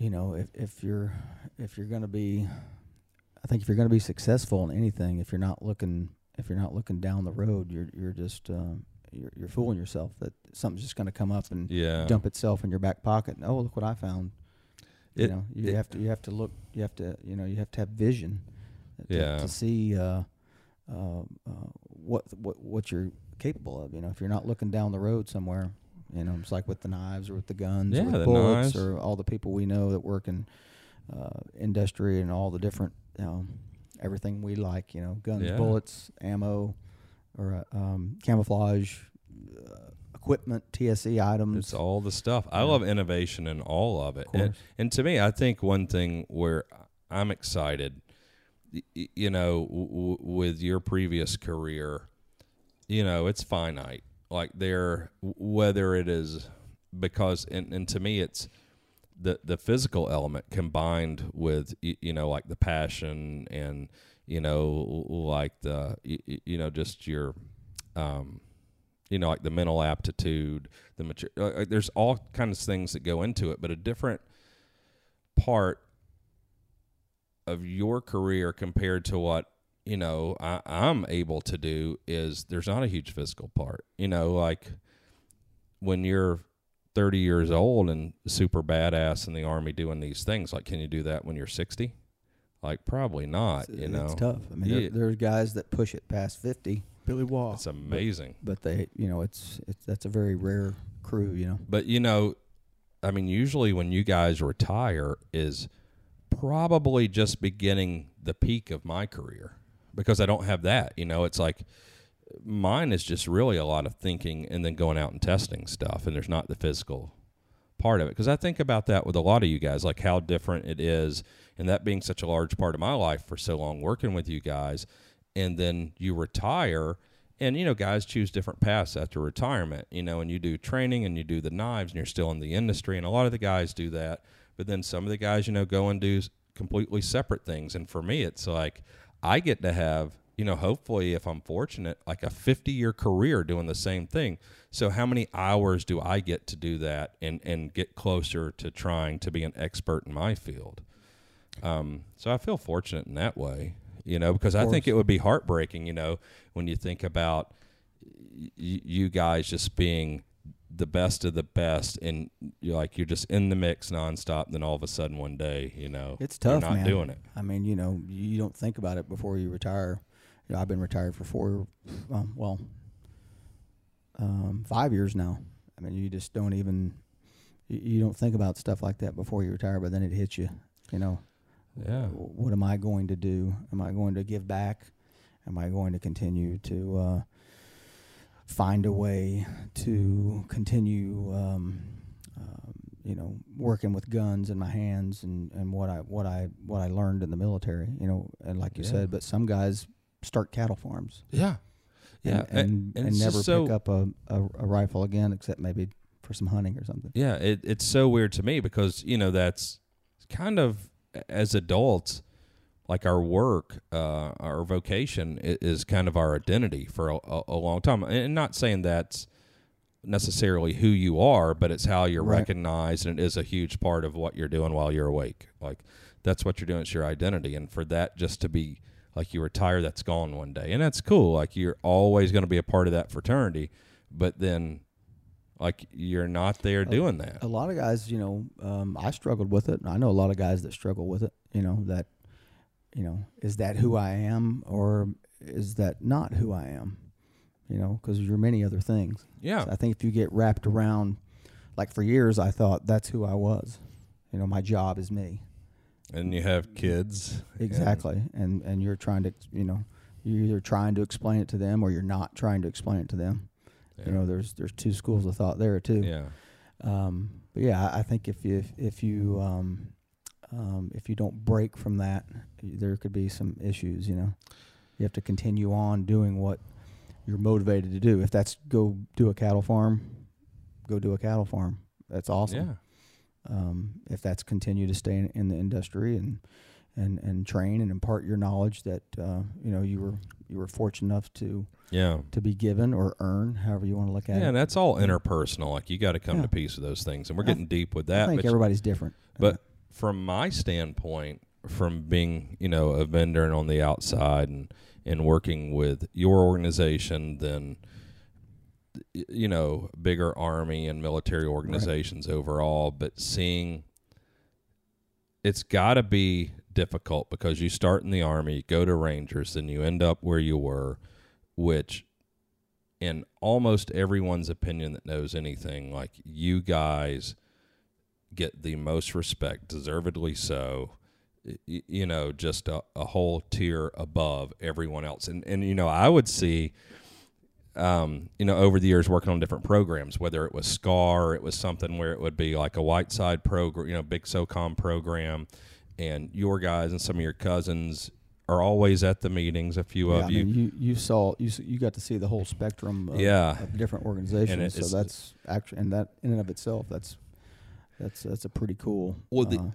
you know if, if you're if you're gonna be i think if you're gonna be successful in anything if you're not looking if you're not looking down the road you're you're just um, you're, you're fooling yourself that something's just gonna come up and Yeah. dump itself in your back pocket and, oh look what i found you know you it- have to you have to look you have to you know you have to have vision to, Yeah. to see uh, uh, uh, what what what you're capable of. You know, if you're not looking down the road somewhere, you know, it's like with the knives or with the guns, Yeah, or with bullets, knives. or all the people we know that work in uh, industry and all the different, you know, everything we like. You know, guns, Yeah. bullets, ammo, or uh, um, camouflage. Uh, equipment, TSE items. It's all the stuff. I Yeah. love innovation in all of it. Of and, and to me, I think one thing where I'm excited, you know, w- with your previous career, you know, it's finite. Like there, whether it is because, and, and to me, it's the the physical element combined with you know like the passion and you know like the you know just your um you know like the mental aptitude the mature uh, there's all kinds of things that go into it but a different part of your career compared to what you know I, i'm able to do is there's not a huge physical part you know like when you're 30 years old and super badass in the army doing these things like can you do that when you're 60 like probably not It's, you know it's tough. I mean, Yeah. there, there's guys that push it past fifty, Billy Waugh. it's amazing but they, you know, it's it's that's a very rare crew. You know, But you know, I mean, usually when you guys retire is probably just beginning the peak of my career because I don't have that. You know, it's like mine is just really a lot of thinking and then going out and testing stuff, and there's not the physical part of it. Because I think about that with a lot of you guys, like how different it is, and that being such a large part of my life for so long, working with you guys, and then you retire. And you know, guys choose different paths after retirement. You know, and you do training and you do the knives, and you're still in the industry. And a lot of the guys do that, but then some of the guys, you know, go and do completely separate things. And for me, it's like I get to have, you know, hopefully, if I'm fortunate, like a 50 year career doing the same thing. So, how many hours do I get to do that and and get closer to trying to be an expert in my field? Um, so I feel fortunate in that way, you know, because I think it would be heartbreaking, you know, when you think about, y- you guys just being the best of the best, and you're like you're just in the mix nonstop. Then all of a sudden, one day, you know, It's you're tough, not man. doing it. I mean, you know, you don't think about it before you retire. You know, I've been retired for four, um, well, um, five years now. I mean, you just don't even, you, you don't think about stuff like that before you retire, but then it hits you. You know, Yeah. what am I going to do? Am I going to give back? Am I going to continue to uh, find a way to continue, um, um, you know, working with guns in my hands and, and what I what I what I learned in the military? You know, and like you Yeah. said, but some guys start cattle farms. Yeah. Yeah, and and, and, it's never so, pick up a, a, a rifle again, except maybe for some hunting or something. Yeah, it, it's so weird to me because you know that's kind of as adults, like our work, uh, our vocation is kind of our identity for a, a, a long time. And not saying that's necessarily who you are, but it's how you're Right. recognized, and it is a huge part of what you're doing while you're awake. Like that's what you're doing. It's your identity, and for that just to be like you retire, that's gone one day, and that's cool. Like you're always going to be a part of that fraternity, but then like you're not there doing that. a lot of guys, you know, um, I struggled with it. I know a lot of guys that struggle with it. You know that, you know, is that who I am or is that not who I am? You know, because you're many other things. Yeah. So I think if you get wrapped around, like for years, I thought that's who I was. You know, my job is me. and you have kids. Exactly, and and you're trying to, you know, you're either trying to explain it to them or you're not trying to explain it to them. Yeah. You know, there's there's two schools of thought there too. yeah. Um, but yeah, I- I think if you if you um, um, if you don't break from that, there could be some issues. You know, you have to continue on doing what you're motivated to do. If that's go do a cattle farm, go do a cattle farm. That's awesome. Yeah. Um, if that's continue to stay in, in the industry and and and train and impart your knowledge that uh, you know you were you were fortunate enough to Yeah. to be given or earn, however you want to look at Yeah, it. and that's all interpersonal. Like you got to come Yeah. to peace with those things, and we're I- getting deep with I that. think but everybody's different. But from my standpoint, from being you know a vendor and on the outside and and working with your organization, then y- you know bigger army and military organizations overall, but seeing it's got to be difficult because you start in the army, go to Rangers, then you end up where you were, which in almost everyone's opinion that knows anything, like you guys get the most respect, deservedly so. Y- You know, just a, a whole tier above everyone else, and and you know, I would see, um, you know, over the years working on different programs, whether it was SCAR, or it was something where it would be like a White Side program, you know, big SOCOM program, and your guys and some of your cousins are always at the meetings. A few Yeah, of I you, mean, you you saw you you got to see the whole spectrum of, Yeah. of different organizations. it's- so that's actually and that in and of itself that's that's that's a pretty cool. Well, the- uh,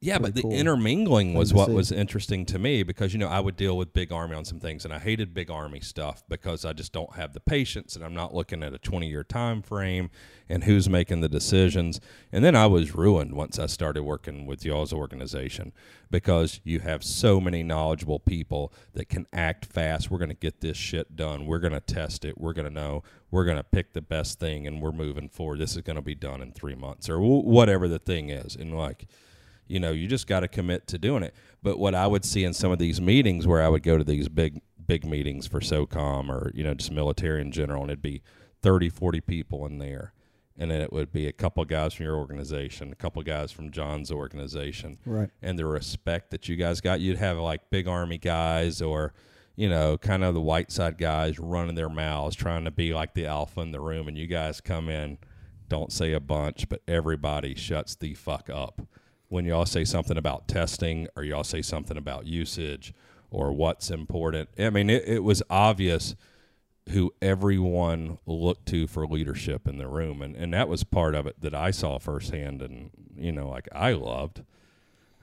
Yeah, but the cool intermingling was what was interesting to me because you know I would deal with big army on some things, and I hated big army stuff because I just don't have the patience, and I'm not looking at a 20 year time frame and who's making the decisions. And then I was ruined once I started working with y'all's organization because you have so many knowledgeable people that can act fast. We're going to get this shit done. We're going to test it. We're going to know. We're going to pick the best thing, and we're moving forward. This is going to be done in three months or w- whatever the thing is, and like you know you just got to commit to doing it. But what i would see in some of these meetings where i would go to these big big meetings for socom or you know just military in general and it'd be 30 40 people in there and then it would be a couple guys from your organization a couple guys from john's organization right. and the respect that you guys got. You'd have like big army guys or you know kind of the white side guys running their mouths trying to be like the alpha in the room and you guys come in don't say a bunch but everybody shuts the fuck up when y'all say something about testing or y'all say something about usage or what's important i mean it, it was obvious who everyone looked to for leadership in the room and, and that was part of it that i saw firsthand and you know like i loved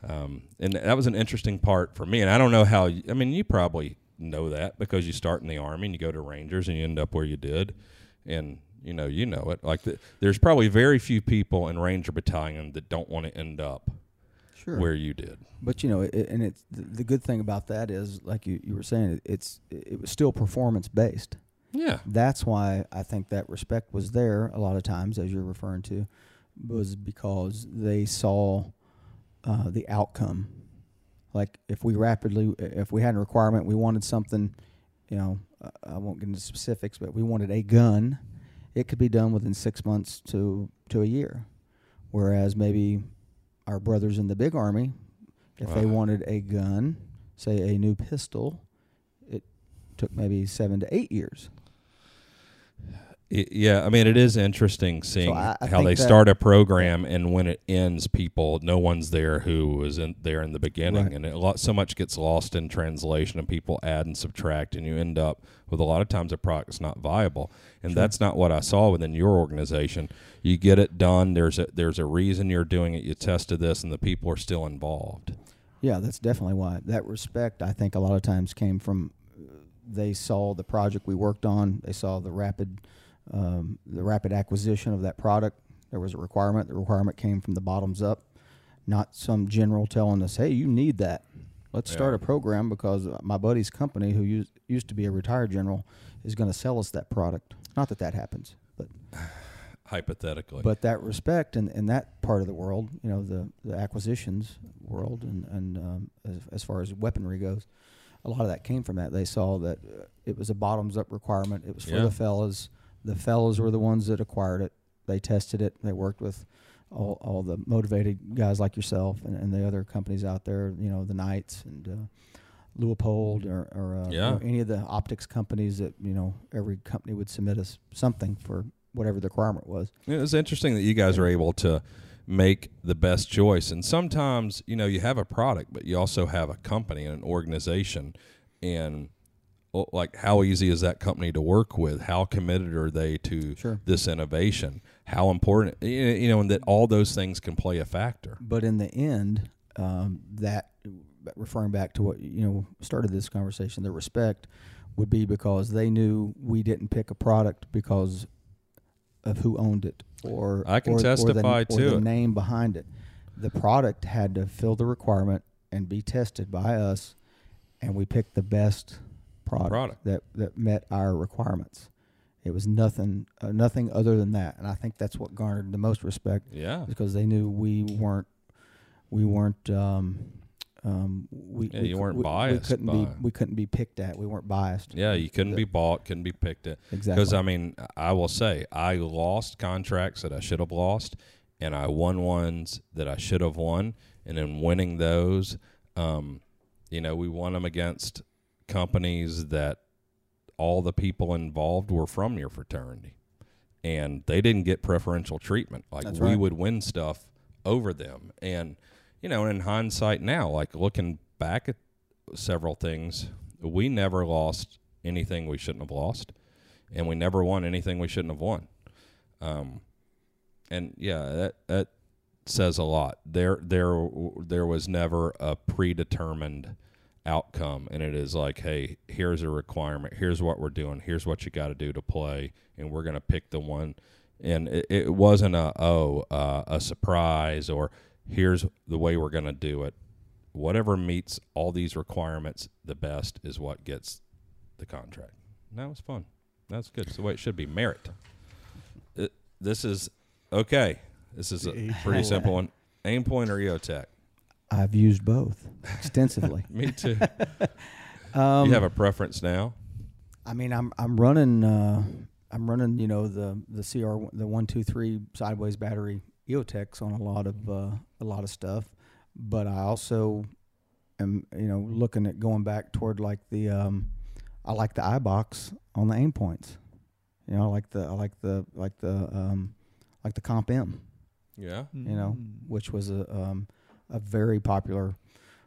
um, and that was an interesting part for me. And I don't know how. I mean, you probably know that because you start in the army and you go to Rangers and you end up where you did, and you know you know it. Like the, there's probably very few people in Ranger Battalion that don't want to end up Sure. where you did. But you know, it, and it's the, the good thing about that is, like you, you were saying, it, it's it was still performance based. Yeah. That's why I think that respect was there a lot of times, as you're referring to, was because they saw uh, the outcome. Like if we rapidly, if we had a requirement, we wanted something, you know, I won't get into specifics, but we wanted a gun, it could be done within six months to to a year. Whereas maybe our brothers in the big army, if they wanted a gun, say a new pistol, it took maybe seven to eight years. Yeah, I mean, it is interesting seeing I- I how they start a program and when it ends, people, no one's there who was in there in the beginning, Right. and it, a lot, so much gets lost in translation, and people add and subtract, and you end up with a lot of times a product that's not viable, and that's not what I saw within your organization. You get it done. There's a there's a reason you're doing it. You tested this, and the people are still involved. Yeah, that's definitely why. That respect, I think, a lot of times came from uh, they saw the project we worked on. They saw the rapid, um, the rapid acquisition of that product. There was a requirement. The requirement came from the bottoms up, not some general telling us, "Hey, you need that. Let's start a program because my buddy's company, who used used to be a retired general, is going to sell us that product." Not that that happens, but Hypothetically, but that respect and in, in that part of the world, you know, the, the acquisitions world and, and um, as, as far as weaponry goes, a lot of that came from that. They saw that uh, it was a bottoms up requirement. It was for Yeah. the fellas. The fellows were the ones that acquired it. They tested it. They worked with all, all the motivated guys like yourself and, and the other companies out there, you know, the Knights and uh, Leupold or, or, uh, Yeah. or any of the optics companies that, you know, every company would submit us something for whatever the requirement was. It was interesting that you guys are able to make the best choice. And sometimes, you know, you have a product, but you also have a company and an organization. And like, how easy is that company to work with? How committed are they to Sure. this innovation? How important, you know, and that all those things can play a factor. But in the end, um, that referring back to what you know started this conversation, the respect would be because they knew we didn't pick a product because of who owned it or I can or, testify or the, to or the name behind it. The product had to fill the requirement and be tested by us, and we picked the best product, Product. that that met our requirements. It was nothing uh, nothing other than that, and I think that's what garnered the most respect Yeah. because they knew we weren't we weren't um, um, we, Yeah, we you weren't we, biased We couldn't by- be we couldn't be picked at. We weren't biased. Yeah, you couldn't The- be bought, couldn't be picked at. Exactly. Because I mean, I will say I lost contracts that I should have lost, and I won ones that I should have won. And in winning those, um, you know, we won them against companies that all the people involved were from your fraternity, and they didn't get preferential treatment. Like That's we right. would win stuff over them, and you know, in hindsight now, like looking back at several things, we never lost anything we shouldn't have lost, and we never won anything we shouldn't have won. Um, and yeah, that that says a lot. There there there was never a predetermined outcome, and it is like, hey, here's a requirement. Here's what we're doing. Here's what you got to do to play, and we're gonna pick the one. And it, it wasn't a oh uh, a surprise or here's the way we're gonna do it. Whatever meets all these requirements the best is what gets the contract. And that was fun. That's good. It's the way it should be. Merit. It, this is okay. This is a pretty simple one. Aimpoint or EOTech? I've used both extensively. Me too. um, you have a preference now? I mean, I'm I'm running uh, I'm running you know the the CR the one two three sideways battery EOTechs on a lot of uh, a lot of stuff, but I also am you know looking at going back toward like the um, I like the iBox on the Aimpoints. You know, I like the I like the like the um, like the Comp M. Yeah. you know, which was a um, a very popular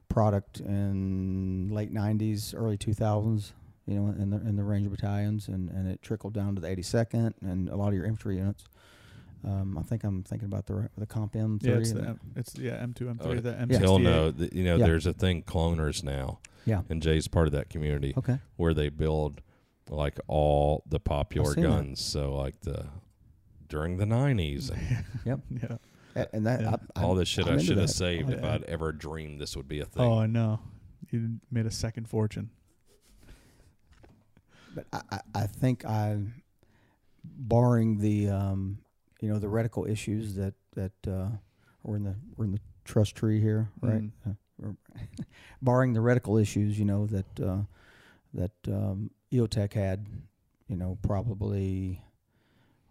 product in late '90s, early 2000s. You know, in the in the Ranger battalions, and, and it trickled down to the 82nd and a lot of your infantry units. Um, I think I'm thinking about the re- the Comp M3. Yeah, it's the M, it's yeah M two M Oh, three the M Yeah. He'll know that you know Yeah. there's a thing cloners now, yeah. and Jay's part of that community Okay. where they build like all the popular seen that. guns. So like the during the '90s and Yep. Yeah. A- And that Yeah. I, all I'm- this shit I'm I should have saved Oh, if yeah. I'd ever dreamed this would be a thing. Oh, I know. You made a second fortune. but I, I, I think I, barring the um, you know the reticle issues that that uh, we're in the we're in the trust tree here, right? Mhm. Uh, barring the reticle issues, you know that uh, that um, EOTech had, you know, probably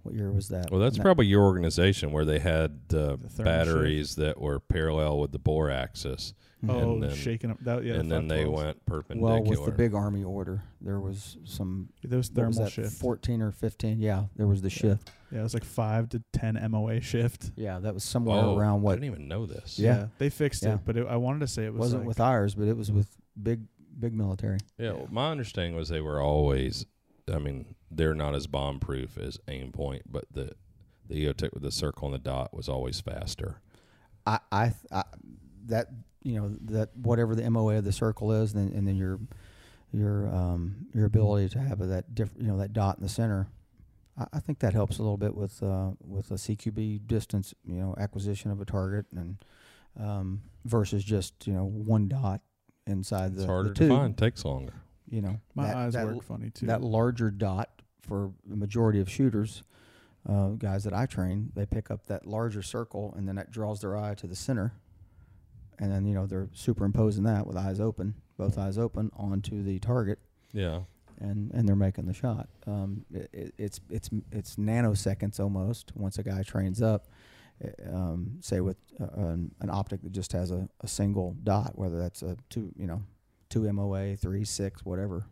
what year was that? Well, that's That- probably your organization where they had uh, the, The thermal batteries that were parallel with the bore axis, Oh, and then- shaking up. That, yeah, and then they 512s. went perpendicular. well with the big army order. There was some Those what was thermal that, shift. fourteen or fifteen. Yeah, there was the shift. Yeah, it was like five to ten MOA shift. Yeah, that was somewhere oh, around what? I didn't even know this. Yeah. they fixed Yeah. it, but it, I wanted to say it was wasn't like, with ours, but it was with big big military. Yeah, Yeah. well, my understanding was they were always. I mean, they're not as bomb proof as Aimpoint, but the the EOTech with the circle and the dot was always faster. I, I, I that you know that whatever the MOA of the circle is, and then, and then your your um, your ability to have that different you know that dot in the center. I, I think that helps a little bit with uh, with a CQB distance, you know, acquisition of a target, and um, versus just you know one dot inside It's the, harder the to find, takes longer. You know, my that, eyes that, work funny too. that larger dot for the majority of shooters, uh, guys that I train, they pick up that larger circle and then that draws their eye to the center. And then, you know, they're superimposing that with eyes open, both eyes open onto the target Yeah, and, and they're making the shot. Um, it, it, it's, it's, it's nanoseconds almost once a guy trains up, uh, um, say with uh, an, an optic that just has a, a single dot, whether that's a two, you know, two MOA, three, six, whatever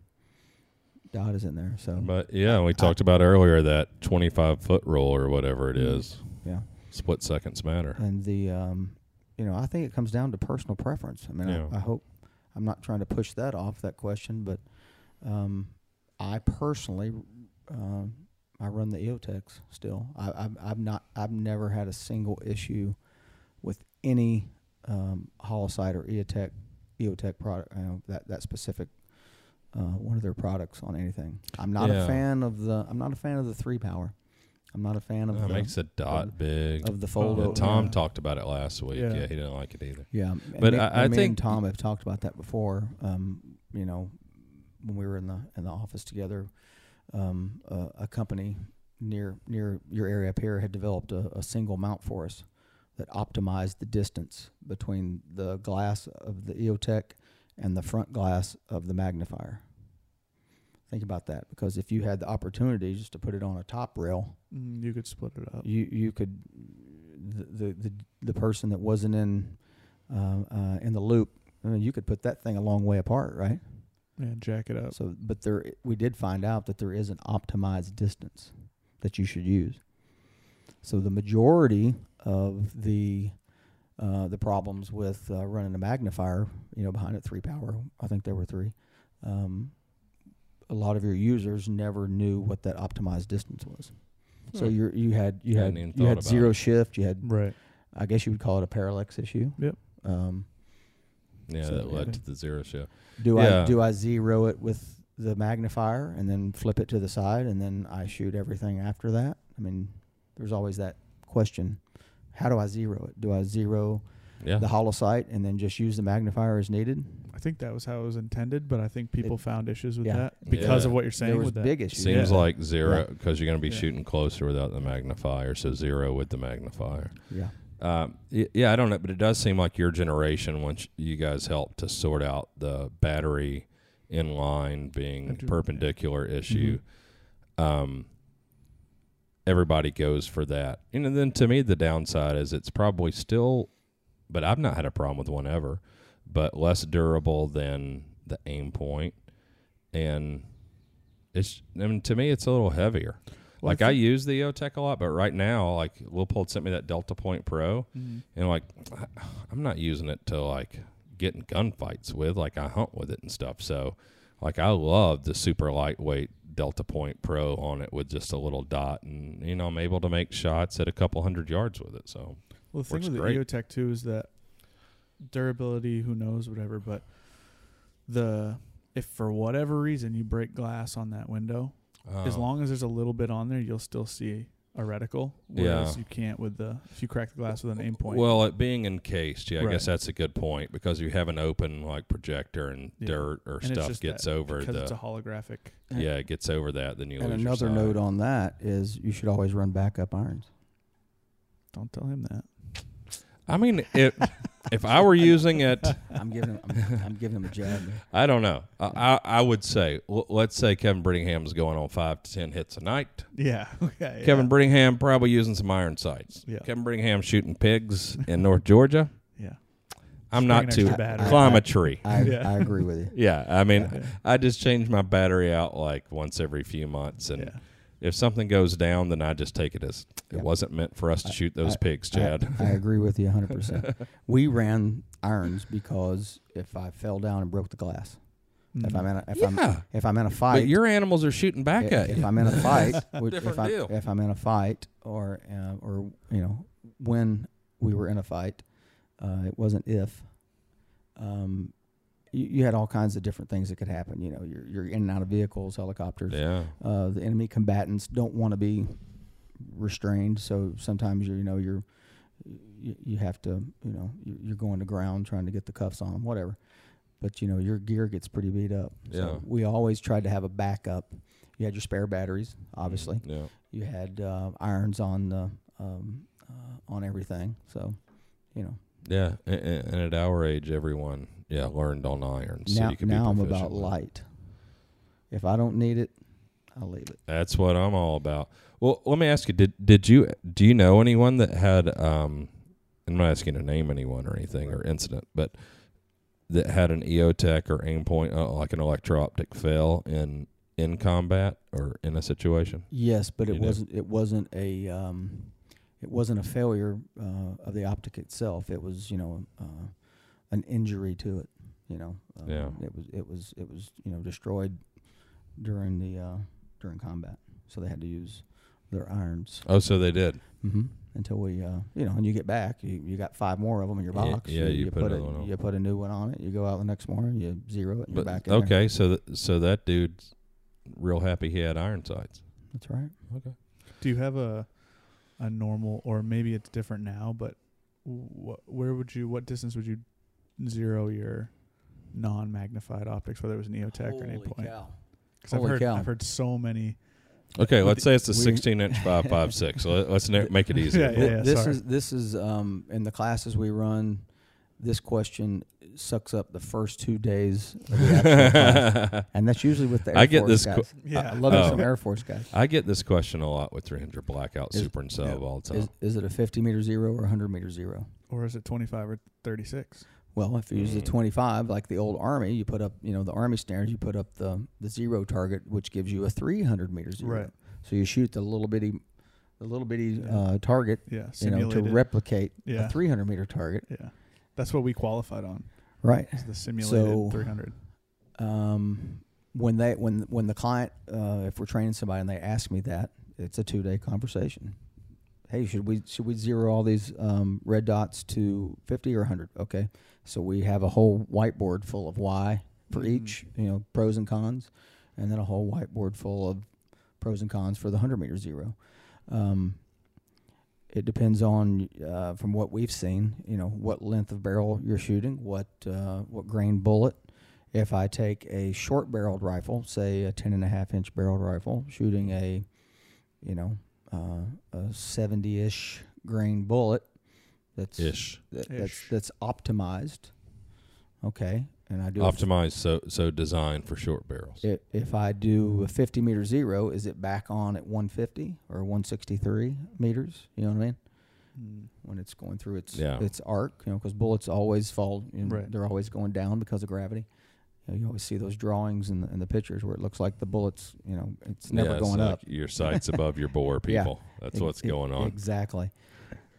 dot is in there. So, but yeah, we talked about earlier that twenty-five foot roll or whatever it Mm. yeah. Split seconds matter. and the um, you know I think it comes down to personal preference. I mean, Yeah. I, I hope I'm not trying to push that off that question, but um, I personally um, I run the EOTechs still. I, I've I've not I've never had a single issue with any um, Holosite or EOTech EOTech product. You know, that that specific. Uh, one of their products on anything. I'm not Yeah. a fan of the. I'm not a fan of the three power. I'm not a fan of That the makes the dot big. of the fold. Oh, Tom yeah. talked about it last week. Yeah. Yeah. he didn't like it either. Yeah, and But me, I- I me think- and Tom have talked about that before. Um, you know, when we were in the in the office together, um, uh, a company near near your area up here had developed a, a single mount for us that optimized the distance between the glass of the EOTech and the front glass of the magnifier. Think about that, because if you had the opportunity just to put it on a top rail, Mm, you could split it up. you you could the the the, the person that wasn't in uh, uh, in the loop. I mean, you could put that thing a long way apart, right? Yeah, jack it up. So, but there we did find out that there is an optimized distance that you should use. So the majority of the uh, the problems with uh, running a magnifier, you know, behind it three power, I think there were three. Um, a lot of your users never knew what that optimized distance was. So Hmm. you you had you Hadn't had you had zero it. shift. You had right. I guess you would call it a parallax issue. Yep. Um, Yeah, So, that led yeah. to the zero shift. do Yeah. I do I zero it with the magnifier and then flip it to the side and then I shoot everything after that? I mean, there's always that question. How do I zero it? Do I zero Yeah, the holo sight and then just use the magnifier as needed? I think that was how it was intended, but I think people It- found issues with yeah. that because Yeah. of what you're saying there was with that. big issues. seems Yeah. like zero Yeah. because you're going to be Yeah. shooting closer without the magnifier. So zero with the magnifier. Yeah. Um, yeah, I don't know, but it does seem like your generation, once you guys helped to sort out the battery in line being perpendicular issue, um, everybody goes for that. And then to me, the downside is it's probably still, but I've not had a problem with one ever, but less durable than the Aimpoint, and it's. I mean, to me, it's a little heavier. Well, like I use the EOTech a lot, but right now, like Leupold sent me that DeltaPoint Pro, Mhm. and like I- I'm not using it to like get in gunfights with. Like I hunt with it and stuff. So like I love the super lightweight DeltaPoint Pro on it with just a little dot, and you know I'm able to make shots at a couple hundred yards with it. So Well, the thing with great. the EOTech too is that durability, who knows, whatever. But the if for whatever reason you break glass on that window, as Oh. long as there's a little bit on there, you'll still see a reticle, Yeah. you can't with the if you crack the glass with an Aimpoint. Well, it being encased, yeah, I guess that's a good point because you have an open like projector and Yeah. dirt or And stuff gets that over because the it's a holographic. yeah, it gets over that, then you And lose another your note on that is you should always run backup irons. Don't tell him that. I mean, if if I were using it, I'm giving him, I'm, I'm giving him a jab. I don't know. I I, I would say, l- let's say Kevin Brittingham's going on five to ten hits a night. Yeah. Okay. Kevin Brittingham probably using some iron sights. Yeah. Kevin Brittingham shooting pigs in North Georgia. Yeah. I'm Bring not an too extra battery. climb a tree. I, Yeah. I agree with you. Yeah, I mean, Yeah. I just change my battery out like once every few months, and Yeah. If something goes down, then I just take it as it Yep. wasn't meant for us to shoot those I- pigs, I- Chad. I, agree with you 100%. we ran irons because if I fell down and broke the glass, if Mm. I'm in a, if Yeah. I'm if I'm in a fight, but your animals are shooting back i- at you. if. I'm in a fight, which, if Different I deal. if I'm in a fight or uh, or you know when we were in a fight, uh, it wasn't if. Um, you, you had all kinds of different things that could happen. You know, you're you're in and out of vehicles, helicopters. yeah, uh, the enemy combatants don't want to be restrained. So sometimes you know, you're, you, you have to, you know, you- you're going to ground trying to get the cuffs on them, whatever. But you know, your gear gets pretty beat up. Yeah. So we always tried to have a backup. You had your spare batteries, obviously. yeah. You had uh, irons on the um, uh, on everything. So, you know, Yeah, and at our age, everyone yeah learned on irons. so now you could now be I'm about with light. If I don't need it, I'll leave it. That's what I'm all about. Well, let me ask you: Did did you do you know anyone that had? Um, I'm not asking to name anyone or anything or incident, but that had an EOTech or Aimpoint, uh, like an electro optic fail in in combat or in a situation. Yes, but You it wasn't. It wasn't a. Um, it wasn't a failure uh, of the optic itself. It was, you know, uh, an injury to it. You know. Um, Yeah. It was. It was. It was. You know, destroyed during the uh, during combat. So they had to use their irons. Oh, so they did. Mm-hmm. Until we, uh, you know, and you get back, you, you got five more of them in your box. yeah, you put put, another one a, on. you put a new one on it. You go out the next morning, you zero it, and you're But back in there. okay, so th- so that dude's real happy he had iron sights. That's right. Okay. Do you have a a normal, or maybe it's different now, but wh- where would you, what distance would you zero your non-magnified optics, whether it was an EOTech or an Aimpoint? Because I've Holy heard, cow. I've heard so many. Okay, let's say it's a we- 16 inch 556. So let, let's na- make it easy. Yeah, yeah, Th- yeah, this sorry. is this is um, in the classes we run. This question sucks up the first two days of the actual class, and that's usually with the Air I get Force this guys. qu- Yeah. I love me Oh. some Air Force guys. I get this question a lot with 300 blackout Is- super and sub all the time. Is, is it a 50 meter zero or a 100 meter zero? Or is it 25 or 36? Well, if you use the Mm. 25, like the old Army, you put up, you know, the Army standards, you put up the the zero target, which gives you a 300 meter zero. Right. So you shoot the little bitty, the little bitty Yeah. uh, target, Yeah. you know, to replicate Yeah. a 300 meter target. yeah. That's what we qualified on. Right. Is the simulated So- 300. um, when they when when the client uh, if we're training somebody and they ask me that it's a two day conversation hey should we should we zero all these um, red dots to 50 or 100 okay so we have a whole whiteboard full of why for Mhm. each you know pros and cons and then a whole whiteboard full of pros and cons for the 100 meter zero um, it depends on uh, from what we've seen you know what length of barrel you're shooting what uh, what grain bullet if I take a short barreled rifle, say a ten and a half inch barreled rifle, shooting a, you know, uh, a seventy ish grain bullet, that's Ish. that, that's Ish. that's optimized. Okay, and I do Optimized, so so designed for short barrels. i- if I do a fifty meter zero, is it back on at one fifty or one sixty three meters? You know what I mean? Mm. When it's going through its Yeah. its arc, you know, because bullets always fall. You know, Right. They're always going down because of gravity. You, know, you always see those drawings in the, in the pictures where it looks like the bullets. You know, it's never Yeah, it's going like up. Your sights above your bore, Yeah. people. That's Ex- what's going on. Exactly.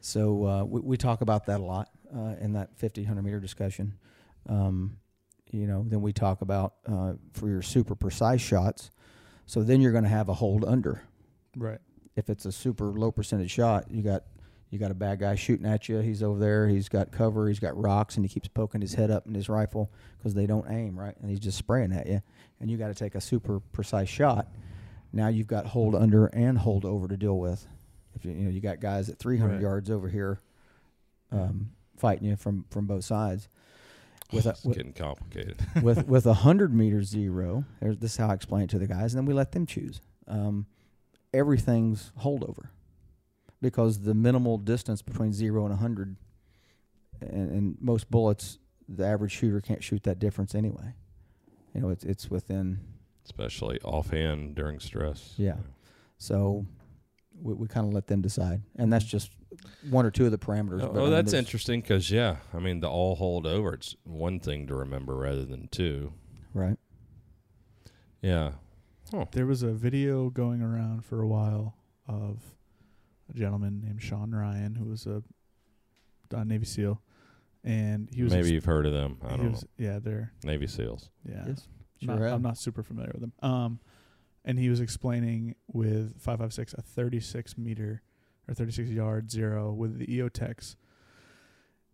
So uh, we, we talk about that a lot uh, in that 50, 100 meter discussion. Um, you know, then we talk about uh, for your super precise shots. So then you're going to have a hold under. Right. If it's a super low percentage shot, you got you got a bad guy shooting at you. He's over there. He's got cover. He's got rocks, and he keeps poking his head up in his rifle because they don't aim right, and he's just spraying at you. And you got to take a super precise shot. Now you've got hold under and hold over to deal with If you you know you got guys at 300 Right. yards over here, um, fighting you from from both sides. With a, it's with, getting complicated. with with a hundred meter zero, there's, this is how I explain it to the guys, and then we let them choose. Um, everything's holdover because the minimal distance between zero and a hundred, and, and most bullets, the average shooter can't shoot that difference anyway. You know, it's it's within. Especially offhand during stress. Yeah. So we, we kind of let them decide, and that's just one or two of the parameters. Oh, but, oh, that's there's- interesting because yeah, I mean the all hold over. It's one thing to remember rather than two. right? Yeah. There was a video going around for a while of a gentleman named Sean Ryan who was a, a Navy SEAL, and he was Maybe ex- you've heard of them. I don't was, Yeah, they're. Navy SEAls. yeah. Yes, sure have. I'm not super familiar with them. Um, and he was explaining with 556 a 36 meter or 36 yard zero with the EOTechs.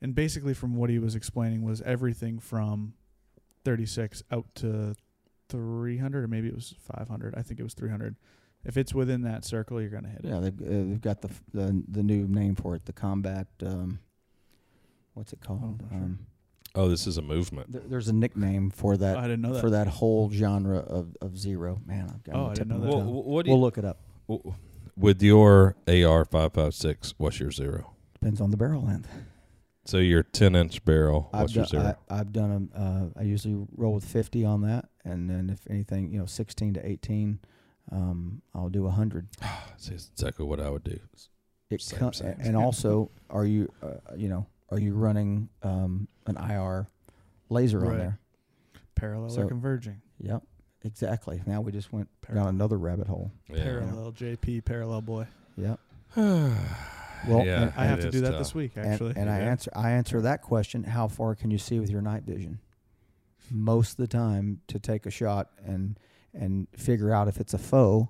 And basically, from what he was explaining, was everything from 36 out to 300, or maybe it was 500. I think it was 300. If it's within that circle, you're gonna hit it. Yeah, they've, uh, they've got the, f- the the new name for it, the combat. Um, what's it called? Sure. um, Oh, this is a movement. there, there's a nickname for that I didn't know that. for that whole genre of, of zero. Man, I've got Oh, on I didn't know that. tongue. Well, what do We'll you, look it up. w- with your AR five five six? What's your zero? Depends on the barrel length. So your ten inch barrel. I've What's your done, zero? I, I've done a, uh, I usually roll with 50 on that, and then if anything, you know, 16 to 18, um, I'll do a 100. See, it's exactly what I would do. It Same, co- same. and also, are you, uh, you know, are you running um, an IR laser on there? Parallel So- or converging. Yep, exactly. Now we just went Parallel. down another rabbit hole. Yeah. Parallel JP, parallel boy. Yep. Well, yeah, I have to do that tough. this week, And, actually. and I Yeah. answer I answer that question: How far can you see with your night vision? Most of the time, to take a shot and and figure out if it's a foe,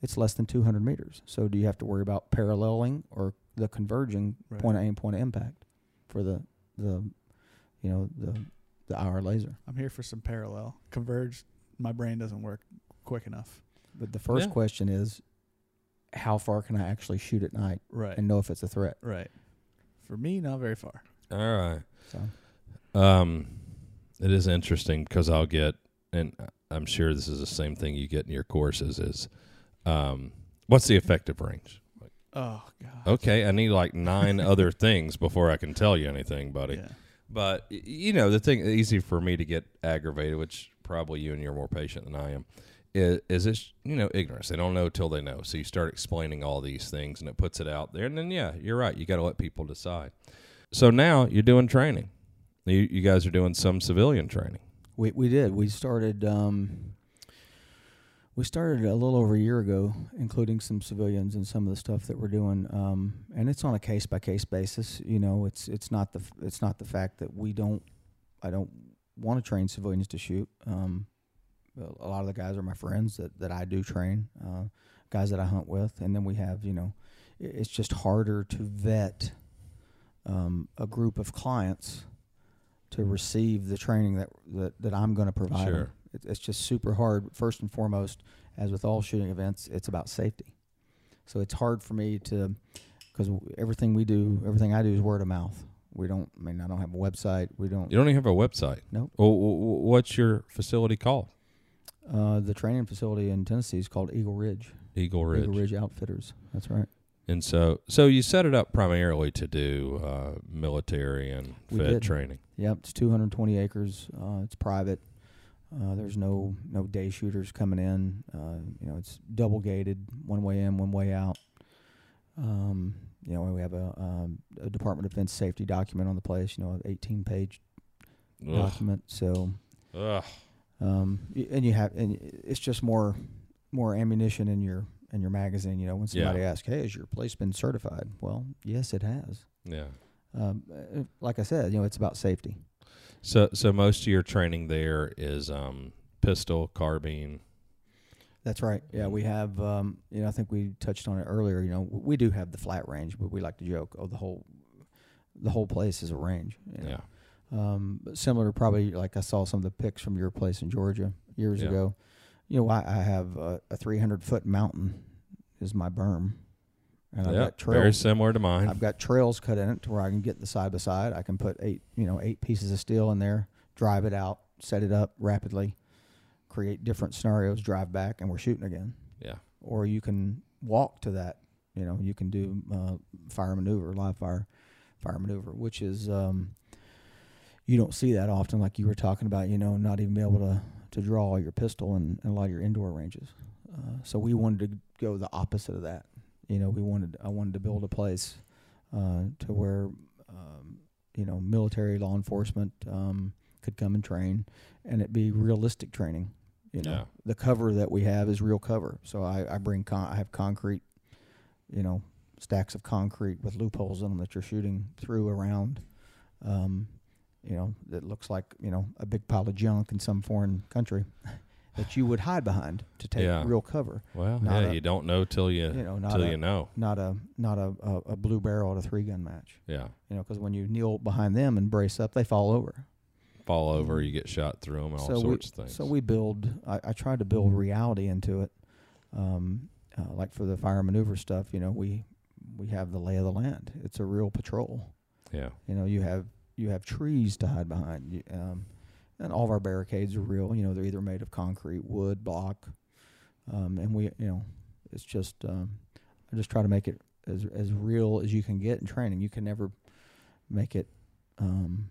it's less than 200 meters. So, do you have to worry about paralleling or the converging Right. point of aim, point of impact for the the you know the the IR laser? I'm here for some parallel. Converge, my brain doesn't work quick enough. But the first Yeah. question is, how far can I actually shoot at night Right. and know if it's a threat? right. For me, not very far. All right. So, Um, it is interesting because I'll get, and I'm sure this is the same thing you get in your courses. Is, um, what's the effective range? Oh god. Okay, I need like nine other things before I can tell you anything, buddy. Yeah. But you know, the thing easy for me to get aggravated, which probably you and you're more patient than I am, is, is this you know ignorance. They don't know till they know. So you start explaining all these things, and it puts it out there. And then yeah, you're right. You got to let people decide. So now you're doing training. You you guys are doing some civilian training. We we did. We started um we started a little over a year ago, including some civilians and some of the stuff that we're doing. Um, and it's on a case by case basis. You know, it's it's not the it's not the fact that we don't I don't want to train civilians to shoot. Um, a lot of the guys are my friends that, that I do train, uh, guys that I hunt with, and then we have you know, it's just harder to vet um, a group of clients to receive the training that that, that I'm going to provide. Sure. It, it's just super hard. First and foremost, as with all shooting events, it's about safety. So it's hard for me to, because everything we do, everything I do is word of mouth. We don't. I mean, I don't have a website. We don't. You don't even have a website. Nope. Well, wh- wh- what's your facility called? Uh, the training facility in Tennessee is called Eagle Ridge. Eagle Ridge. Eagle Ridge Outfitters. That's right. And so, so you set it up primarily to do uh, military and We Fed did. training. Yep, it's 220 acres. Uh, it's private. Uh, there's no no day shooters coming in. Uh, you know, it's double gated, one way in, one way out. Um, you know, we have a, um, a Department of Defense safety document on the place. You know, an 18 page Ugh. document. So, Ugh. um, y- and you have, and it's just more more ammunition in your in your magazine. You know, when Yeah. somebody asks, "Hey, has your place been certified?" Well, yes, it has. Yeah. Um, uh, like I said, you know, it's about safety. So, so most of your training there is um, pistol, carbine. That's right. Yeah, we have. Um, you know, I think we touched on it earlier. You know, we do have the flat range, but we like to joke, "Oh, the whole, the whole place is a range." you know. Yeah. Um, but similar, to probably like I saw some of the pics from your place in Georgia years Yeah. ago. You know, I, I have a, a 300 foot mountain is my berm, and I've got very similar to mine. I've got trails cut in it to where I can get the side by side. I can put eight, you know, eight pieces of steel in there, drive it out, set it up rapidly, create different scenarios, drive back, and we're shooting again. yeah, Or you can walk to that. You know, you can do uh, fire maneuver, live fire, fire maneuver, which is um, you don't see that often. Like you were talking about, you know, not even be able to to draw your pistol in, in a lot of your indoor ranges. Uh, so we wanted to go the opposite of that. You know, we wanted I wanted to build a place uh, to where um, you know military law enforcement um, could come and train, and it be realistic training. You know, Yeah. the cover that we have is real cover. So I, I bring con- I have concrete, you know, stacks of concrete with loopholes in them that you're shooting through around. Um, you know, that looks like you know a big pile of junk in some foreign country that you would hide behind to take Yeah. real cover. well, Not yeah, a- you don't know till you, You know, not till a, you know. not a not a, a, a blue barrel at a three gun match. Yeah, You know, because when you kneel behind them and brace up, they fall over. fall over, you get shot through them, all so sorts we, of things. So we build. I, I tried to build reality into it. Um, uh, like for the fire maneuver stuff, you know, we we have the lay of the land. It's a real patrol. yeah, You know, you have you have trees to hide behind. You, um, and all of our barricades are real. You know, they're either made of concrete, wood, block, um, and we, you know, it's just um, I just try to make it as as real as you can get in training. You can never make it um,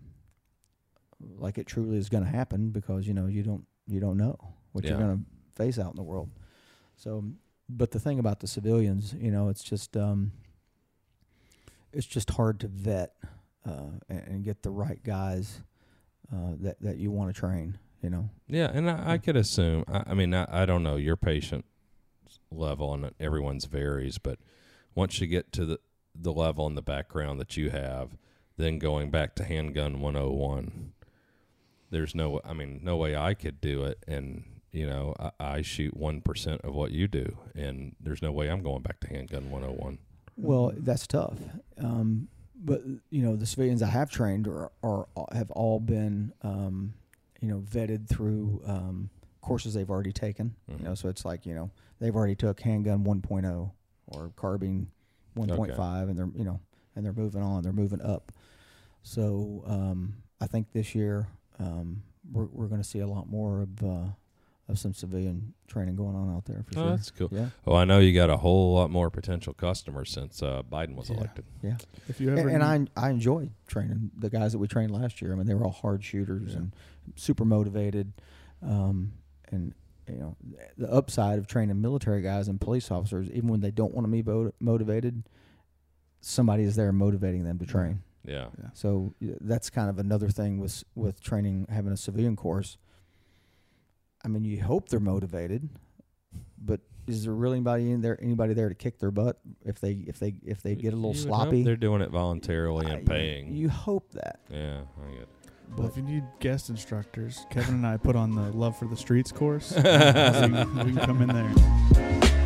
like it truly is going to happen because you know you don't you don't know what you're going to face out in the world. So, but the thing about the civilians, you know, it's just um, it's just hard to vet uh, and, and get the right guys uh, that that you want to train. You know, yeah. And I, I could assume. I, I mean, I, I don't know your patient level, and everyone's varies. But once you get to the the level and the background that you have, then going back to handgun 101, there's no. I mean, no way I could do it. And you know, I, I shoot one percent of what you do, and there's no way I'm going back to handgun 101. well, that's tough. Um, but you know, the civilians I have trained are, are have all been um, you know vetted through um, courses they've already taken. Mhm. You know, so it's like you know they've already took handgun 1.0 or carbine 1.5, and they're you know and they're moving on. They're moving up. So um, I think this year um, we're we're going to see a lot more of uh, of some civilian training going on out there for Oh, sure. that's cool. Yeah, Oh, I know you got a whole lot more potential customers since uh, Biden was Yeah. elected. yeah. If you And, ever and need- I I enjoyed training the guys that we trained last year. I mean, they were all hard shooters Yeah. and super motivated. Um, and you know, the upside of training military guys and police officers, even when they don't want to be mo- motivated, somebody is there motivating them to train. Yeah. yeah. So that's kind of another thing with with training, having a civilian course. I mean, you hope they're motivated, but is there really anybody in there anybody there to kick their butt if they if they if they get a little You sloppy? They're doing it voluntarily I- and paying. You hope that. yeah, I get it. Well, if you need guest instructors, Kevin and I put on the Love for the Streets course. we, we can come in there.